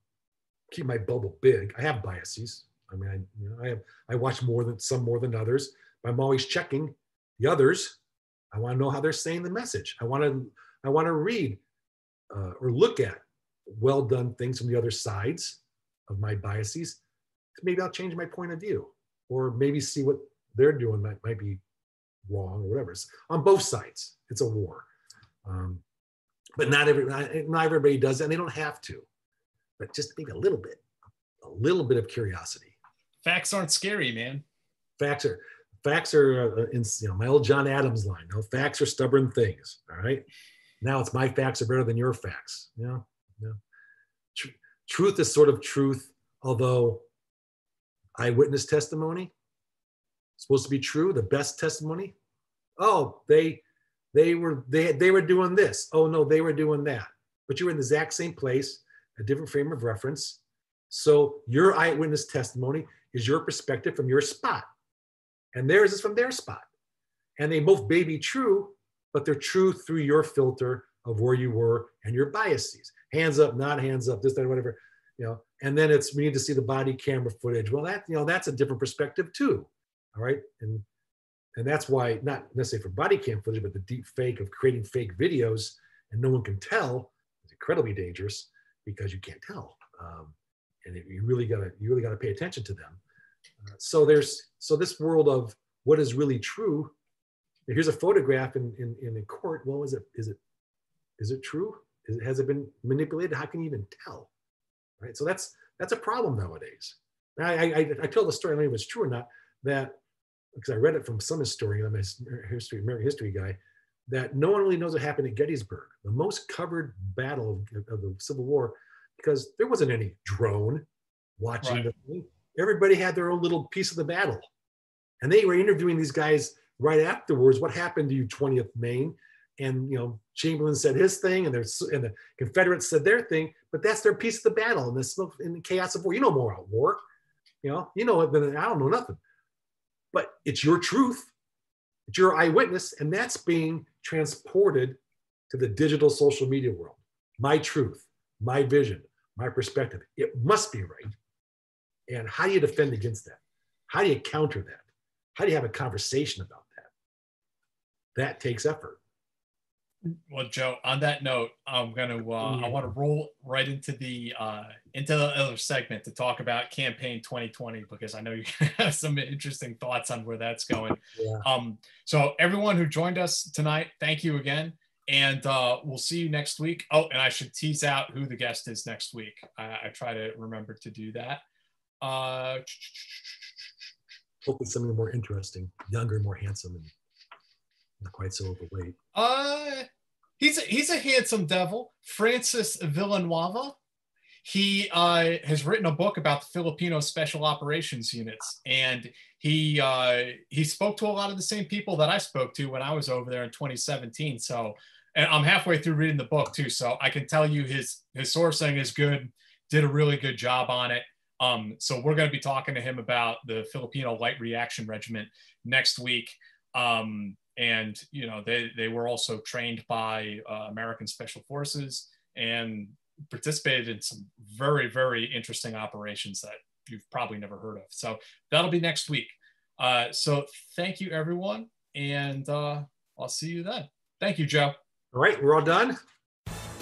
keep my bubble big. I have biases. I mean, I, you know, I have I watch more than some more than others. I'm always checking the others. I want to know how they're saying the message. I want to I want to read uh, or look at well done things from the other sides of my biases. Maybe I'll change my point of view, or maybe see what they're doing might, might be wrong or whatever. It's on both sides, it's a war. Um, but not every not, not everybody does that, and they don't have to. But just maybe a little bit, a little bit of curiosity.
Facts aren't scary, man.
Facts are facts are uh, in you know my old John Adams line. No, facts are stubborn things. All right. Now it's my facts are better than your facts. You know, you know. Tr- truth is sort of truth, although eyewitness testimony supposed to be true, the best testimony. Oh, they they were they they were doing this. Oh no, they were doing that. But you were in the exact same place, a different frame of reference. So your eyewitness testimony is your perspective from your spot, and theirs is from their spot. And they both may be true, but they're true through your filter of where you were and your biases. Hands up, not hands up, this, that, whatever, you know. And then it's we need to see the body camera footage. Well, that you know that's a different perspective too. All right. And and that's why not necessarily for body cam footage, but the deep fake of creating fake videos and no one can tell is incredibly dangerous because you can't tell. Um, and it, you really gotta you really gotta pay attention to them. So there's so this world of what is really true. Here's a photograph in, in, in a court. Well, is it is it is it true? Is it, has it been manipulated? How can you even tell? Right. So that's that's a problem nowadays. I, I, I tell the story, I don't know if it's true or not, that because I read it from some historian, I'm a history, American history guy, that no one really knows what happened at Gettysburg, the most covered battle of, of the Civil War, because there wasn't any drone watching right. the thing. Everybody had their own little piece of the battle. And they were interviewing these guys right afterwards. What happened to you, 20th Maine? And you know, Chamberlain said his thing, and, and the Confederates said their thing. But that's their piece of the battle and the in the chaos of war. You know more about war, you know. You know I don't know nothing. But it's your truth, it's your eyewitness, and that's being transported to the digital social media world. My truth, my vision, my perspective. It must be right. And how do you defend against that? How do you counter that? How do you have a conversation about that? That takes effort.
Well, Joe, on that note, I'm gonna uh, I want to roll right into the uh, into the other segment to talk about campaign 2020 because I know you have some interesting thoughts on where that's going. Yeah. Um, so everyone who joined us tonight, thank you again, and uh, we'll see you next week. Oh, and I should tease out who the guest is next week. I, I try to remember to do that. Uh,
Hopefully, something more interesting, younger, more handsome, and not quite so overweight.
Uh, he's a, he's a handsome devil, Francis Villanueva. He uh, has written a book about the Filipino Special Operations Units, and he uh, he spoke to a lot of the same people that I spoke to when I was over there in 2017. So, and I'm halfway through reading the book too, so I can tell you his his sourcing is good. Did a really good job on it. Um, so we're going to be talking to him about the Filipino Light Reaction Regiment next week. Um, and you know they they were also trained by uh, American Special Forces and participated in some very very interesting operations that you've probably never heard of. So that'll be next week. Uh, so thank you everyone, and uh, I'll see you then. Thank you, Joe.
All right, we're all done.